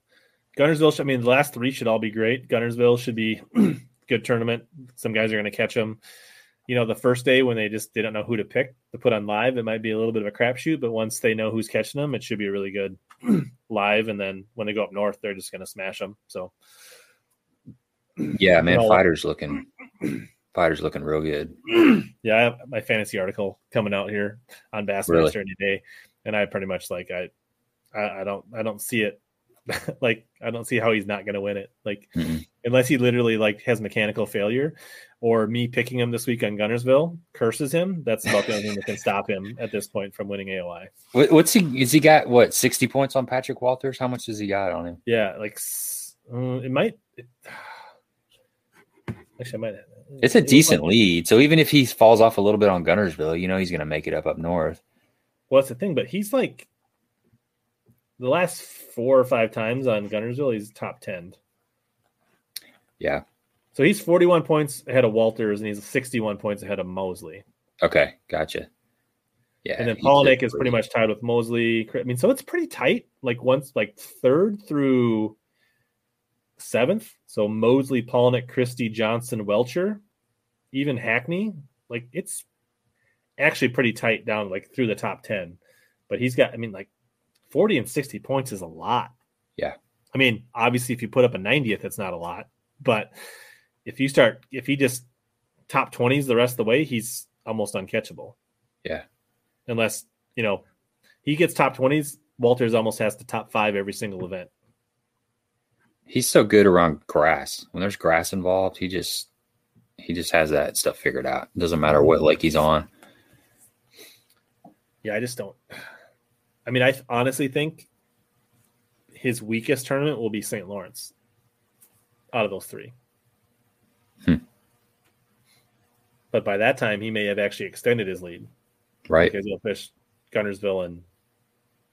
Guntersville. should- I mean, the last three should all be great. Guntersville should be good tournament. Some guys are going to catch them. You know, the first day when they just didn't know who to pick to put on live, it might be a little bit of a crapshoot. But once they know who's catching them, it should be a really good live. And then when they go up north, they're just going to smash them. So Yeah, man, fighters looking fighters looking real good. yeah, I have my fantasy article coming out here on Bassmaster Really? any day, and I pretty much like I, I, I don't, I don't see it. like I don't see how he's not going to win it. Like Mm-mm. unless he literally like has mechanical failure, or me picking him this week on Guntersville curses him. That's about the only thing that can stop him at this point from winning AOY. What, what's he? Is he got what sixty points on Patrick Walters? How much has he got on him? Yeah, like uh, it might. It, actually, I might. It's a decent might- lead. So even if he falls off a little bit on Guntersville, you know he's going to make it up up north. Well, that's the thing, but he's like the last four or five times on Guntersville, he's top ten. Yeah. So he's 41 points ahead of Walters, and he's 61 points ahead of Mosley. Okay, gotcha. Yeah, and then he's Polnick is pretty much tied with Mosley. I mean, so it's pretty tight. Like once, like third through seventh. So Mosley, Polnick, Christie, Johnson, Welcher, even Hackney. Like it's actually pretty tight down, like through the top ten. But he's got, I mean, like 40 and 60 points is a lot. Yeah. I mean, obviously, if you put up a 90th, it's not a lot. But if you start, if he just top 20s the rest of the way, he's almost uncatchable. Yeah. Unless, you know, he gets top 20s, Walters almost has to top five every single event. He's so good around grass. When there's grass involved, he just he just has that stuff figured out. It doesn't matter what lake he's on. Yeah, I just don't. I mean, I th- honestly think his weakest tournament will be St. Lawrence out of those three. Hmm. But by that time, he may have actually extended his lead Right. because he'll fish Guntersville and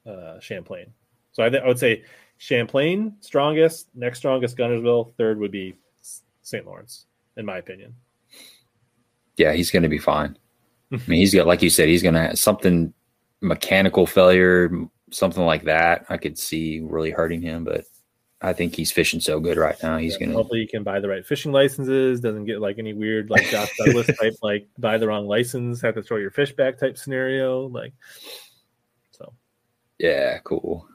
uh, Champlain. So I, th- I would say Champlain strongest, next strongest Guntersville. third would be St. Lawrence, in my opinion. Yeah, he's going to be fine. I mean, he's got, like you said, he's going to have something mechanical failure, something like that. I could see really hurting him, but I think he's fishing so good right now. He's Yeah, going to, hopefully he can buy the right fishing licenses. Doesn't get like any weird like Josh Douglas type like buy the wrong license, have to throw your fish back type scenario. Like so. yeah, cool.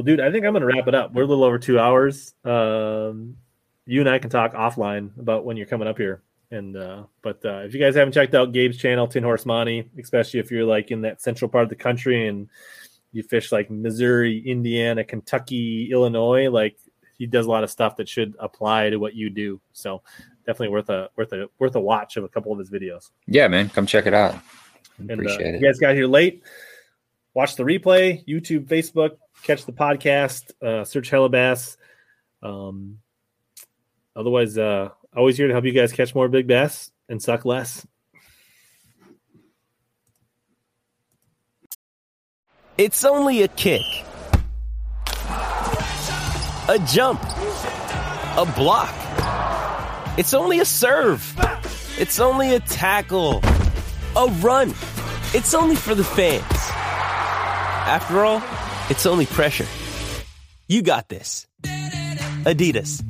Well, dude, I think I'm gonna wrap it up. We're a little over two hours. Um, you and I can talk offline about when you're coming up here. And uh, but uh, if you guys haven't checked out Gabe's channel, Tin Horse Monty, especially if you're like in that central part of the country and you fish like Missouri, Indiana, Kentucky, Illinois, like he does a lot of stuff that should apply to what you do. So definitely worth a worth a worth a watch of a couple of his videos. Yeah, man, come check it out. And uh, Appreciate you it. guys got here late. Watch the replay, YouTube, Facebook, catch the podcast, uh, search Hellabass. Um, otherwise, uh, always here to help you guys catch more big bass and suck less. It's only a kick, a jump, a block. It's only a serve. It's only a tackle, a run. It's only for the fans. After all, it's only pressure. You got this. Adidas.